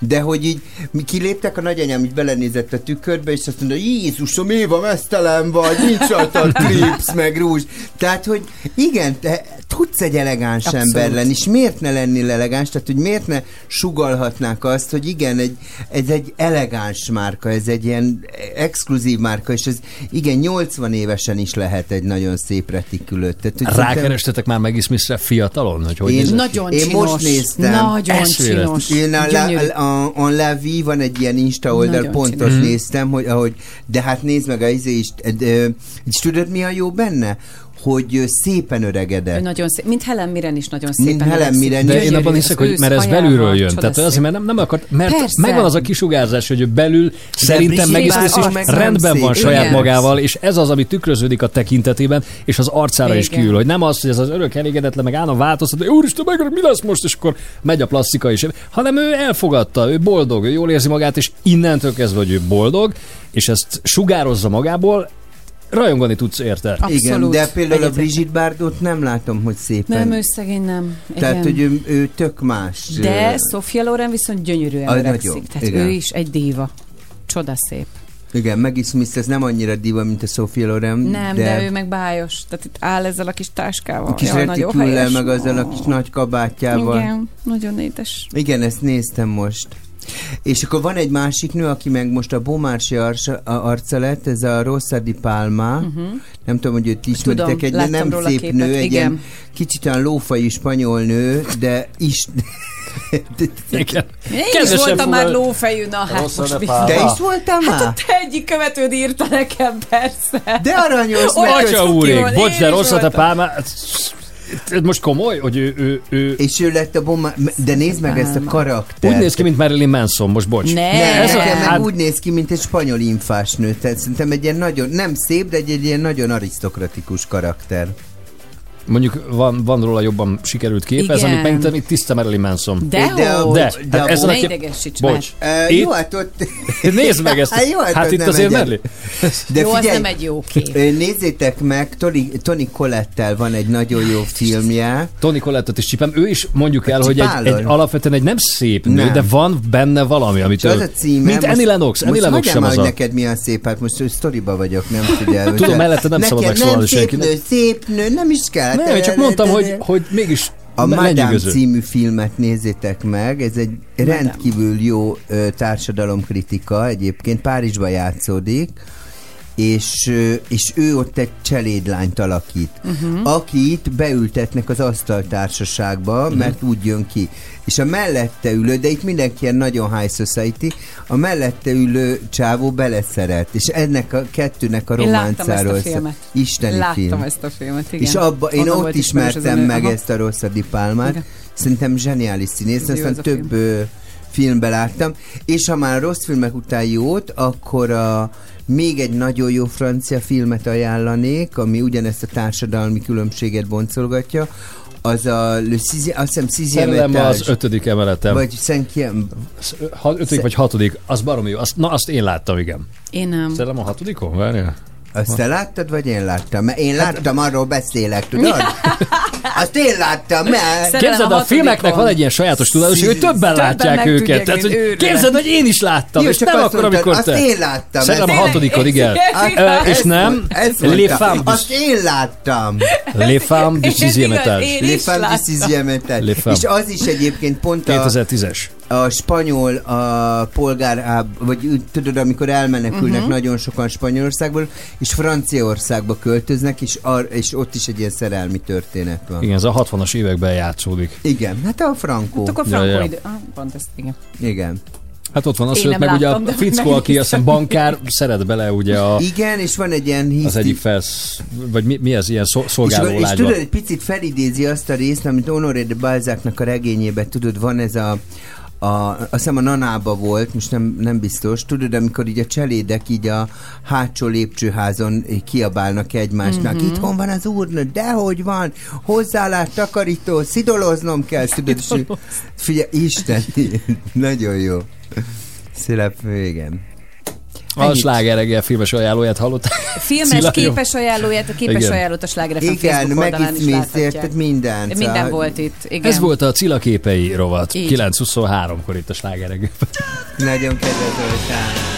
de hogy így mi kiléptek, a nagyanyám így belenézett a tükörbe, és azt mondta, Jézusom, Éva, mesztelen vagy, nincs rajtad klipsz, meg rúzs. Tehát, hogy igen, te tudsz egy elegáns Abszolút. ember lenni, és miért ne lennél elegáns? Tehát, hogy miért ne sugalhatnák azt, hogy igen, egy, ez egy elegáns márka, ez egy ilyen exkluzív márka, és ez igen, 80 évesen is lehet egy nagyon szép retikülőt. Tehát, Rákerestetek már Maggie Smith-re fiatalon, hogy hogy Én-? Nagyon Én csinos. most néztem. Nagyon csinos. Én a, Gyönyörű. la, a, a La Vie van egy ilyen Insta oldal, Nagyon pontos. Mhm. néztem, hogy ahogy, de hát nézd meg a izé is, de, és tudod mi a jó benne? Hogy szépen Ő öregedett. Nagyon szép. Mint Helen Mirren is nagyon szépen. Mint Helen. Mirren. De én abban hiszek, hogy mert ez belülről jön. Tehát azért, mert nem, nem akart, mert Persze. megvan az a kisugárzás, hogy ő belül szerintem Smith is meg nem rendben van szép. saját Igen. magával, és ez az, ami tükröződik a tekintetében, és az arcára is Igen. kiül, hogy nem az, hogy ez az örök elégedetlen, meg állna változtat, hogy úristen, meg mi lesz most, és akkor megy a plasztika is, hanem ő elfogadta, ő boldog, ő jól érzi magát, és innentől kezdve, hogy ő boldog, és ezt sugározza magából, rajongani tudsz érte. Abszolút. Igen, de például a Egyetértek. Brigitte Bardot nem látom, hogy szépen. Nem, ő szegény nem. Tehát, Igen. hogy ő, ő tök más. De Ö, Sofia Loren viszont gyönyörűen Ah, öregszik. nagyon. Tehát Igen. ő is egy díva. Csodaszép. Igen, Maggie Smith, ez nem annyira diva, mint a Sophia Loren. Nem, de, de ő meg bájos. Tehát itt áll ezzel a kis táskával. a kis nagyon retiküllel, meg azzal a kis nagy kabátjával. Igen, nagyon édes. Igen, ezt néztem most. És akkor van egy másik nő, aki meg most a Bomársi arca, arca lett, ez a Rosa di Palma. Mhm. Nem tudom, hogy őt ismeritek, egy nem szép képet, nő, egy igen. ilyen kicsit olyan lófai spanyol nő, de is... Igen. Én is voltam már lófejű, na hát most mi- pálma. Te is voltál Hát már? a te egyik követőd írta nekem, persze. De aranyos Olyan Atya volt, bocs, de is rossz a pálma. Ez most komoly, hogy ő, ő, ő... És ő lett a bomba... De nézd meg ezt a karaktert. Úgy néz ki, mint Marilyn Manson, most bocs. Nem, Ez a, nekem meg hát, úgy néz ki, mint egy spanyol infás nő. Tehát szerintem egy ilyen nagyon, nem szép, de egy, egy ilyen nagyon arisztokratikus karakter. Mondjuk van, van róla jobban sikerült kép, ez amit megmutatni, itt tiszta Marilyn Manson. De, de hát a ezen bo- a Ne kép... idegesíts Bocs. Uh, Itt- jó, hát ott... Nézd meg ezt. Hát jó, hát hát itt nem azért Merli. De Jó, az figyelj, nem egy jó kép. Nézzétek meg, Tony, Tony Collettel van egy nagyon jó filmje. Tony Colettet is csipem. Ő is mondjuk el, hogy egy, egy alapvetően egy nem szép nő, Nem. de van benne valami, amit És az ő... a címe... Mint Annie Lennox. Annie most Lennox sem az a... neked mi a szép, hát most ő sztoriba vagyok, nem figyel. Tudom, mellette nem szabad megszólalni szép senkinek. nő, szép nő, nem is kell. Nem, csak mondtam, hogy, hogy mégis A Madame című filmet nézzétek meg, ez egy rendkívül jó társadalomkritika, egyébként. Párizsban játszódik, és, és ő ott egy cselédlányt alakít, Mhm. akit beültetnek az asztaltársaságba, Mhm. mert úgy jön ki. És a mellette ülő, de itt mindenki ilyen nagyon high society, a mellette ülő csávó beleszeret, és ennek a kettőnek a Én láttam ezt románcáról a. Isteni Láttam film. ezt a filmet, igen. És abba, én Onnan ott az ismertem meg Aha. ezt a Rossa di Palmát. Igen. Szerintem zseniális színész, Ez jó aztán ez a több ö, filmben láttam. És ha már rossz filmek után jót, akkor a, még egy nagyon jó francia filmet ajánlanék, ami ugyanezt a társadalmi különbséget boncolgatja, az a Le Sixième, azt hiszem Sixième Szellem Etage. az ötödik emeletem. Vagy Szentkiem... Ha, ötödik vagy hatodik, az baromi jó. Azt, na, azt én láttam, igen. Én nem. Szellem a hatodikon? Várjál. Azt te láttad, vagy én láttam? Mert én láttam, arról beszélek, tudod? Azt én láttam, mert... Képzeld, a filmeknek van egy ilyen sajátos tudatosság, hogy többen látják őket. Tehát, hogy képzeld, hogy én is láttam, és nem azt akkor, amikor azt te. én láttam. Szerintem a hatodikon, igen. Azt- És nem, du- Azt én láttam. Étage. Les Femmes du Sixième Étage. Les Femmes. És az is egyébként pont a... 2010-es. A spanyol a polgár, vagy tudod, amikor elmenekülnek uh-huh. nagyon sokan Spanyolországból, és Franciaországba költöznek, és, ar, és ott is egy ilyen szerelmi történet van. Igen, ez a 60-as években játszódik. Igen, hát a Frankó. Hát akkor Ja, Franco ja. idő. Ah, pont ezt, igen. Igen. Hát ott van az, hogy meg ugye láttam, a de fickó, aki azt hiszem bankár, szeret bele ugye a, Igen, és van egy ilyen hiszti... az egyik felsz, vagy mi, mi ez, ilyen szol- és, szolgáló és lágyba. tudod, egy picit felidézi azt a részt, amit Honoré de Balzacnak a regényében, tudod, van ez a a, azt hiszem a Nanába volt, most nem, nem biztos, tudod, amikor így a cselédek így a hátsó lépcsőházon kiabálnak egymásnak, Mhm. mm-hmm. itthon van az úrnő, dehogy van, hozzálát, takarító, szidoloznom kell, tudod, és figyelj, Isten, nagyon jó. Szélep, igen. A sláger reggel filmes ajánlóját hallották. Filmes, jó? képes ajánlóját, a képes Igen. ajánlót a Sláger FM Igen, oldalán is érted, mindent. Minden Szóval- volt itt, igen. Ez volt a Cilla képei rovat. Így. 9.23-kor itt a sláger. Nagyon kedves voltál.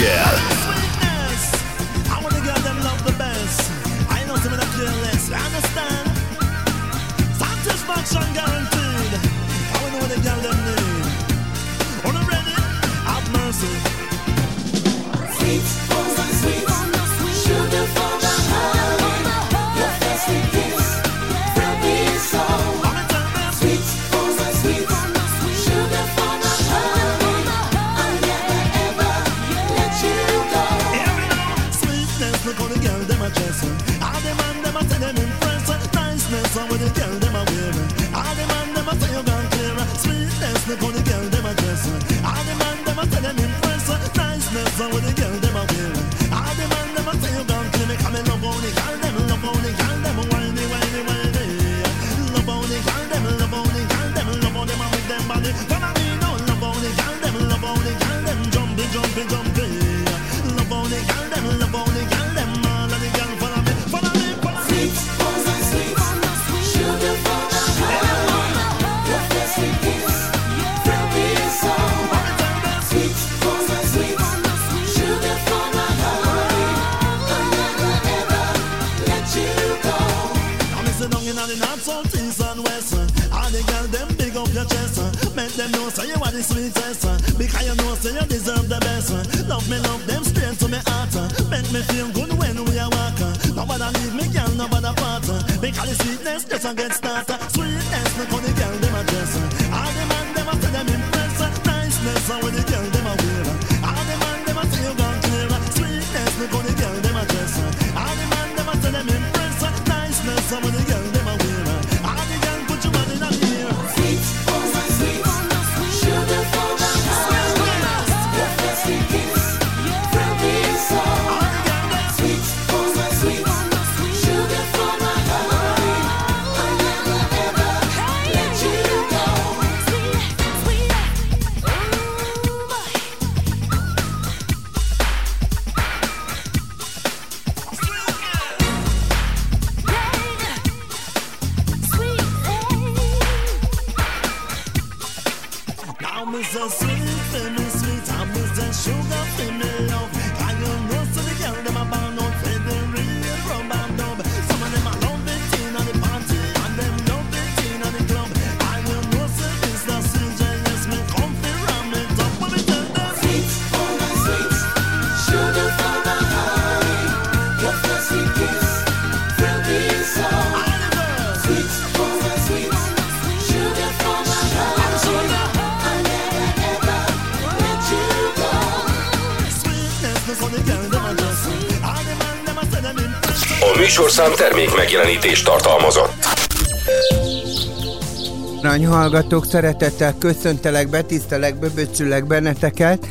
Yeah. műsorszám termék megjelenítést tartalmazott. Nagy hallgatók, szeretettel köszöntelek, betisztelek, böböcsülek benneteket.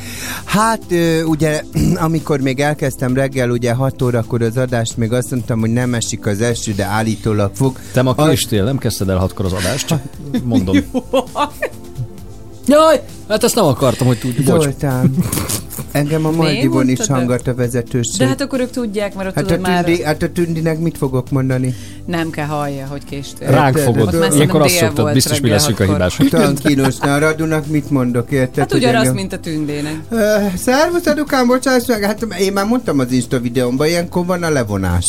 Hát ugye, amikor még elkezdtem reggel, ugye 6 órakor az adást, még azt mondtam, hogy nem esik az eső, de állítólag fog. Te ma késtél, nem kezdted el 6 az adást, csak mondom. Jaj, hát ezt nem akartam, hogy tudjuk. Zoltán. Engem a Maldivon is hangat a vezetőség. De hát akkor ők tudják, mert ott hát tudod a tündi, már... Hát a tündinek mit fogok mondani? Nem kell hallja, hogy késtél. Ránk hát, fogod. Ilyenkor azt szoktad, biztos mi leszünk a hibások. Tan na a radunak mit mondok, érted? Hát ugyanaz, mint a tündének. Eh, szervusz, Adukám, bocsáss meg, hát én már mondtam az Insta videómban, ilyenkor van a levonás.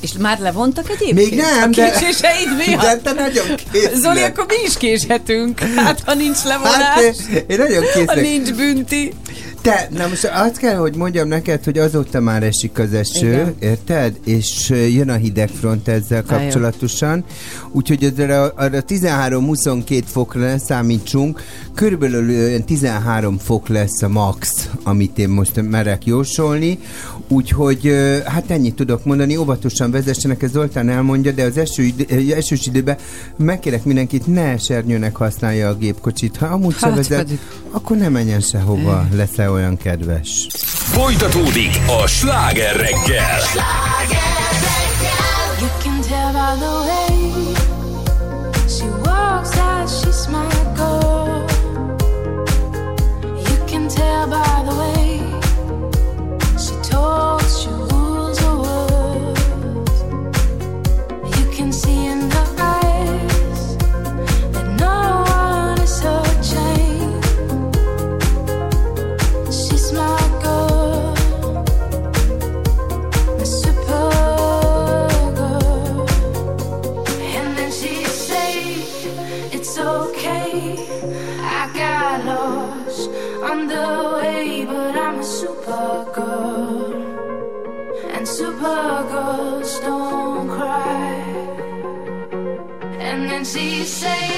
És már levontak egyébként? Még nem, a de... késéseid miatt? De te nagyon késznek. Zoli, akkor mi is késhetünk. Hát, hát ha nincs hát, levonás, hát, én, én nagyon késznek. ha nincs bünti. Te, na most azt kell, hogy mondjam neked, hogy azóta már esik az eső, Igen. érted? És jön a hidegfront ezzel kapcsolatosan. Úgyhogy arra, arra 13-22 fokra számítsunk. Körülbelül 13 fok lesz a max, amit én most merek jósolni. Úgyhogy hát ennyit tudok mondani. Óvatosan vezessenek, ez Zoltán elmondja, de az eső, esős időben megkérek mindenkit, ne esernyőnek használja a gépkocsit. Ha amúgy hát se vezet, pedig... akkor ne menjen sehova, lesz te olyan kedves. Folytatódik a sláger reggel. You can tell by the way she walks out, she smiles. currency say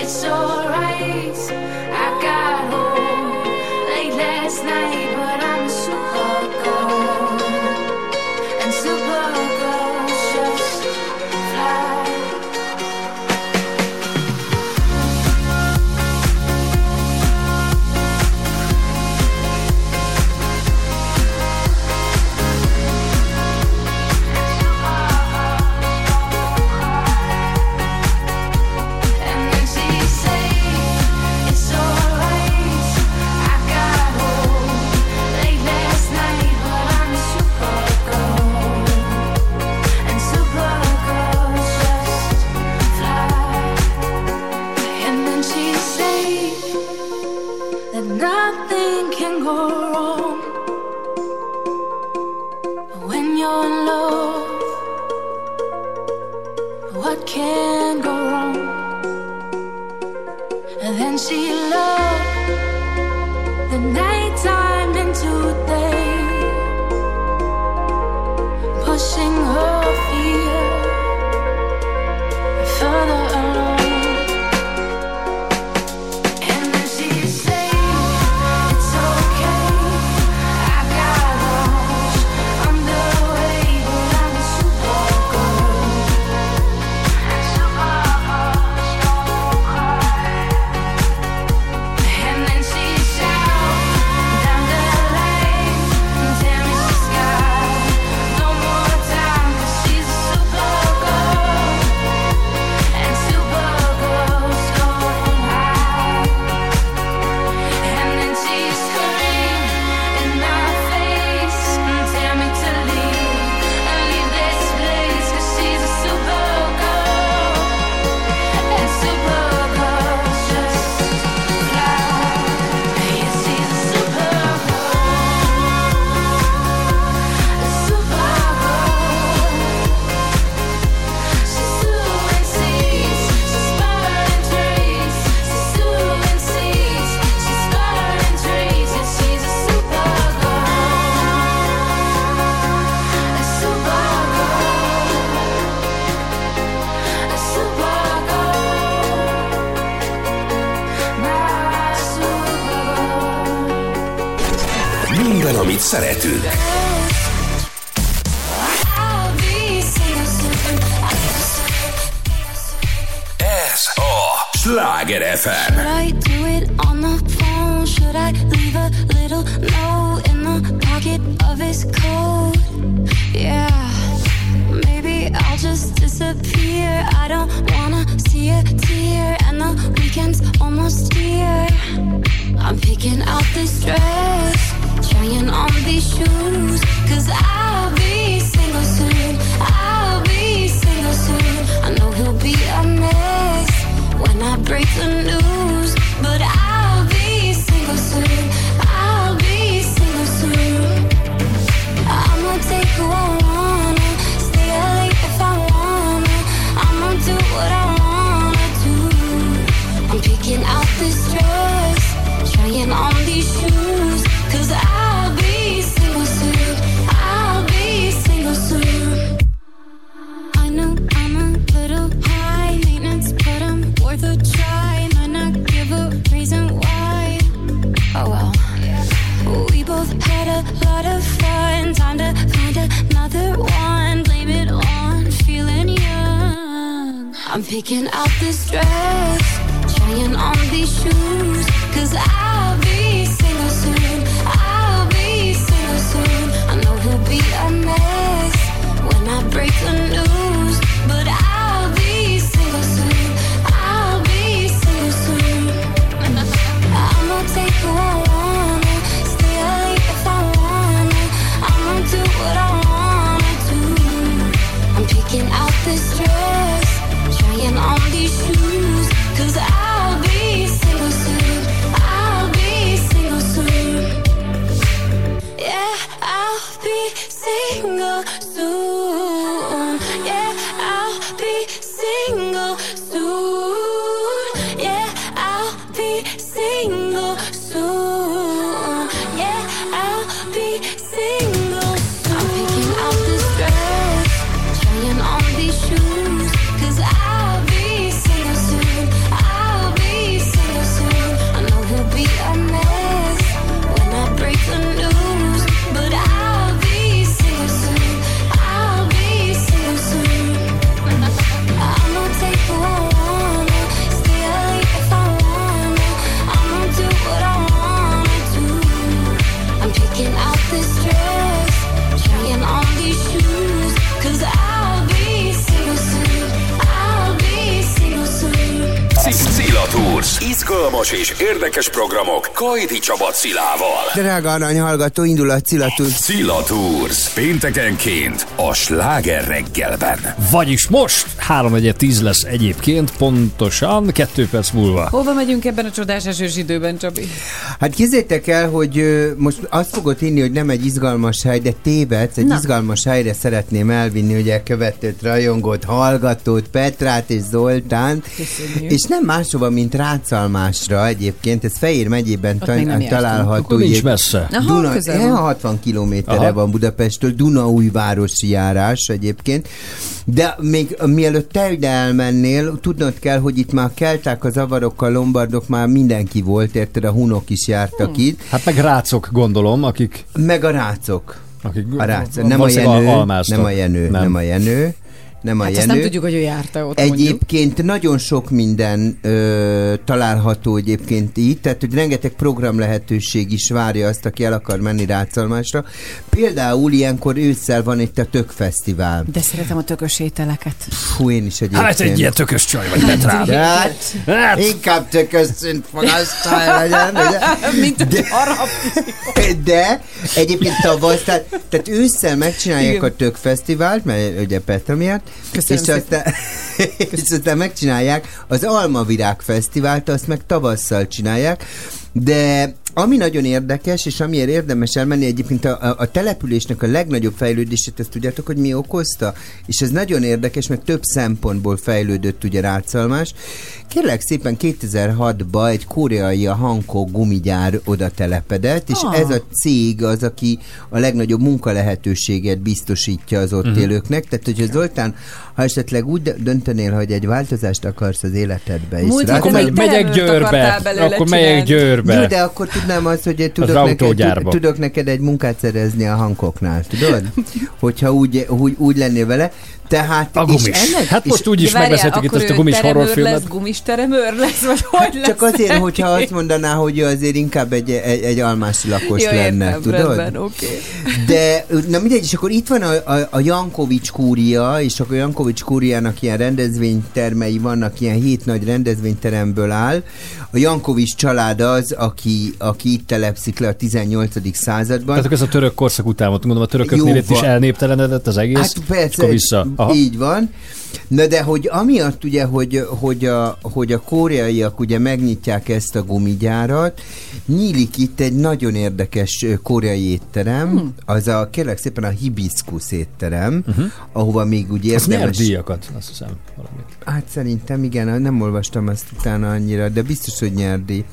it's alright. I got home late last night. Érdekes programok Kajdi Csaba Cilával. Drága arany hallgató, indul a Cilla Tours. Cilla Tours. Péntekenként a sláger reggelben. Vagyis most 3 10 lesz egyébként, pontosan 2 perc múlva. Hova megyünk ebben a csodás esős időben, Csabi? Hát kézzétek el, hogy most azt fogod hinni, hogy nem egy izgalmas hely, de tévedsz, egy Na. izgalmas helyre szeretném elvinni, ugye követőt, rajongót, hallgatót, Petrát és Zoltánt, Köszönjük. és nem máshova, mint Rácalmásra egyébként, ez Fejér megyében ta- található. Akkor nincs messze. Aha, Duna, közel ja, van. 60 kilométerre van Budapesttől, Dunaújvárosi járás egyébként. De még mielőtt te ide elmennél, tudnod kell, hogy itt már kelták, az avarok, a lombardok, már mindenki volt, érted, a hunok is jártak itt. Hát meg rácok gondolom, akik... Meg a rácok. akik A rác. Nem a Jenő, nem a Jenő, nem, nem a Jenő. Nem a Hát Jenő. nem tudjuk, hogy ő járta ott mondjuk. Egyébként nagyon sok minden ö, található egyébként itt, tehát hogy rengeteg program lehetőség is várja azt, aki el akar menni Rácalmásra. Például ilyenkor ősszel van itt a Tök Fesztivál. De szeretem a tökös ételeket. Fú, én is egyébként. Hát egy ilyen tökös csaj vagy, Petrám. Hát, Hát. inkább tökös szint fogasztal legyen, ugye? Mint De-. De egyébként tavasz, tehát, tehát ősszel megcsinálják Igen. a Tök Fesztivált, mert ugye Petra miatt, Köszönöm és aztán, és aztán megcsinálják az Almavirág Fesztivált, azt meg tavasszal csinálják, de ami nagyon érdekes, és amiért érdemes elmenni, egyébként a, a, a településnek a legnagyobb fejlődését, ezt tudjátok, hogy mi okozta? És ez nagyon érdekes, mert több szempontból fejlődött ugye Rácalmás. Kérlek szépen 2006-ban egy koreai a Hanko gumigyár oda telepedett, és Ah. ez a cég az, aki a legnagyobb munkalehetőséget biztosítja az ott Mhm. élőknek. Tehát, hogyha Zoltán, ha esetleg úgy dö- döntenél, hogy egy változást akarsz az életedbe, és Múlt rá- Akkor megy, megyek Győrbe. Akkor megyek. Győrbe. jó, de akkor tudnám azt, hogy tudok Az neked, tudok neked egy munkát szerezni a hankoknál, tudod? Hogyha úgy, úgy, úgy lennél vele. Tehát, A és gumis. ennek- Hát és- most úgy is megbeszéltük itt ezt a gumis horrorfilmet. lesz, gumis teremőr lesz, vagy hogy lesz Csak azért, neki? hogyha azt mondaná, hogy ő azért inkább egy, egy, egy almási lakos Jó, lenne, értem, tudod? rendben, oké. De, na mindegy, és akkor itt van a, a, a Jankovics kúria, és akkor Jankovics kúriának ilyen rendezvénytermei vannak, ilyen hét nagy rendezvényteremből áll. A Jankovics család az, aki, aki itt telepszik le a 18. században. Tehát akkor ez a török korszak után volt, gondolom a törököknél itt is elnéptelenedett az egész. Hát és persze, akkor vissza. Aha. így van. Na de hogy amiatt ugye, hogy, hogy, a, hogy a koreaiak ugye megnyitják ezt a gumigyárat, nyílik itt egy nagyon érdekes koreai étterem, Hmm. az a kérlek szépen a hibiskusz étterem, Mhm. ahova még úgy Az nyert érdemes... díjakat, azt hiszem. Valamit. Hát szerintem igen, nem olvastam ezt utána annyira, de biztos, hogy nyerdi.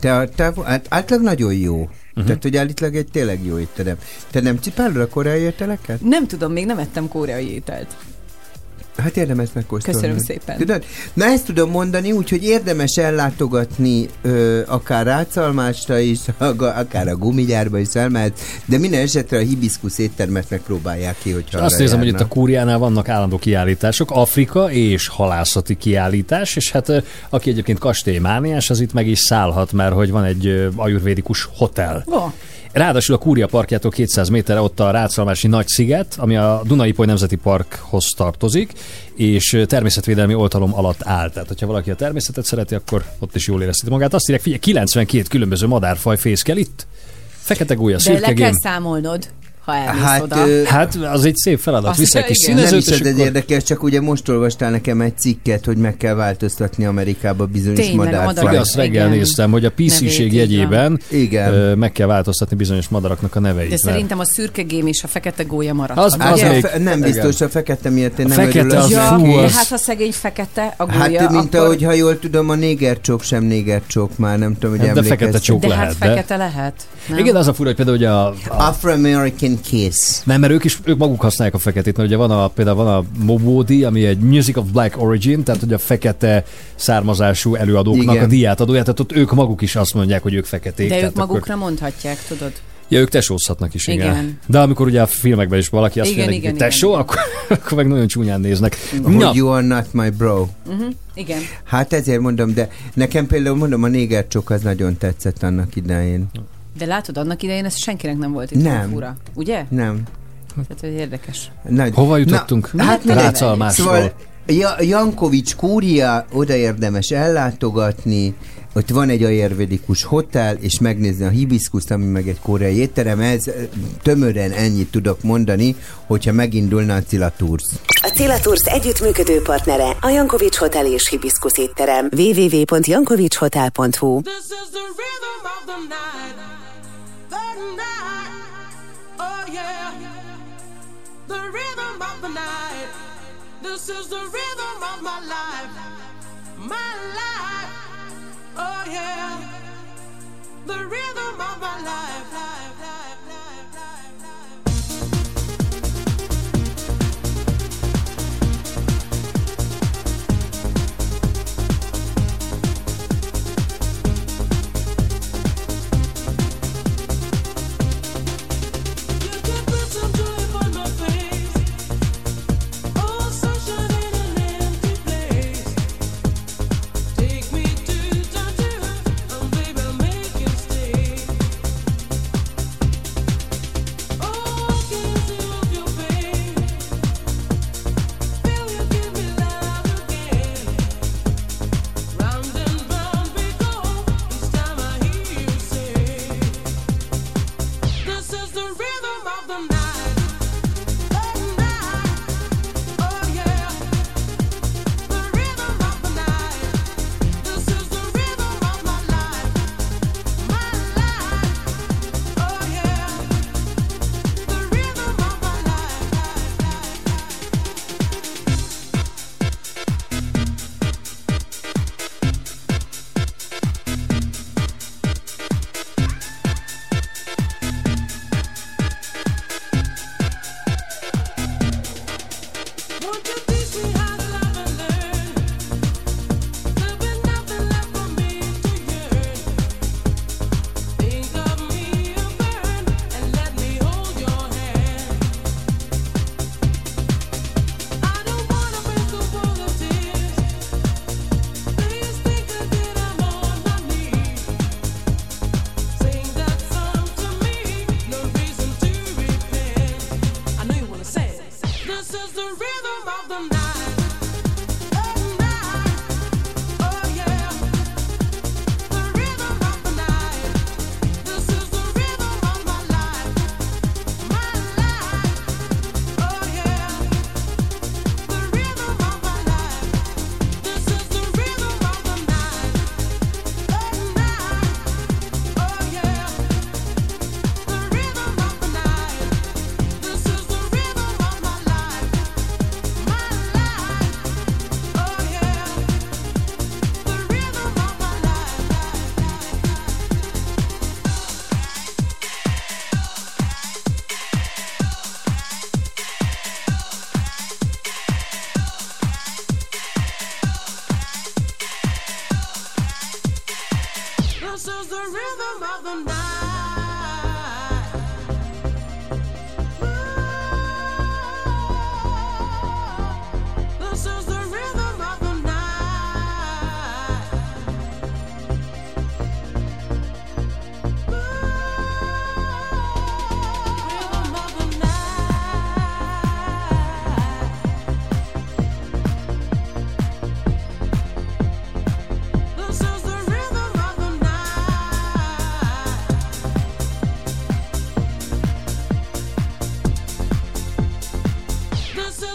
Te, te, hát átlag nagyon jó. Uh-huh. Tehát, hogy állítólag egy tényleg jó étterem. Te nem cipálod a koreai ételeket? Nem tudom, még nem ettem koreai ételt. Hát érdemes megkóstolni. Köszönöm szépen. Tudod? Na ezt tudom mondani, úgyhogy érdemes ellátogatni ö, akár Rácalmásra is, akár a gumigyárba is elmehet, de minden esetre a hibiszkusz éttermet megpróbálják ki, hogyha Azt nézem, hogy itt a járnak. Kúriánál vannak állandó kiállítások, Afrika és halászati kiállítás, és hát aki egyébként kastélymániás, az itt meg is szállhat, mert hogy van egy ajurvédikus hotel. Oh. Ráadásul a Kúria parkjától 200 méterre ott a Rácalmási Nagy-sziget, ami a Dunaipoly Nemzeti Parkhoz tartozik, és természetvédelmi oltalom alatt áll. Tehát, hogyha valaki a természetet szereti, akkor ott is jól érezheti magát. Azt írják, figyelj, 92 különböző madárfaj fészkel itt. Fekete gólya, De le kell számolnod, ha elmész Hát, oda. ö, Hát az egy szép feladat. Azt- Vissza egy kis igen. Nem színezőt, is ez egy akkor... érdekes, csak ugye most olvastál nekem egy cikket, hogy meg kell változtatni Amerikába bizonyos madárfajt. Azt reggel Igen. néztem, hogy a PC-ség jegyében Igen. ö, meg kell változtatni bizonyos madaraknak a neveit. De mert- szerintem a szürke gém és a fekete gólya marad. Az- Hát az a még- fe- nem igen. biztos, a fekete miatt én nem fekete örülök. az Ja, fú, de az- hát ha szegény fekete a Hát gólya, mint akkor... ahogy, ha jól tudom, a négercsók sem négercsók már, nem tudom, hogy Hát de fekete csók De lehet, hát de- fekete lehet. Igen, az a fura, hogy például ugye a, a Afro-American Kiss. nem, mert ők is ők maguk használják a feketét, mert ugye van a, például van a Mobodi, ami egy Music of Black Origin, tehát hogy a fekete származású előadóknak Igen. a díját adója, tehát ott ők maguk is azt mondják, hogy ők feketék. De ők magukra mondhatják, tudod? Akkor, ja, ők tesózhatnak is, igen. Igen. De amikor ugye a filmekben is valaki azt mondja, hogy tesó, igen. akkor, akkor meg nagyon csúnyán néznek. Hogy you are not my bro. Uh-huh. Igen. Hát ezért mondom, de nekem például mondom, a négercsók az nagyon tetszett annak idején. De látod, annak idején ez senkinek nem volt itt Nem. fura. Ugye? Nem. Tehát, hogy érdekes. Nagy. Hova jutottunk? Na, hát mindegy. Rácalmásról. Szóval Ja- Jankovics kúria, oda érdemes ellátogatni, ott van egy ayurvedikus hotel, és megnézni a hibiszkuszt, ami meg egy koreai étterem, ez tömören ennyit tudok mondani, hogyha megindulna a Cilla Tours. A Cilla Tours együttműködő partnere a Jankovics Hotel és Hibiszkusz étterem. www.jankovicshotel.hu Oh yeah, the rhythm of the night. Oh, this is the rhythm of my life, My life, oh, yeah, the rhythm of my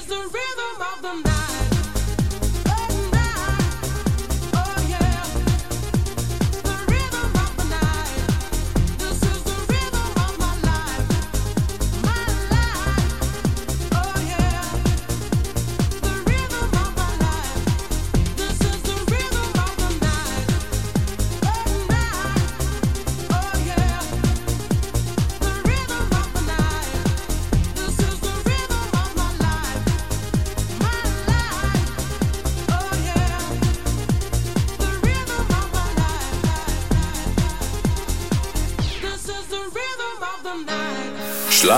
the rhythm of the night.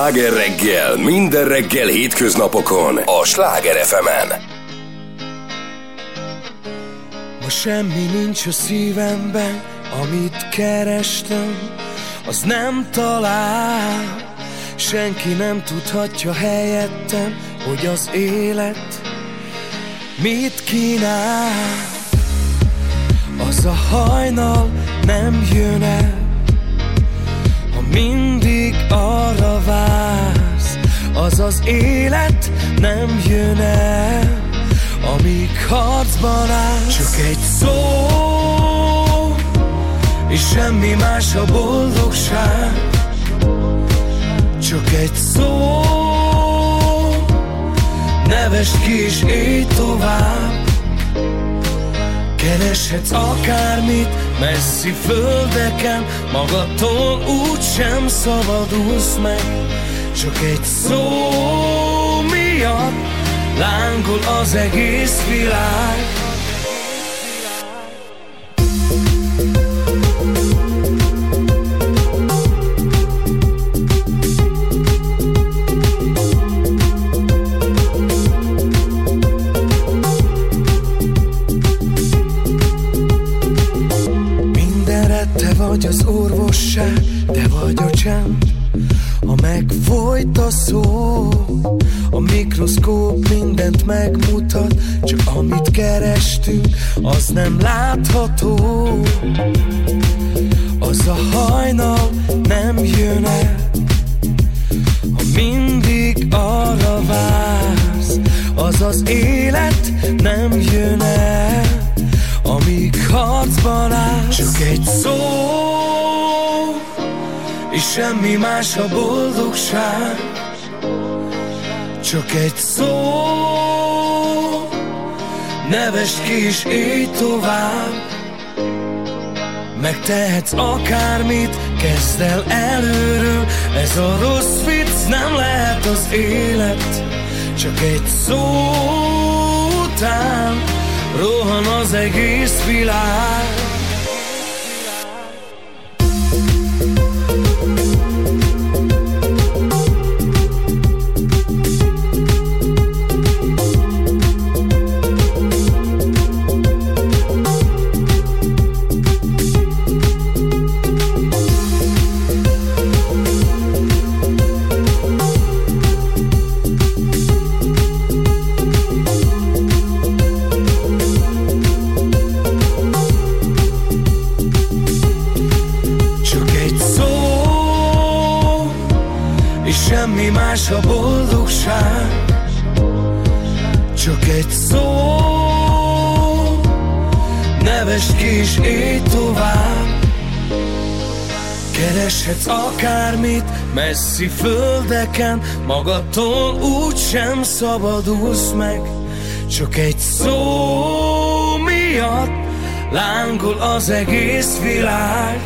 Sláger reggel, minden reggel hétköznapokon a Sláger fm Ma semmi nincs a szívemben, amit kerestem, az nem talál. Senki nem tudhatja helyettem, hogy az élet mit kínál. Az a hajnal nem jön el mindig arra vársz Az az élet nem jön el Amíg harcban állsz. Csak egy szó És semmi más a boldogság. Csak egy szó Nevest ki és élj tovább. Kereshetsz akármit messzi földeken Magadtól úgy sem szabadulsz meg. Csak egy szó miatt Lángol az egész világ Csak egy szó. Nevest ki és élj tovább. Megtehetsz akármit, kezd el előről. Ez a rossz vicc nem lehet az élet. Csak egy szó után Rohan az egész világ messzi földeken Magadtól úgy sem szabadulsz meg Csak egy szó miatt Lángol az egész világ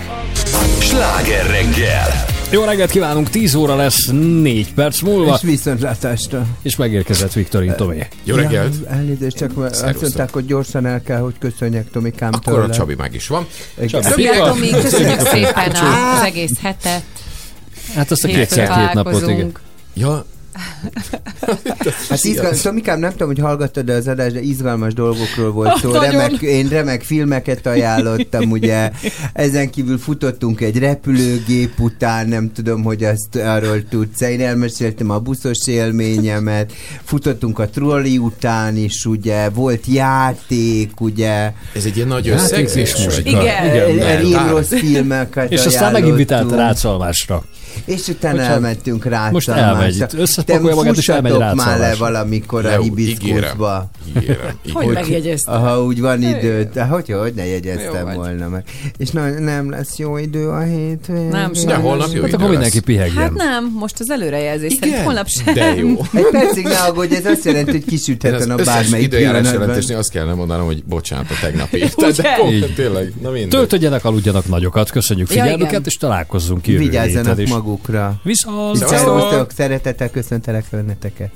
Sláger reggel! Jó reggelt kívánunk, 10 óra lesz 4 perc múlva. És viszontlátásra. És megérkezett Viktorin Tomé. Ja, elnézést, csak azt mondták, hogy gyorsan el kell, hogy köszönjek Tomikám Akkor a Csabi meg is van. Igen. Szia, Tomi, köszönjük szépen az egész hetet. Hát azt a két napot, igen. Ja, Hát izgal... Tomikám, nem tudom, hogy hallgattad az adást, de izgalmas dolgokról volt szó. Remek, én remek filmeket ajánlottam, ugye. Ezen kívül futottunk egy repülőgép után, nem tudom, hogy azt arról tudsz. Én elmeséltem a buszos élményemet. Futottunk a trolli után is, ugye. Volt játék, ugye. Ez egy ilyen nagy összegzés és most. Igen. Igen. Elég rossz filmeket És aztán meginvitált. Rácsalmásra. És utána elmentünk rá. most elmegy, összepakolja magát, és elmegy már valamikor a hibiszkuszba. Hogy megjegyezted? Ha úgy van idő, de hogy, hogy ne Jó jegyeztem vagy. volna meg. És na, nem lesz jó idő a hétvégén. Nem, De sajnos. holnap jó Hát idő akkor mindenki pihegjen. Hát nem, most az előrejelzés szerint holnap sem. De jó. Egy percig ne aggódj, ez azt jelenti, hogy kisüthet a nap bármelyik időjárás jelentésnél azt kellene mondanom, hogy bocsánat a tegnapi. Tehát de tényleg, na mindegy. Töltödjenek, aludjanak nagyokat, köszönjük figyelmüket, igen. és találkozzunk jövő Vigyázzanak magukra. Viszont! Szervusztok, szeretettel köszöntelek benneteket.